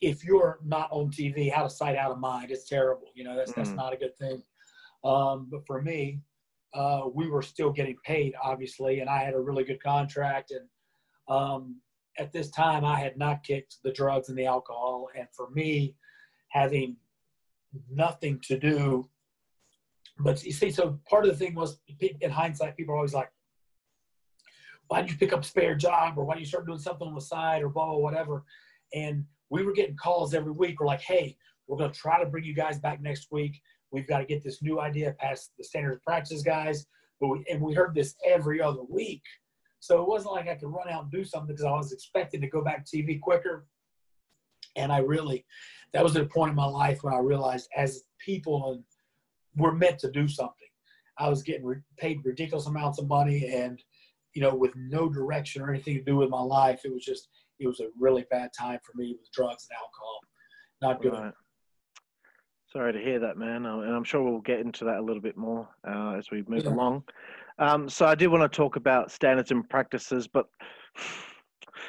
if you're not on TV, out of sight, out of mind, it's terrible. You know, that's that's Mm. not a good thing. Um, but for me, uh, we were still getting paid, obviously, and I had a really good contract. And um, at this time, I had not kicked the drugs and the alcohol. And for me, having nothing to do, but you see, so part of the thing was, in hindsight, people are always like, why did you pick up a spare job or why did you start doing something on the side or blah, blah, whatever. And we were getting calls every week. We're like, hey, we're going to try to bring you guys back next week. We've got to get this new idea past the standard of practice guys. But we, and we heard this every other week. So it wasn't like I could run out and do something because I was expecting to go back to TV quicker. And I really, that was the point in my life when I realized as people we're meant to do something. I was getting re- paid ridiculous amounts of money and, you know, with no direction or anything to do with my life. It was just, it was a really bad time for me with drugs and alcohol. Not good. Right. Sorry to hear that, man. Uh, And I'm sure we'll get into that a little bit more uh, as we move Yeah. along. Um, so I did want to talk about standards and practices, but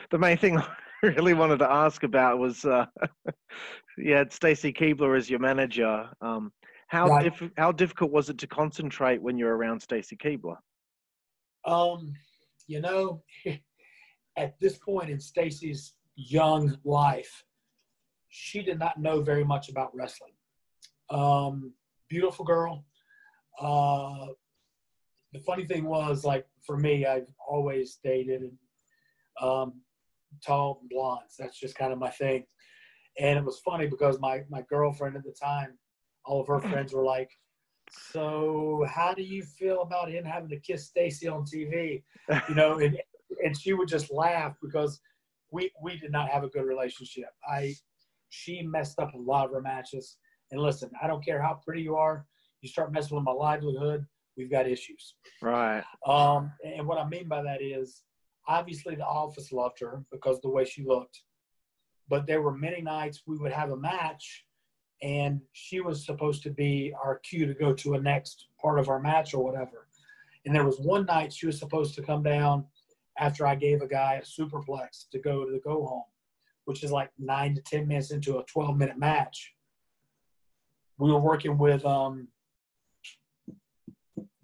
the main thing I really wanted to ask about was uh, you had Stacy Keibler as your manager. Um, how Right. diff- how difficult was it to concentrate when you're around Stacy Keibler? Um, you know, at this point in Stacy's young life, she did not know very much about wrestling. Um, beautiful girl. Uh, the funny thing was, like for me, I've always dated um, tall blondes. That's just kind of my thing. And it was funny because my my girlfriend at the time, all of her friends were like, "So, how do you feel about him having to kiss Stacy on TV?" You know, and and she would just laugh because we we did not have a good relationship. I she messed up a lot of her matches. And listen, I don't care how pretty you are, you start messing with my livelihood, we've got issues. Right. Um, and what I mean by that is, obviously, the office loved her because of the way she looked. But there were many nights we would have a match, and she was supposed to be our cue to go to a next part of our match or whatever. And there was one night she was supposed to come down after I gave a guy a superplex to go to the go home, which is like nine to 10 minutes into a 12 minute match. We were working with um,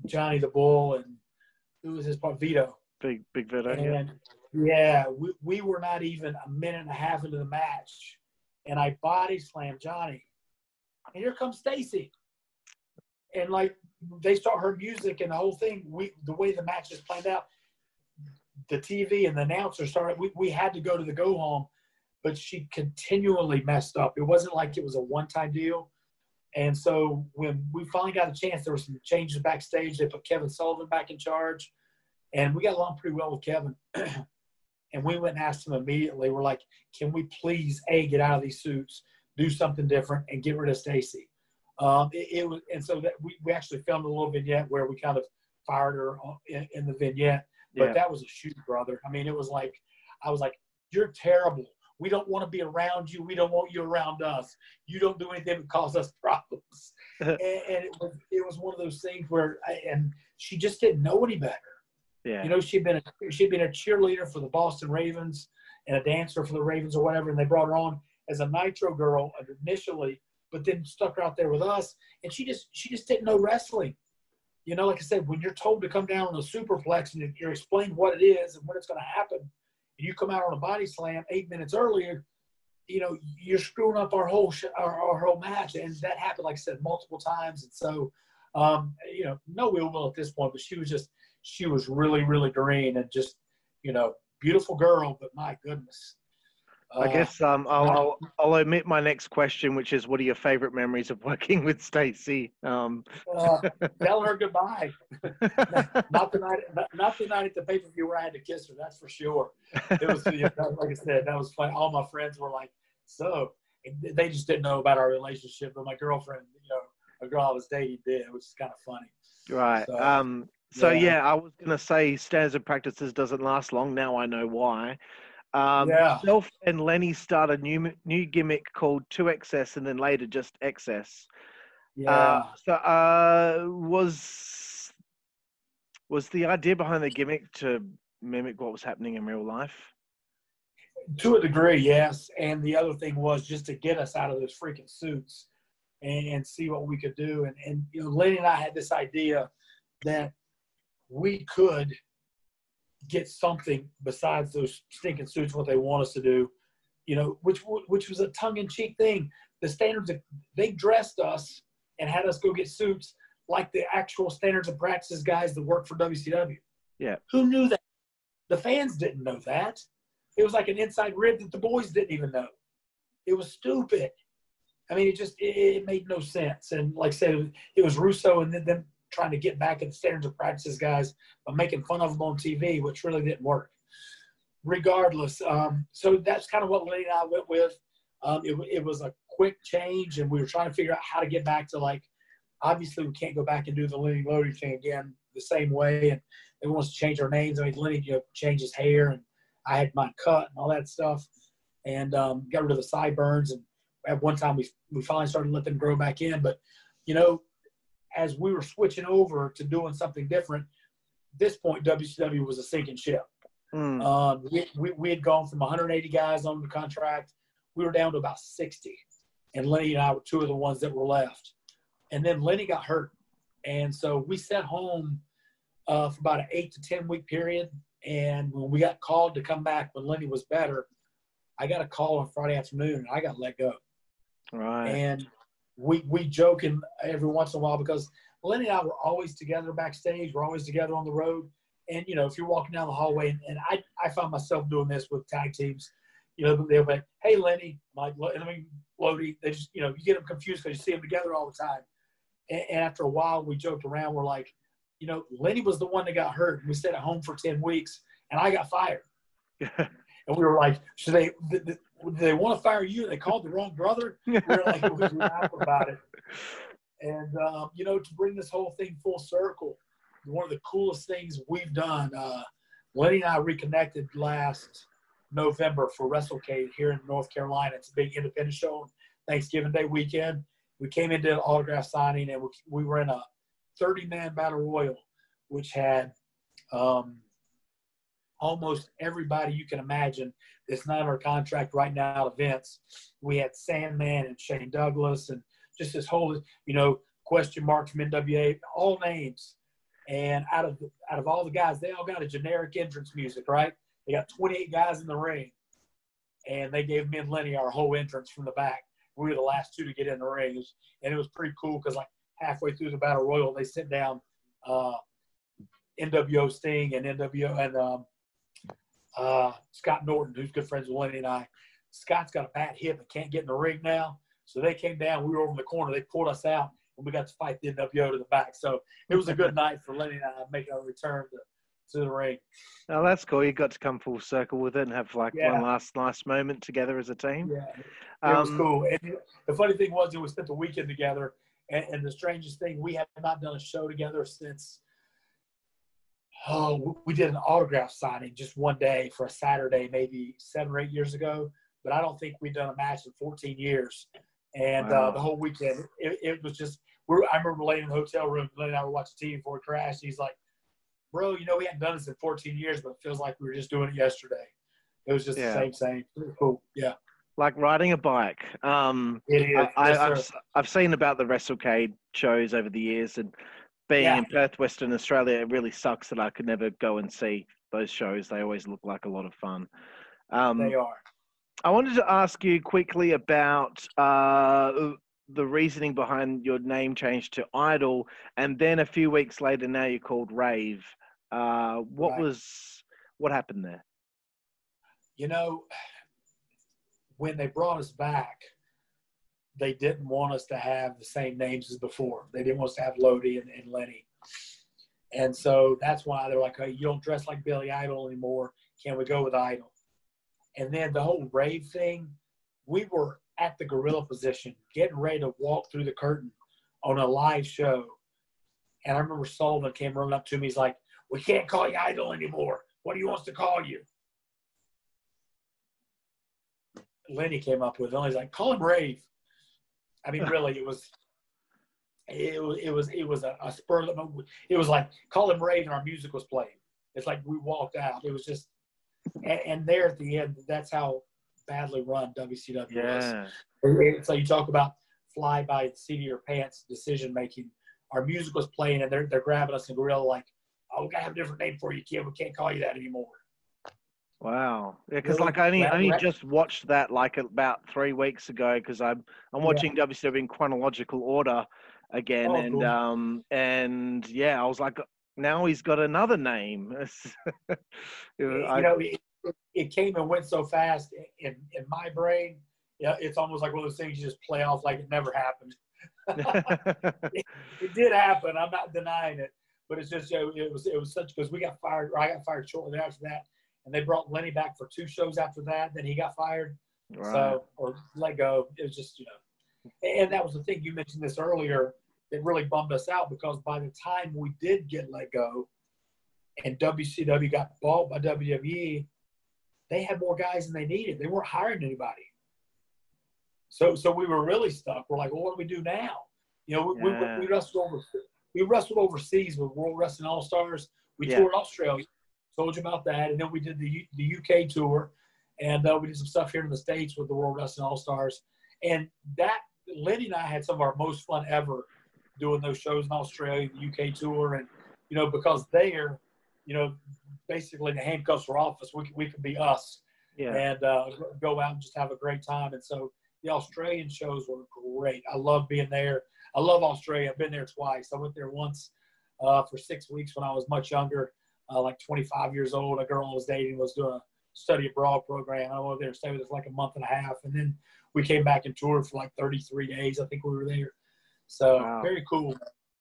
Johnny the Bull and who was his part? Vito. Big big. Yeah. And yeah, we, we were not even a minute and a half into the match. And I body slammed Johnny. And here comes Stacy. And like they start her music and the whole thing, we the way the match is planned out, the TV and the announcer started we, we had to go to the go home, but she continually messed up. It wasn't like it was a one time deal. And so when we finally got a chance, there were some changes backstage. They put Kevin Sullivan back in charge and we got along pretty well with Kevin. and we went and asked him immediately. We're like, "Can we please a get out of these suits, do something different, and get rid of Stacy?" Um, it, it was, and so that we, we actually filmed a little vignette where we kind of fired her in, in the vignette. But Yeah. that was a shoot, brother. I mean, it was like, I was like, "You're terrible. We don't want to be around you. We don't want you around us. You don't do anything that cause us problems." and, and it was it was one of those things where, I, and she just didn't know any better. Yeah. You know, she'd been a, she'd been a cheerleader for the Boston Ravens and a dancer for the Ravens or whatever, and they brought her on as a Nitro girl initially, but then stuck her out there with us, and she just she just didn't know wrestling. You know, like I said, when you're told to come down on a superplex and you're explained what it is and when it's going to happen, you come out on a body slam eight minutes earlier, you know, you're screwing up our whole sh- our, our whole match, and that happened, like I said, multiple times, and so. Um, you know, no ill will at this point, but she was just she was really, really green and just, you know, beautiful girl, but my goodness. I Uh, guess um, I'll, I'll I'll omit my next question, which is, what are your favorite memories of working with Stacy? Um, uh, tell her goodbye. not the night, not, not the night at the pay per view where I had to kiss her. That's for sure. It was, you know, like I said, that was fun. All my friends were like, so and they just didn't know about our relationship. But my girlfriend, you know, a girl I was dating did, which is kind of funny. right. So, um, so yeah. yeah. I was gonna say standards and practices doesn't last long. Now I know why. Um, Yeah. Self and Lenny start a new new gimmick called 2XS and then later just XS. Yeah. Uh, so uh, was was the idea behind the gimmick to mimic what was happening in real life? to a degree, yes. And the other thing was just to get us out of those freaking suits and, and see what we could do. And, and, you know, Lenny and I had this idea that we could get something besides those stinking suits, what they want us to do, you know, which, which was a tongue in cheek thing. The standards, they dressed us and had us go get suits like the actual standards and practices guys that work for WCW. Yeah. Who knew that? The fans didn't know that. It was like an inside rib that the boys didn't even know. It was stupid. I mean, it just it, it made no sense. And like I said, it was, it was Russo and then them trying to get back at the standards of practices guys by making fun of them on TV, which really didn't work. Regardless, um, so that's kind of what Lenny and I went with. Um, it, it was a quick change, and we were trying to figure out how to get back to like. Obviously, we can't go back and do the Lenny Lodi thing again the same way, and they want us to change our names. I mean, Lenny you know, changed his hair, and I had mine cut and all that stuff, and um, got rid of the sideburns. And at one time, we we finally started letting them grow back in. But you know, as we were switching over to doing something different, this point WCW was a sinking ship. Mm. Um, we, we, we had gone from 180 guys on the contract. We were down to about 60. And Lenny and I were two of the ones that were left. And then Lenny got hurt. And so we sat home uh, for about an eight to 10 week period. And when we got called to come back when Lenny was better, I got a call on Friday afternoon and I got let go. right. And we we joking every once in a while because Lenny and I were always together backstage. We're always together on the road. And you know, if you're walking down the hallway, and, and I I find myself doing this with tag teams. You know, they'll be, "Hey, Lenny, Mike, and I mean Lodi." They just you know you get them confused because you see them together all the time. And, and after a while, we joked around. We're like, you know, Lenny was the one that got hurt. We stayed at home for ten weeks, and I got fired. And we were like, should they? Did, did they want to fire you? They called the wrong brother. We were like, we about it. And um, you know, to bring this whole thing full circle, one of the coolest things we've done. Uh, Lenny and I reconnected last November for WrestleCade here in North Carolina. It's a big independent show on Thanksgiving Day weekend. We came into an autograph signing, and we, we were in a 30-man battle royal, which had um, almost everybody you can imagine that's not our contract right now events. We had Sandman and Shane Douglas and just this whole, you know, question mark from NWA, all names. And out of out of all the guys, they all got a generic entrance music, right? They got 28 guys in the ring, and they gave me and Lenny our whole entrance from the back. We were the last two to get in the ring, and it was pretty cool because like halfway through the battle royal, they sent down uh, NWO Sting and NWO and um, uh, Scott Norton, who's good friends with Lenny and I. Scott's got a bad hip and can't get in the ring now. So they came down. We were over in the corner. They pulled us out, and we got to fight the NWO to the back. So it was a good night for Lenny and I making our return to, to the ring. Oh, that's cool. You got to come full circle with it and have like Yeah. one last nice moment together as a team. Yeah, it was Um, cool. And the funny thing was, we spent the weekend together. And, and the strangest thing, we have not done a show together since. Oh, we did an autograph signing just one day for a Saturday, maybe seven or eight years ago. But I don't think we've done a match in 14 years. And Wow. uh, the whole weekend, it, it was just. We're, I remember laying in the hotel room, Lenny and I were watching TV before it crashed. He's like, "Bro, you know we hadn't done this in 14 years, but it feels like we were just doing it yesterday." It was just Yeah. the same, same. Cool. Yeah, Like riding a bike. Um, it is. I, I, Yes, I've, sir. s- I've seen about the WrestleCade shows over the years, and being Yeah. in Perth, Western Australia, it really sucks that I could never go and see those shows. They always look like a lot of fun. Um, They are. I wanted to ask you quickly about uh, the reasoning behind your name change to Idol, and then a few weeks later, now you're called Rave. Uh, what Right. was what happened there? You know, when they brought us back, they didn't want us to have the same names as before. They didn't want us to have Lodi and, and Lenny. And so that's why they're like, hey, you don't dress like Billy Idol anymore. Can we go with Idol? And then the whole rave thing, we were at the gorilla position, getting ready to walk through the curtain on a live show. And I remember Sullivan came running up to me. He's like, we can't call you Idol anymore. What do you want us to call you? Lenny came up with. And he's like, call him Rave. I mean, really, it was, it was, it was, it was a, a spur of the moment. It was like, call him Rave, and our music was playing. It's like we walked out. It was just, and, and there at the end, that's how badly run WCW was. Yeah. So you talk about fly by the seat of your pants decision making. Our music was playing, and they're they're grabbing us in gorilla like, "Oh, we gotta have a different name for you, kid. We can't call you that anymore." Wow. Yeah, because Really? like I only That- only that- just watched that like about three weeks ago because I'm I'm watching WCW in chronological order again, Oh, and cool. um and yeah, I was like, now he's got another name. It you I- know, it, it came and went so fast in in my brain. Yeah, it's almost like one of those things you just play off like it never happened. It did happen. I'm not denying it, but it's just you know, it was it was such because we got fired. Or I got fired shortly after that, and they brought Lenny back for two shows after that. Then he got fired. right. So, or let go. It was just, you know, and that was the thing you mentioned this earlier that really bummed us out because by the time we did get let go and WCW got bought by WWE, they had more guys than they needed. They weren't hiring anybody. So, so we were really stuck. We're like, well, what do we do now? You know, we, Yeah. we, we wrestled over, we wrestled overseas with World Wrestling All Stars. We Yeah. toured Australia. Told you about that, and then we did the the UK tour, and uh, we did some stuff here in the states with the World Wrestling All Stars. And that Lenny and I had some of our most fun ever doing those shows in Australia, the UK tour, and you know because there, you know, basically the handcuffs were off us. We we could be us yeah. and uh, go out and just have a great time. And so the Australian shows were great. I love being there. I love Australia. I've been there twice. I went there once uh, for six weeks when I was much younger, uh, like 25 years old. A girl I was dating was doing a study abroad program. I went there and stayed with her for like a month and a half. And then we came back and toured for like 33 days. I think we were there. So Wow. very cool.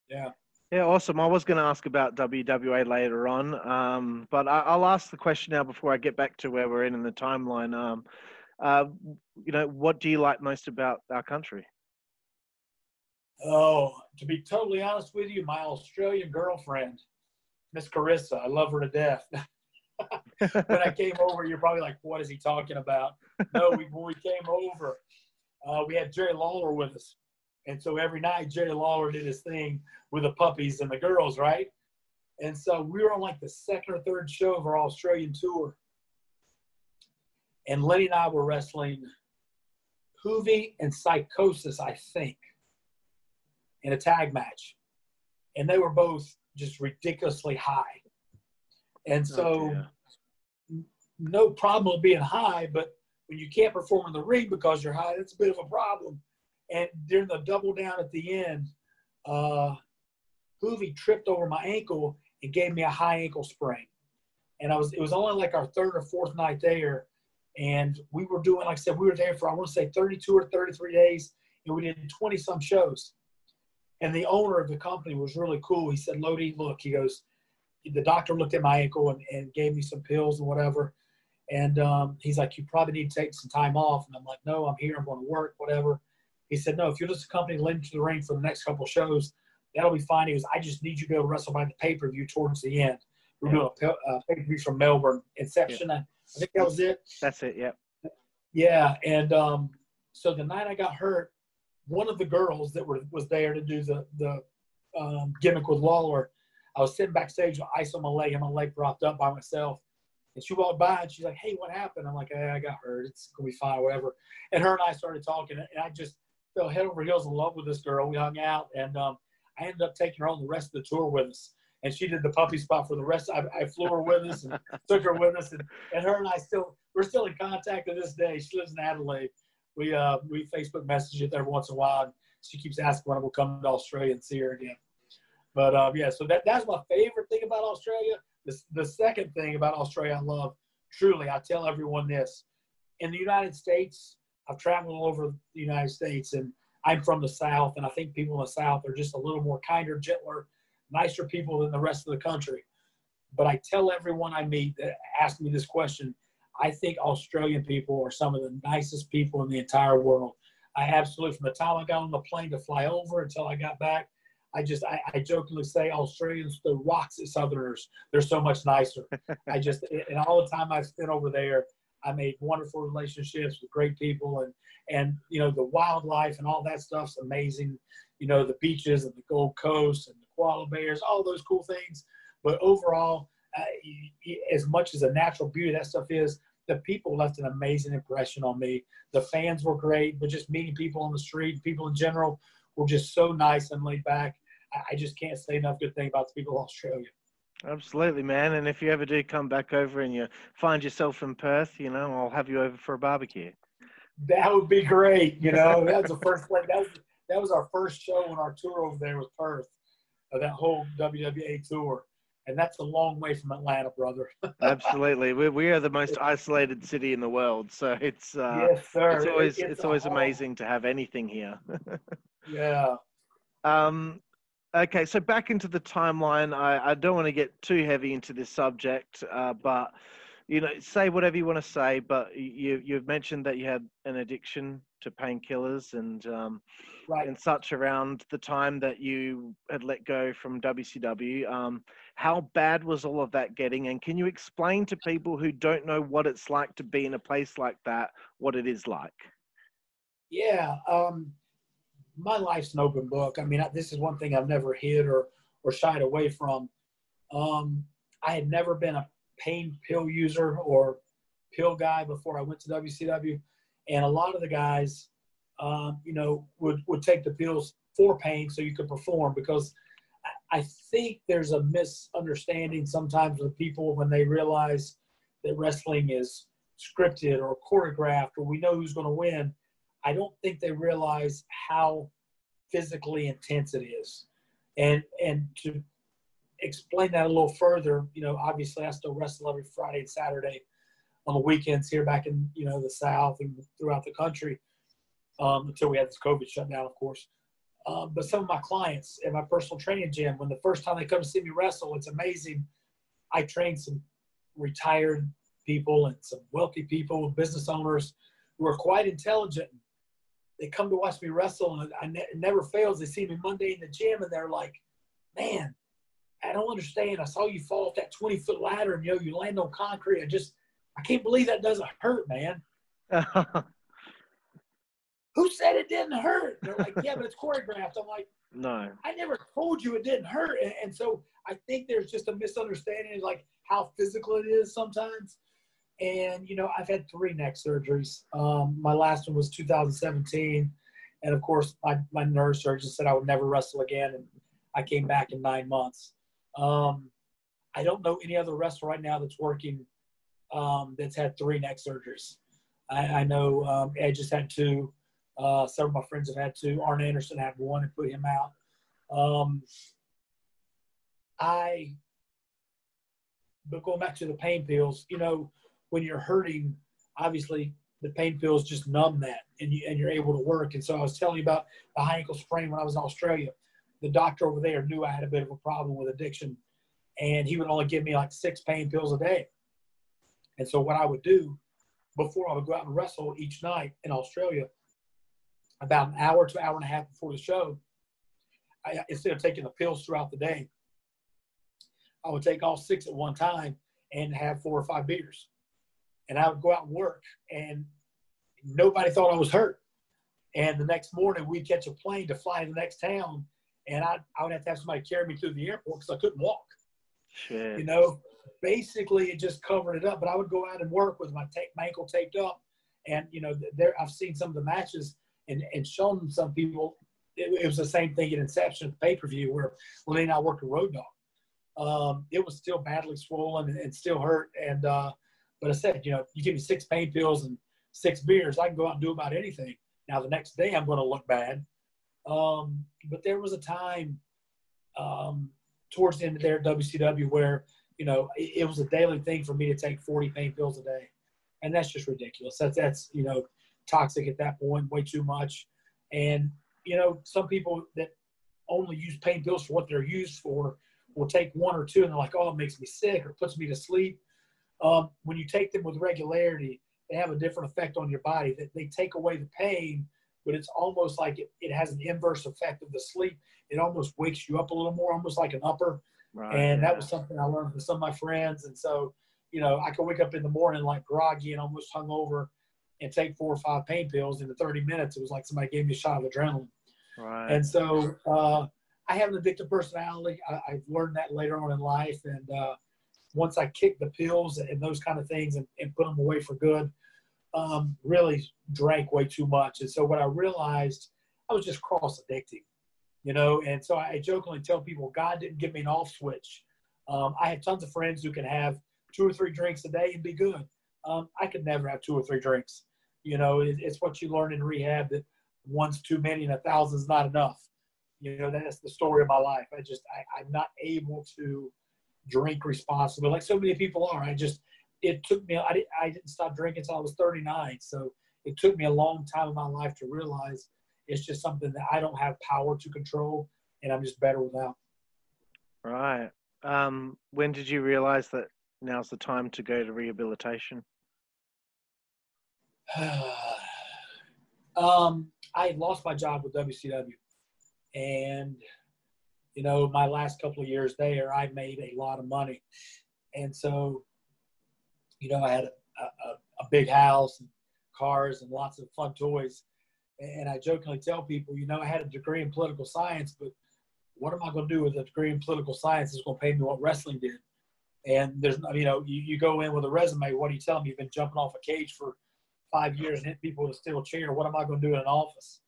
Yeah. Yeah, awesome. I was going to ask about WWA later on, um, but I, I'll ask the question now before I get back to where we're in in the timeline. Um, uh, you know, what do you like most about our country? Oh, to be totally honest with you, my Australian girlfriend, Miss Carissa, I love her to death. when I came over, you're probably like, what is he talking about? No, we, when we came over, uh, we had Jerry Lawler with us. And so every night, Jerry Lawler did his thing with the puppies and the girls, right? And so we were on like the second or third show of our Australian tour. And Lenny and I were wrestling Juvi and Psychosis, I think, in a tag match. And they were both just ridiculously high. And so dear. no problem being high, but when you can't perform in the ring because you're high, that's a bit of a problem. And during the double down at the end, uh, Juvi tripped over my ankle and gave me a high ankle sprain. And I was it was only like our third or fourth night there. And we were doing, like I said, we were there for I want to say 32 or 33 days, and we did 20 some shows. And the owner of the company was really cool. He said, Lodi, look, he goes, the doctor looked at my ankle and, and gave me some pills and whatever. And um, he's like, you probably need to take some time off. And I'm like, no, I'm here. I'm going to work, whatever. He said, no, if you'll just accompany Lynn to the ring for the next couple of shows, that'll be fine. He goes, I just need you to go to wrestle by the pay-per-view towards the end. We're doing a uh, pay-per-view from Melbourne, Inception. I, I think that was it. That's it. Yeah. Yeah, and um, so the night I got hurt, one of the girls that were was there to do the the um, gimmick with Lawler, I was sitting backstage with ice on my leg and my leg propped up by myself. And she walked by and she's like, "Hey, what happened?" I'm like, hey, "I got hurt. It's gonna be fine, whatever." And her and I started talking, and I just fell head over heels in love with this girl. We hung out, and um, I ended up taking her on the rest of the tour with us. And she did the puppy spot for the rest. I, I flew her with us and took her with us, and, and her and I still we're still in contact to this day. She lives in Adelaide. We uh we Facebook message it every once in a while. And she keeps asking when we'll come to Australia and see her again. But um, yeah, so that that's my favorite thing about Australia. The, the second thing about Australia I love, truly, I tell everyone this. In the United States, I've traveled all over the United States, and I'm from the South, and I think people in the South are just a little more kinder, gentler, nicer people than the rest of the country. But I tell everyone I meet that ask me this question, I think Australian people are some of the nicest people in the entire world. I absolutely, from the time I got on the plane to fly over until I got back, I just, I, I jokingly say Australians, the rocks at Southerners, they're so much nicer. I just, and all the time I've spent over there, I made wonderful relationships with great people, and and you know the wildlife and all that stuff's amazing. You know the beaches and the Gold Coast and the koala bears, all those cool things. But overall, as much as the natural beauty that stuff is, the people left an amazing impression on me. The fans were great, but just meeting people on the street, people in general, were just so nice and laid back. I just can't say enough good thing about the people of Australia. Absolutely, man. And if you ever do come back over and you find yourself in Perth, you know, I'll have you over for a barbecue. That would be great. You know, that was the first place. That was that was our first show on our tour over there with Perth, of that whole WWA tour, and that's a long way from Atlanta, brother. Absolutely, we we are the most isolated city in the world, so it's uh, yes, sir. It's always it's, it's always amazing to have anything here. yeah. Um, Okay, so back into the timeline. I, I don't want to get too heavy into this subject, uh, but you know, say whatever you want to say. But you you've mentioned that you had an addiction to painkillers and um, right. and such around the time that you had let go from WCW. Um, how bad was all of that getting? And can you explain to people who don't know what it's like to be in a place like that, what it is like? Yeah. Um, my life's an open book. I mean, this is one thing I've never hid or or shied away from. Um, I had never been a pain pill user or pill guy before I went to WCW, and a lot of the guys, um, you know, would would take the pills for pain so you could perform because I think there's a misunderstanding sometimes with people when they realize that wrestling is scripted or choreographed or we know who's going to win I don't think they realize how physically intense it is. And and to explain that a little further, you know, obviously I still wrestle every Friday and Saturday on the weekends here back in, you know, the South and throughout the country um, until we had this COVID shutdown, of course. Um, but some of my clients at my personal training gym, when the first time they come to see me wrestle, it's amazing. I train some retired people and some wealthy people, business owners who are quite intelligent they come to watch me wrestle, and I ne- it never fails. They see me Monday in the gym, and they're like, "Man, I don't understand. I saw you fall off that 20 foot ladder, and you know you land on concrete. I just, I can't believe that doesn't hurt, man." Who said it didn't hurt? They're like, "Yeah, but it's choreographed." I'm like, "No, I never told you it didn't hurt." And, and so I think there's just a misunderstanding, like how physical it is sometimes. And, you know, I've had three neck surgeries. Um, my last one was 2017. And of course, my, my neurosurgeon said I would never wrestle again. And I came back in nine months. Um, I don't know any other wrestler right now that's working um, that's had three neck surgeries. I, I know um, Ed just had two. Uh, several of my friends have had two. Arn Anderson had one and put him out. Um, I, but going back to the pain pills, you know, when you're hurting, obviously the pain pills just numb that and, you, and you're able to work. And so I was telling you about the high ankle sprain when I was in Australia. The doctor over there knew I had a bit of a problem with addiction and he would only give me like six pain pills a day. And so what I would do before I would go out and wrestle each night in Australia, about an hour to hour and a half before the show, I, instead of taking the pills throughout the day, I would take all six at one time and have four or five beers and I would go out and work, and nobody thought I was hurt. And the next morning, we'd catch a plane to fly to the next town, and I, I would have to have somebody carry me through the airport because I couldn't walk. Shit. You know, basically, it just covered it up. But I would go out and work with my, ta- my ankle taped up, and you know, there I've seen some of the matches and and shown some people. It, it was the same thing at Inception, the pay per view, where Lenny and I worked a Road Dog. Um, it was still badly swollen and, and still hurt, and uh, but I said, you know, you give me six pain pills and six beers, I can go out and do about anything. Now the next day I'm going to look bad. Um, but there was a time um, towards the end of their WCW where, you know, it, it, was a daily thing for me to take 40 pain pills a day. And that's just ridiculous. That's, that's, you know, toxic at that point, way too much. And, you know, some people that only use pain pills for what they're used for will take one or two and they're like, oh, it makes me sick or puts me to sleep. Um, when you take them with regularity, they have a different effect on your body. That they take away the pain, but it's almost like it, it has an inverse effect of the sleep. It almost wakes you up a little more, almost like an upper. Right, and yeah. that was something I learned from some of my friends. And so, you know, I could wake up in the morning like groggy and almost hungover and take four or five pain pills. In the 30 minutes, it was like somebody gave me a shot of adrenaline. Right. And so uh, I have an addictive personality. I, I've learned that later on in life. And uh, once I kicked the pills and those kind of things and, and put them away for good, um, really drank way too much. And so what I realized, I was just cross addicting, you know. And so I jokingly tell people, God didn't give me an off switch. Um, I have tons of friends who can have two or three drinks a day and be good. Um, I could never have two or three drinks. You know, it, it's what you learn in rehab that one's too many and a thousand's not enough. You know, that's the story of my life. I just, I, I'm not able to drink responsibly like so many people are. I just, it took me, I, didn't, I didn't stop drinking until I was 39. So it took me a long time in my life to realize it's just something that I don't have power to control and I'm just better without. Right. Um, when did you realize that now's the time to go to rehabilitation? um, I lost my job with WCW, and you know, my last couple of years there, I made a lot of money, and so, you know, I had a, a, a big house, and cars, and lots of fun toys. And I jokingly tell people, you know, I had a degree in political science, but what am I going to do with a degree in political science that's going to pay me what wrestling did? And there's, you know, you, you go in with a resume. What do you tell them? You've been jumping off a cage for five years and hit people with a steel chair. What am I going to do in an office?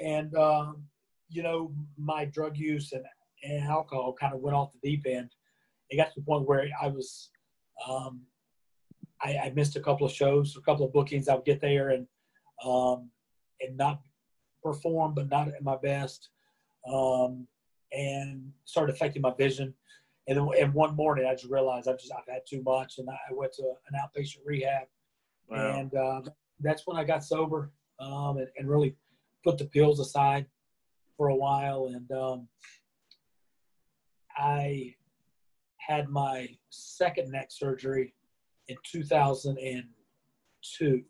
And, um, you know, my drug use and, and alcohol kind of went off the deep end. It got to the point where I was, um, I, I, missed a couple of shows, a couple of bookings. I would get there and, um, and not perform, but not at my best. Um, and started affecting my vision. And then, and one morning, I just realized I've just I've had too much, and I went to an outpatient rehab, wow. and uh, that's when I got sober um, and, and, really put the pills aside for a while. And um, I had my second neck surgery in 2002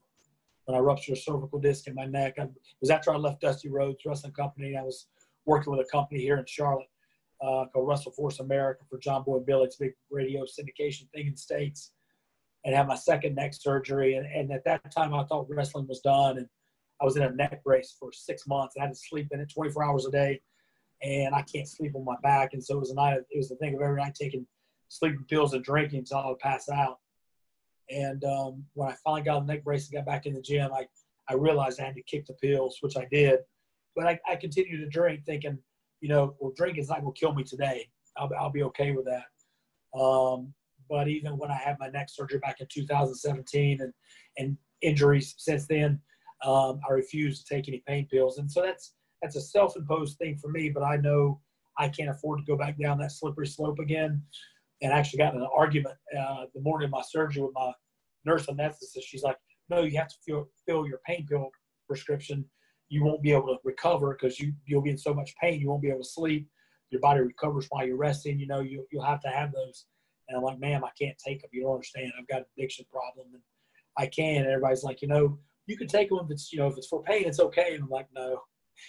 when I ruptured a cervical disc in my neck. I, it was after I left Dusty Rhodes Wrestling Company. I was working with a company here in Charlotte uh, called Wrestle Force America for John Boy a big radio syndication thing in the States. And had my second neck surgery. And, and at that time, I thought wrestling was done. And I was in a neck brace for six months. I had to sleep in it 24 hours a day. And I can't sleep on my back. And so it was a night, it was the thing of every night taking sleeping pills and drinking until I would pass out. And um, when I finally got the neck brace and got back in the gym, I, I realized I had to kick the pills, which I did. But I, I continued to drink, thinking, you know, well, drinking's not going to kill me today. I'll, I'll be okay with that. Um, but even when I had my neck surgery back in 2017 and, and injuries since then, um, I refuse to take any pain pills. And so that's, that's a self-imposed thing for me, but I know I can't afford to go back down that slippery slope again. And I actually got in an argument uh, the morning of my surgery with my nurse anesthetist. She's like, no, you have to fill, fill your pain pill prescription you won't be able to recover because you you'll be in so much pain you won't be able to sleep. Your body recovers while you're resting. You know you you'll have to have those. And I'm like, ma'am, I can't take them. You don't understand. I've got an addiction problem, and I can. And everybody's like, you know, you can take them if it's you know if it's for pain, it's okay. And I'm like, no,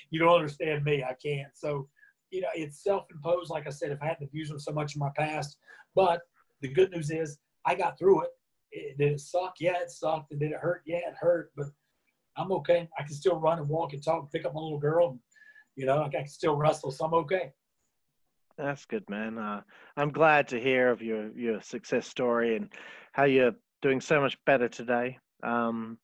you don't understand me. I can't. So you know, it's self-imposed. Like I said, if I hadn't abused them so much in my past, but the good news is I got through it. it did it suck? Yeah, it sucked. And did it hurt? Yeah, it hurt. But I'm okay. I can still run and walk and talk and pick up my little girl. And, you know, I can still wrestle, so I'm okay. That's good, man. Uh, I'm glad to hear of your your success story and how you're doing so much better today. Um,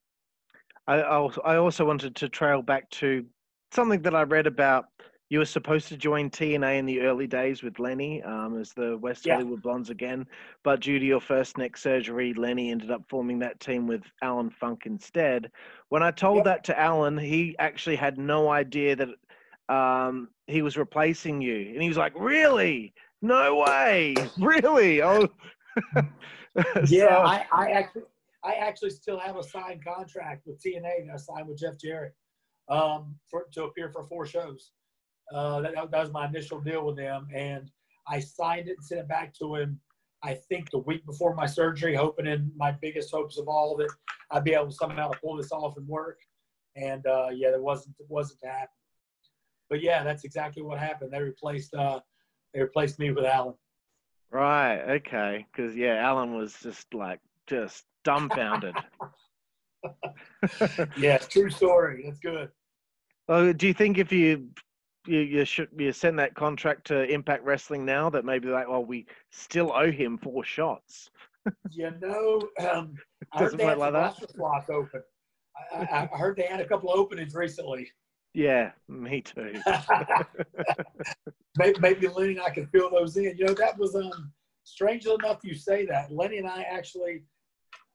I, I also, I also wanted to trail back to something that I read about you were supposed to join TNA in the early days with Lenny um, as the West yeah. Hollywood Blondes again, but due to your first neck surgery, Lenny ended up forming that team with Allan Funk instead. When I told yep. that to Allan, he actually had no idea that um, he was replacing you, and he was like, "Really? No way! really?" Oh, yeah. So, I, I actually, I actually still have a signed contract with TNA that I signed with Jeff Jarrett um, for, to appear for four shows. Uh, that, that was my initial deal with them, and I signed it and sent it back to him. I think the week before my surgery, hoping in my biggest hopes of all that I'd be able to somehow pull this off and work. And uh, yeah, there wasn't it wasn't to happen. But yeah, that's exactly what happened. They replaced uh, they replaced me with Allan. Right. Okay. Because yeah, Allan was just like just dumbfounded. yeah, true story. That's good. well, do you think if you you you should you send that contract to Impact Wrestling now that maybe like, well, we still owe him four shots. You know, um, I heard Doesn't they had like that. open. I, I, I heard they had a couple openings recently. Yeah, me too. maybe, maybe Lenny and I can fill those in. You know, that was um strange enough you say that. Lenny and I actually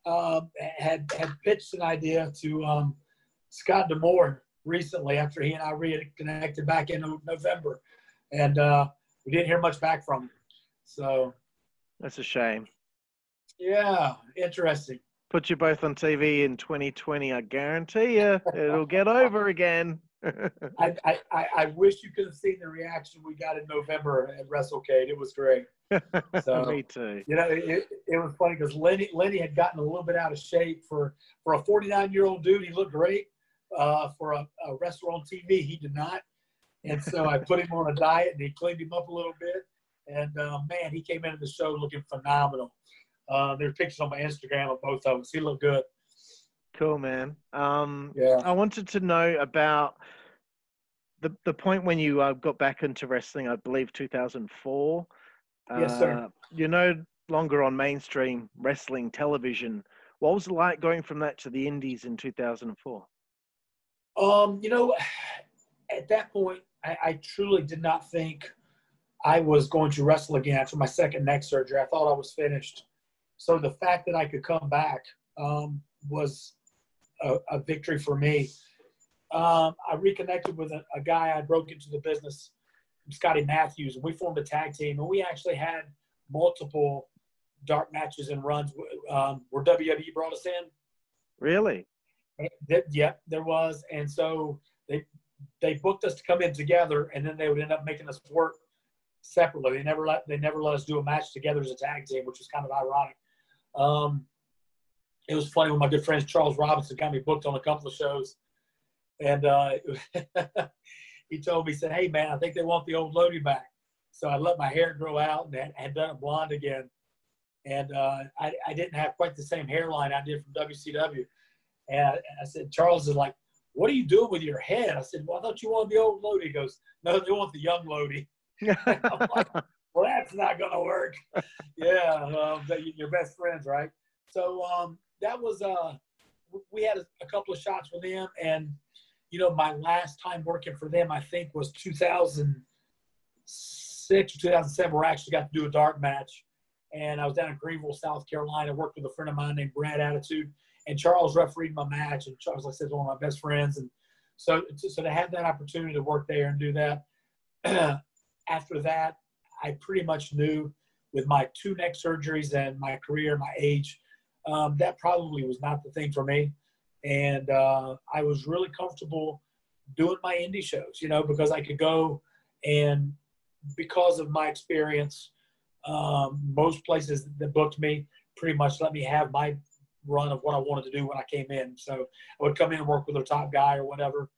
um, had had pitched an idea to um, Scott D'Amore recently after he and I reconnected back in November, and uh, we didn't hear much back from him. So That's a shame. yeah, interesting. Put you both on TV in 2020. I guarantee you, it'll get over again. I, I, I- wish you could have seen the reaction we got in November at WrestleCade. It was great. So- me too. You know, it, it was funny because Lenny Lenny had gotten a little bit out of shape for for a 49 year old dude. He looked great. Uh, for a, a wrestler on TV, he did not. And so I put him on a diet and he cleaned him up a little bit. And uh, man, he came into the show looking phenomenal. Uh, there are pictures on my Instagram of both of us. He looked good. Cool, man. Um, Yeah. I wanted to know about the the point when you uh, got back into wrestling. I believe 2004. Yes, sir. Uh, You're no longer on mainstream wrestling television. What was it like going from that to the Indies in 2004? Um, you know, at that point, I, I truly did not think I was going to wrestle again after my second neck surgery. I thought I was finished. So the fact that I could come back um, was a, a victory for me. Um, I reconnected with a, a guy I broke into the business, Scotty Matthews, and we formed a tag team. And we actually had multiple dark matches and runs um, where WWE brought us in. Really? That, yeah, there was, and so they they booked us to come in together, and then they would end up making us work separately. They never let they never let us do a match together as a tag team, which was kind of ironic. Um, it was funny when my good friend Charles Robinson got me booked on a couple of shows, and uh, he told me, he said, "Hey man, I think they want the old Lodi back." So I let my hair grow out and had, had done it blonde again, and uh, I, I didn't have quite the same hairline I did from WCW. And I, I said, Charles is like, what are you doing with your head? I said, well, I thought you wanted the old Lodi. He goes, no, they want the young Lodi. I'm like, well, that's not going to work. yeah, um, that- your best friends, right? So um, that was, uh, we had a, a couple of shots with them. And, you know, my last time working for them, I think, was 2006 or 2007, where I actually got to do a dark match. And I was down in Greenville, South Carolina, worked with a friend of mine named Brad Attitude and Charles refereed my match, and Charles, like I said, one of my best friends, and so so to have that opportunity to work there and do that. after that, I pretty much knew with my two neck surgeries and my career, my age, um, that probably was not the thing for me, and uh, I was really comfortable doing my indie shows, you know, because I could go and because of my experience, um, most places that booked me pretty much let me have my run of what I wanted to do when I came in. So I would come in and work with their top guy or whatever.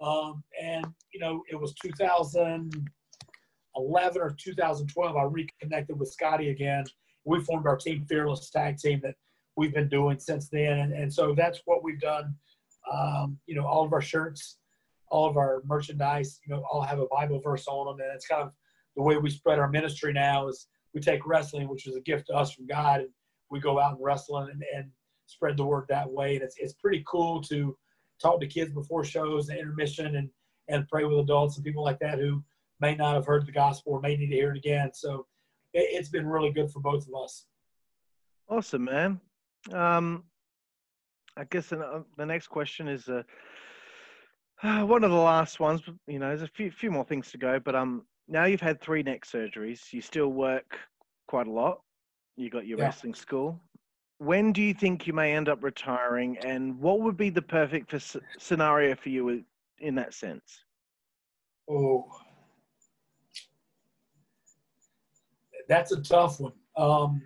Um, and, you know, it was 2011 or 2012, I reconnected with Scotty again. We formed our team, Fearless Tag Team, that we've been doing since then. And, and so that's what we've done. Um, you know, all of our shirts, all of our merchandise, you know, all have a Bible verse on them. And it's kind of the way we spread our ministry now is we take wrestling, which is a gift to us from God, and we go out and wrestle and, and spread the word that way. And it's, it's pretty cool to talk to kids before shows and intermission and, and pray with adults and people like that who may not have heard the gospel or may need to hear it again. So it, it's been really good for both of us. Awesome, man. Um, I guess the, uh, the next question is uh, one of the last ones. You know, there's a few few more things to go, but um, now you've had three neck surgeries. You still work quite a lot. You got your Yeah. wrestling school. When do you think you may end up retiring, and what would be the perfect for, scenario for you in that sense? Oh, that's a tough one. Um,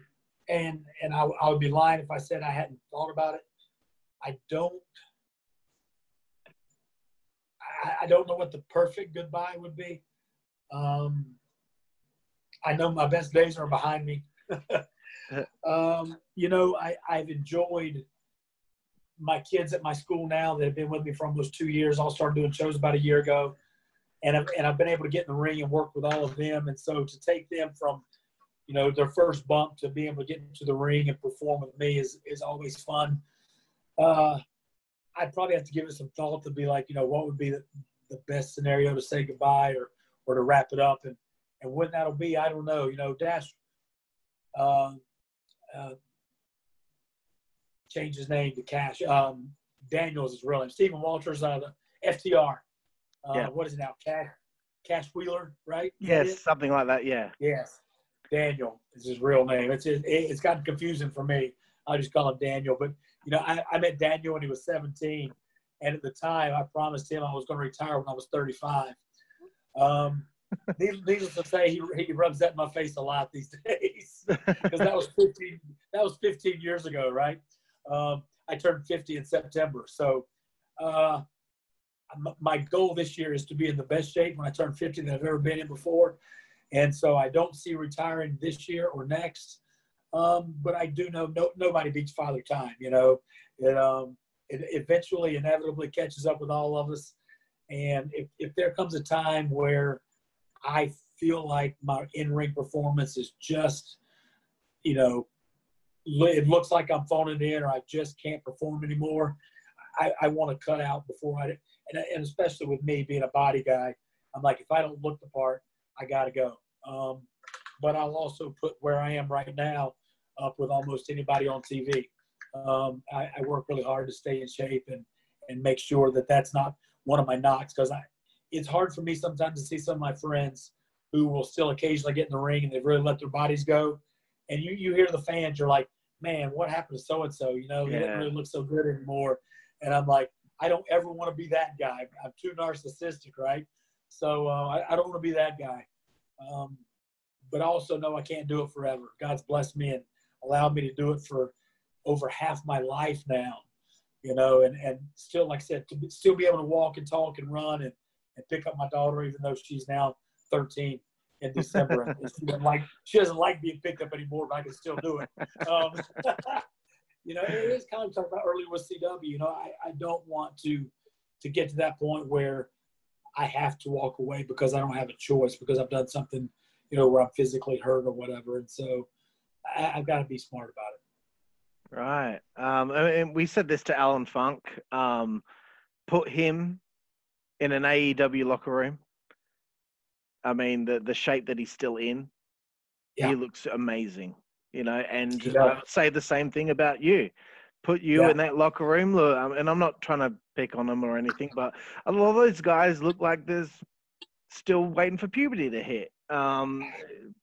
and and I, I would be lying if I said I hadn't thought about it. I don't. I, I don't know what the perfect goodbye would be. Um, I know my best days are behind me. um, you know, I, I've enjoyed my kids at my school now that have been with me for almost two years. All started doing shows about a year ago, and I've, and I've been able to get in the ring and work with all of them. And so to take them from, you know, their first bump to be able to get into the ring and perform with me is is always fun. Uh, I'd probably have to give it some thought to be like, you know, what would be the, the best scenario to say goodbye or or to wrap it up, and and when that'll be, I don't know. You know, Dash. Uh, uh, changed his name to Cash. Um, Daniels is real name. Stephen Walters, uh, the FTR. Uh, Yeah. What is it now? Cash, Cash Wheeler, right? Yes, something like that. Yeah. Yes. Daniel is his real name. It's it, it's gotten confusing for me. I just call him Daniel. But you know, I, I met Daniel when he was 17, and at the time, I promised him I was going to retire when I was 35. Um, needless, needless to say, he, he rubs that in my face a lot these days because that was 15 that was 15 years ago right um, i turned 50 in september so uh, my goal this year is to be in the best shape when i turn 50 that i've ever been in before and so i don't see retiring this year or next um, but i do know no, nobody beats father time you know it, um, it eventually inevitably catches up with all of us and if, if there comes a time where i feel like my in-ring performance is just you know, it looks like I'm phoning in or I just can't perform anymore. I, I want to cut out before I, and, and especially with me being a body guy, I'm like, if I don't look the part, I got to go. Um, but I'll also put where I am right now up with almost anybody on TV. Um, I, I work really hard to stay in shape and, and make sure that that's not one of my knocks because I, it's hard for me sometimes to see some of my friends who will still occasionally get in the ring and they've really let their bodies go and you you hear the fans, you're like, man, what happened to so and so? You know, he Yeah. didn't really look so good anymore. And I'm like, I don't ever want to be that guy. I'm too narcissistic, right? So uh, I, I don't want to be that guy. Um, but I also know I can't do it forever. God's blessed me and allowed me to do it for over half my life now. You know, and and still, like I said, to still be able to walk and talk and run and, and pick up my daughter, even though she's now 13 in December. she doesn't like she doesn't like being picked up anymore, but I can still do it. Um, you know, it is kind of talking about earlier with CW. You know, I, I don't want to to get to that point where I have to walk away because I don't have a choice because I've done something, you know, where I'm physically hurt or whatever. And so I, I've got to be smart about it. Right. Um, and we said this to Allan Funk. Um, put him in an AEW locker room. I mean, the the shape that he's still in, Yeah. he looks amazing. You know, and I would say the same thing about you. Put you Yeah. in that locker room, look, um, and I'm not trying to pick on them or anything, but a lot of those guys look like there's still waiting for puberty to hit. Um,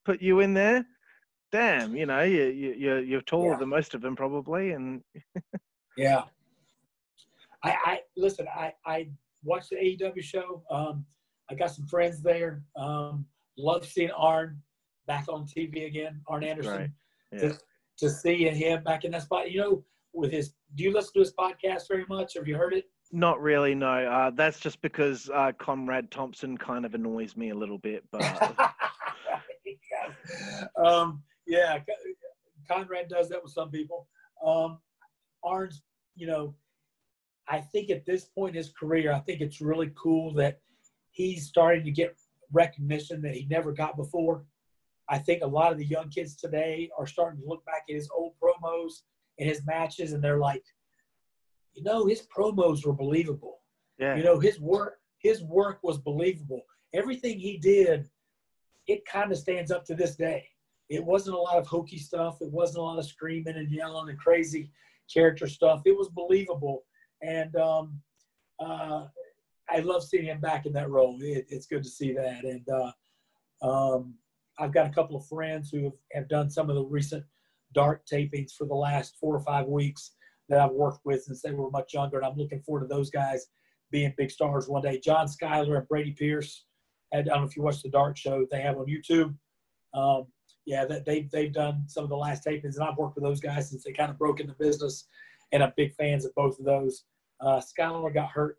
put you in there, damn, you know, you, you you're you're taller Yeah. than most of them probably, and Yeah. I, I listen. I I watched the AEW show. Um, I got some friends there. Um, love seeing Arn back on TV again. Arn Anderson. Right. yeah. To, to see him back in that spot. You know, with his. Do you listen to his podcast very much? Have you heard it? Not really, no. Uh, that's just because uh, Conrad Thompson kind of annoys me a little bit, but um, yeah, Conrad does that with some people. Um, Arn's, you know, I think at this point in his career, I think it's really cool that he's starting to get recognition that he never got before. I think a lot of the young kids today are starting to look back at his old promos and his matches, and they're like, you know, his promos were believable. yeah, You know, his work his work was believable. Everything he did, it kind of stands up to this day. It wasn't a lot of hokey stuff. It wasn't a lot of screaming and yelling and crazy character stuff. It was believable, and um, uh, I love seeing him back in that role. It, it's good to see that, and uh, um, I've got a couple of friends who have, have done some of the recent dark tapings for the last four or five weeks that I've worked with since they were much younger, and I'm looking forward to those guys being big stars one day. John Skyler and Brady Pierce. I don't know if you watched the Dark Show they have on YouTube. Um, yeah, that they they've done some of the last tapings, and I've worked with those guys since they kind of broke into business, and I'm big fans of both of those. Uh, Schuyler got hurt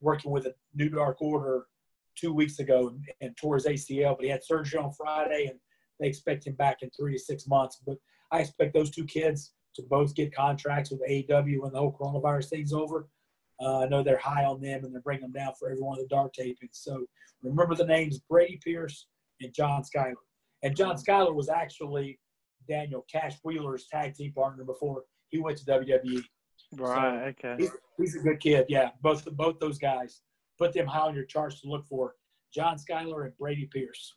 working with a New Dark Order two weeks ago and, and tore his ACL, but he had surgery on Friday, and they expect him back in three to six months. But I expect those two kids to both get contracts with AEW when the whole coronavirus thing's over. Uh, I know they're high on them and they're bringing them down for every one of the dark tapings. So remember the names Brady Pierce and John Skyler. And John Skyler was actually Daniel Cash Wheeler's tag team partner before he went to WWE. Right. okay. He's, he's a good kid. Yeah, both both those guys. Put them high on your charts to look for. John Skyler and Brady Pierce.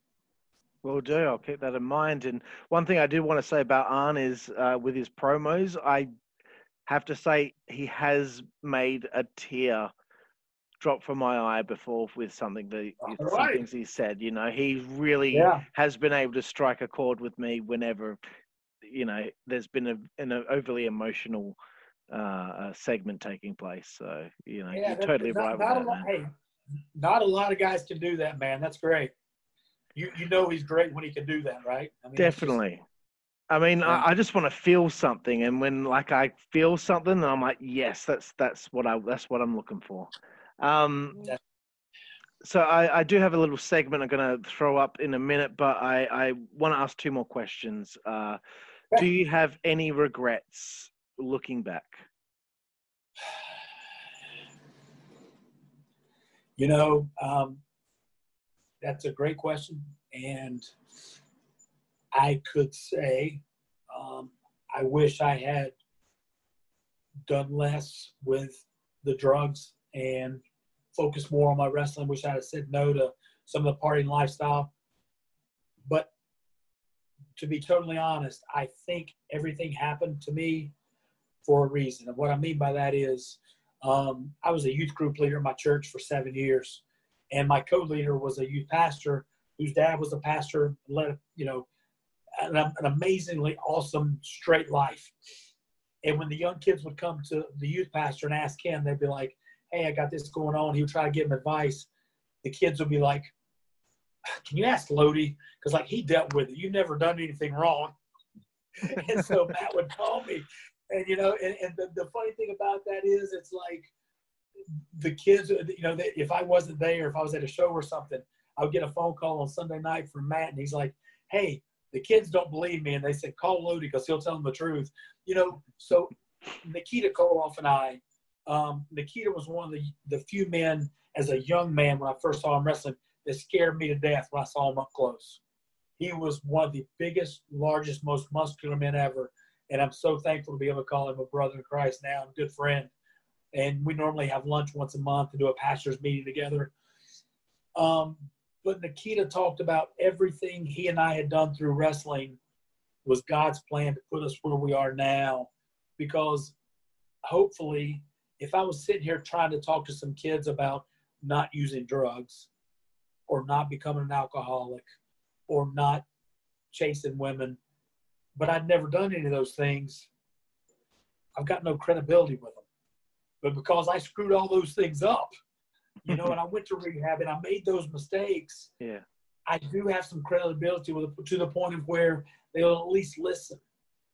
Will do. I'll keep that in mind. And one thing I do want to say about Arn is uh, with his promos, I have to say he has made a tear drop from my eye before with something that some right. things he said. You know, he really Yeah. has been able to strike a chord with me whenever, you know, there's been a, an overly emotional uh, uh, segment taking place. So, you know, Yeah, you're totally right with not that, a lot, man. Hey, not a lot of guys can do that, man. That's great. You you know he's great when he can do that, right? I mean, Definitely. I mean, Yeah. I, I just want to feel something, and when like I feel something, I'm like, yes, that's that's what I that's what I'm looking for. Um, Yeah. so I, I do have a little segment I'm going to throw up in a minute, but I I want to ask two more questions. Uh, do you have any regrets looking back? You know, um, that's a great question, and I could say um, I wish I had done less with the drugs and focused more on my wrestling. Wish I had said no to some of the partying lifestyle. But to be totally honest, I think everything happened to me for a reason. And what I mean by that is, um, I was a youth group leader in my church for seven years, and my co-leader was a youth pastor whose dad was a pastor. Led, you know, an, an amazingly awesome straight life. And when the young kids would come to the youth pastor and ask him, they'd be like, "Hey, I got this going on." He would try to give them advice. The kids would be like, "Can you ask Lodi? Because like he dealt with it. You've never done anything wrong." and so Matt would call me, and you know, and, and the, the funny thing about that is, it's like the kids, you know, that if I wasn't there, if I was at a show or something, I would get a phone call on Sunday night from Matt, and he's like, "Hey, the kids don't believe me," and they said, "Call Lodi because he'll tell them the truth." You know, so Nikita Koloff and I, um, Nikita was one of the the few men as a young man when I first saw him wrestling that scared me to death when I saw him up close. He was one of the biggest, largest, most muscular men ever, and I'm so thankful to be able to call him a brother in Christ now, a good friend. And we normally have lunch once a month to do a pastors meeting together. Um, but Nikita talked about everything he and I had done through wrestling was God's plan to put us where we are now. Because hopefully, if I was sitting here trying to talk to some kids about not using drugs or not becoming an alcoholic or not chasing women, but I'd never done any of those things, I've got no credibility with them. But because I screwed all those things up, you know, and I went to rehab and I made those mistakes, Yeah. I do have some credibility with to the point of where they'll at least listen.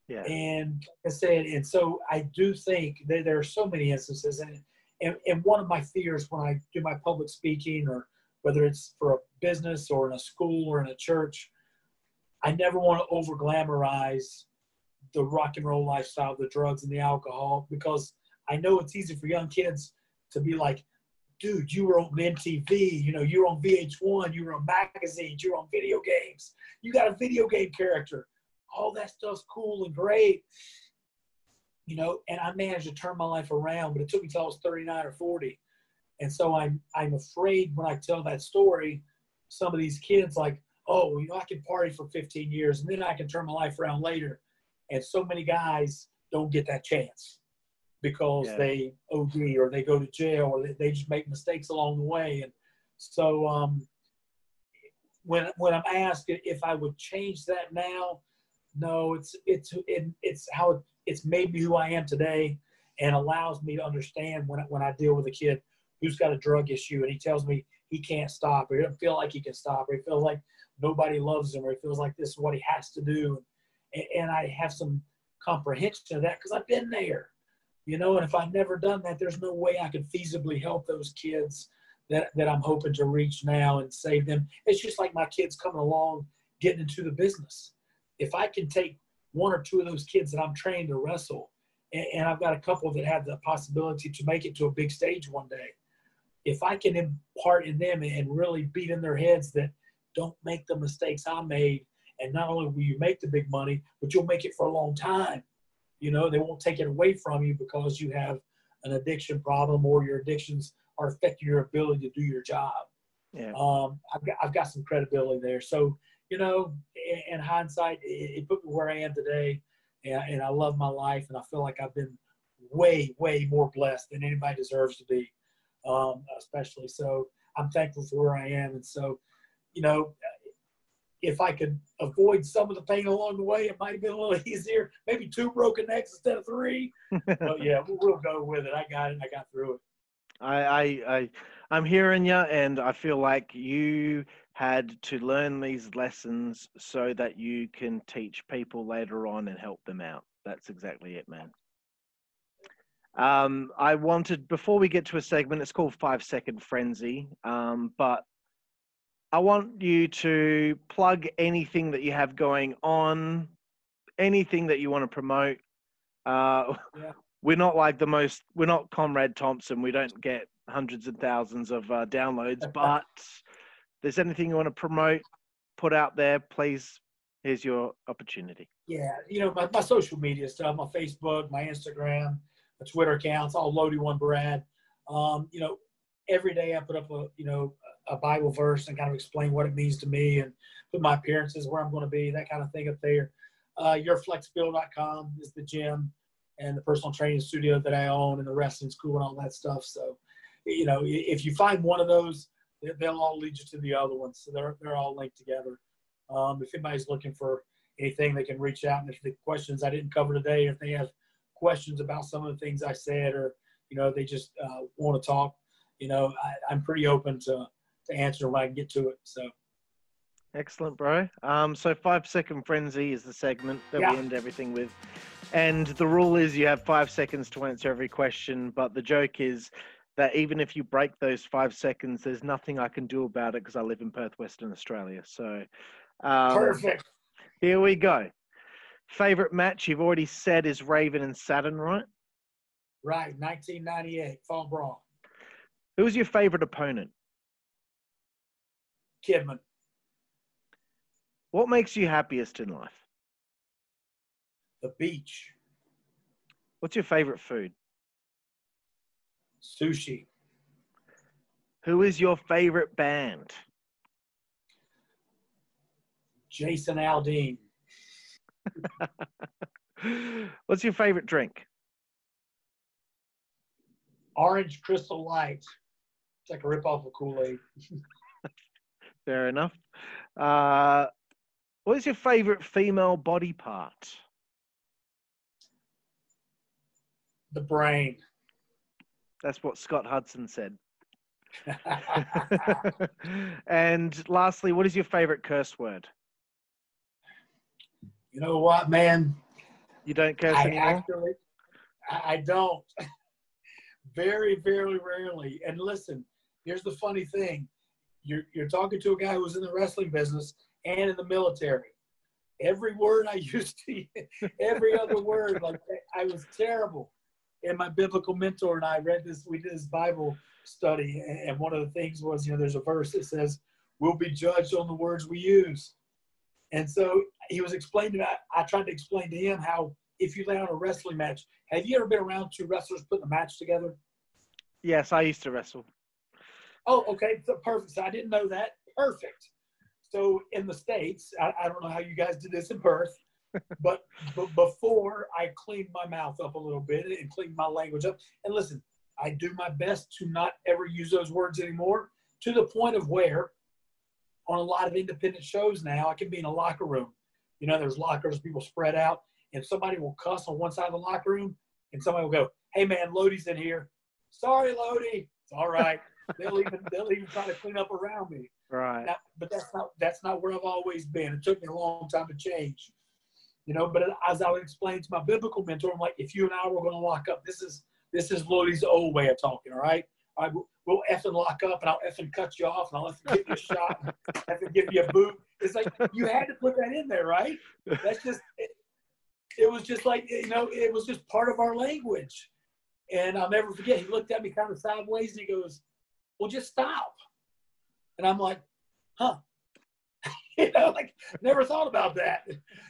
Yeah. And like I said, and so I do think that there are so many instances, and, and and one of my fears when I do my public speaking, or whether it's for a business or in a school or in a church, I never want to over glamorize the rock and roll lifestyle, the drugs and the alcohol, because I know it's easy for young kids to be like, dude, you were on MTV, you know, you were on VH1, you were on magazines, you were on video games, you got a video game character. All that stuff's cool and great, you know. And I managed to turn my life around, but it took me till I was 39 or 40. And so I'm I'm afraid when I tell that story, some of these kids like, oh, you know, I can party for 15 years and then I can turn my life around later. And so many guys don't get that chance because Yeah. they OD or they go to jail or they, just make mistakes along the way. And so um, when when I'm asked if I would change that now, no, it's it's it, it's how it, it's made me who I am today, and allows me to understand when I- when I deal with a kid who's got a drug issue and he tells me he can't stop or he doesn't feel like he can stop or he feels like nobody loves him or he feels like this is what he has to do, and, and I have some comprehension of that because I've been there, you know. And if I've never done that, there's no way I could feasibly help those kids that, that I'm hoping to reach now and save them. It's just like my kids coming along getting into the business. If I can take one or two of those kids that I'm trained to wrestle, and, and I've got a couple that have the possibility to make it to a big stage one day, if I can impart in them and really beat in their heads that don't make the mistakes I made, and not only will you make the big money, but you'll make it for a long time. You know, they won't take it away from you because you have an addiction problem or your addictions are affecting your ability to do your job. Yeah. Um, I've got I've got some credibility there. So you know, in, in hindsight, it, it, put me where I am today, and, and, I love my life, and I feel like I've been way way more blessed than anybody deserves to be, um, especially. So I'm thankful for where I am, and so you know. If I could avoid some of the pain along the way, it might have been a little easier. Maybe two broken necks instead of three. but yeah, we'll, we'll go with it. I got it. I got through it. I, I, I I'm hearing you, and I feel like you had to learn these lessons so that you can teach people later on and help them out. That's exactly it, man. Um, I wanted before we get to a segment, it's called Five Second Frenzy, um, but I want you to plug anything that you have going on, anything that you want to promote. Uh, yeah. We're not like the most. We're not Conrad Thompson. We don't get hundreds and thousands of uh, downloads. But there's anything you want to promote, put out there, please. Here's your opportunity. Yeah, you know my, my social media stuff, my Facebook, my Instagram, my Twitter accounts, all Lodi One Brad. Um, you know, every day I put up a you know a Bible verse and kind of explain what it means to me and put my appearances where I'm going to be, that kind of thing up there. Uh, yourflexbill.com is the gym and the personal training studio that I own and the wrestling school and all that stuff. So you know, if you find one of those, they'll all lead you to the other ones. So they're, they're all linked together. Um, if anybody's looking for anything, they can reach out. And if the questions I didn't cover today, if they have questions about some of the things I said, or, you know, they just uh, want to talk, you know, I, am pretty open to, to answer when I can get to it. So. Excellent, bro. Um, so five second frenzy is the segment that yeah. we end everything with. And the rule is you have five seconds to answer every question, but the joke is that even if you break those five seconds, there's nothing I can do about it because I live in Perth, Western Australia. So, um, perfect. Here we go. Favorite match you've already said is Raven and Saturn, right? Right, 1998 Fall Brawl. Who was your favorite opponent? Kidman. What makes you happiest in life? The beach. What's your favorite food? Sushi. Who is your favorite band? Jason Aldean. What's your favorite drink? Orange Crystal Light. It's like a ripoff of Kool Aid. Fair enough. Uh, what is your favorite female body part? The brain. That's what Scott Hudson said. and lastly, what is your favorite curse word? You know what, man? You don't curse I anymore? Actually, I don't. very, very rarely. And listen, here's the funny thing. You're, you're talking to a guy who's in the wrestling business and in the military. Every word I used to, every other word, like I was terrible and my biblical mentor and I read this. We did this Bible study, and one of the things was, you know, there's a verse that says, "We'll be judged on the words we use." And so he was explaining. I, I tried to explain to him how if you lay on a wrestling match, have you ever been around two wrestlers putting a match together? Yes, I used to wrestle. Oh, okay, so perfect. So I didn't know that. Perfect. So in the states, I, I don't know how you guys did this in Perth but, but before I cleaned my mouth up a little bit and cleaned my language up, and listen, I do my best to not ever use those words anymore to the point of where on a lot of independent shows now, I can be in a locker room. You know, there's lockers, people spread out, and somebody will cuss on one side of the locker room, and somebody will go, "Hey man, Lodi's in here." Sorry, Lodi. It's all right. They'll even they'll even try to clean up around me. Right. Now, but that's not that's not where I've always been. It took me a long time to change. You know, but as I would explain to my biblical mentor, I'm like, if you and I were going to lock up, this is this is Lodi's old way of talking. All right, I we'll effing lock up, and I'll effing cut you off, and I'll effing give you a shot, and effing give you a boot, It's like you had to put that in there, right? That's just it, it was just like you know, it was just part of our language. And I'll never forget. He looked at me kind of sideways and he goes, "Well, just stop." And I'm like, "Huh." you know, like never thought about that.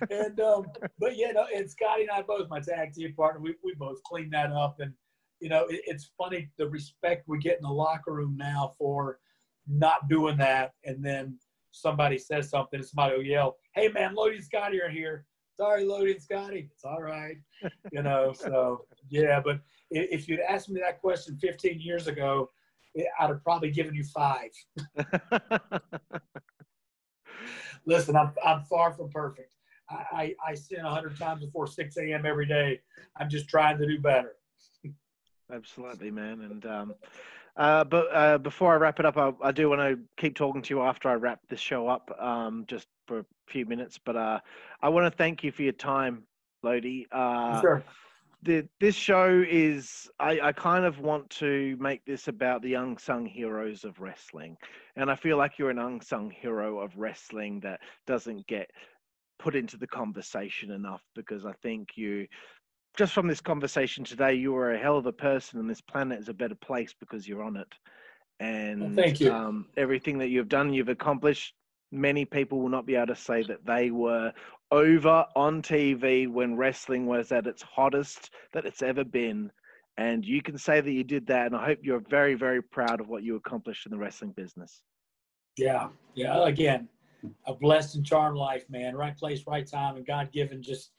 And um, but yeah, no, and Scotty and I both, my tag team partner, we, we both cleaned that up. And you know, it, it's funny the respect we get in the locker room now for not doing that. And then somebody says something, and somebody will yell, "Hey man, Lodi and Scotty are here." Sorry, Lodi and Scotty. It's all right. You know, so yeah, but if you'd asked me that question 15 years ago, I'd have probably given you five. Listen, I'm, I'm far from perfect. I, I, I sin 100 times before 6 a.m. every day. I'm just trying to do better. Absolutely, man. And um, uh, but uh, before I wrap it up, I, I do want to keep talking to you after I wrap this show up, um, just for a few minutes. But uh, I want to thank you for your time, Lodi. Uh, sure. The, this show is I, I kind of want to make this about the unsung heroes of wrestling. And i feel like you're an unsung hero of wrestling that doesn't get put into the conversation enough because i think you just from this conversation today you are a hell of a person and this planet is a better place because you're on it. And well, thank you. Um, everything that you've done you've accomplished. Many people will not be able to say that they were over on TV when wrestling was at its hottest that it's ever been. And you can say that you did that. And I hope you're very, very proud of what you accomplished in the wrestling business. Yeah. Yeah. Again, a blessed and charmed life, man. Right place, right time. And God given just,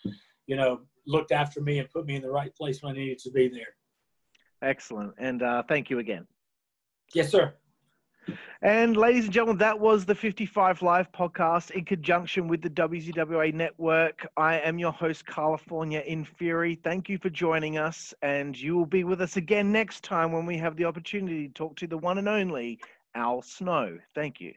you know, looked after me and put me in the right place when I needed to be there. Excellent. And uh, thank you again. Yes, sir. And ladies and gentlemen, that was the 55 Live podcast in conjunction with the WZWA Network. I am your host, California in Fury. Thank you for joining us, and you will be with us again next time when we have the opportunity to talk to the one and only Al Snow. Thank you.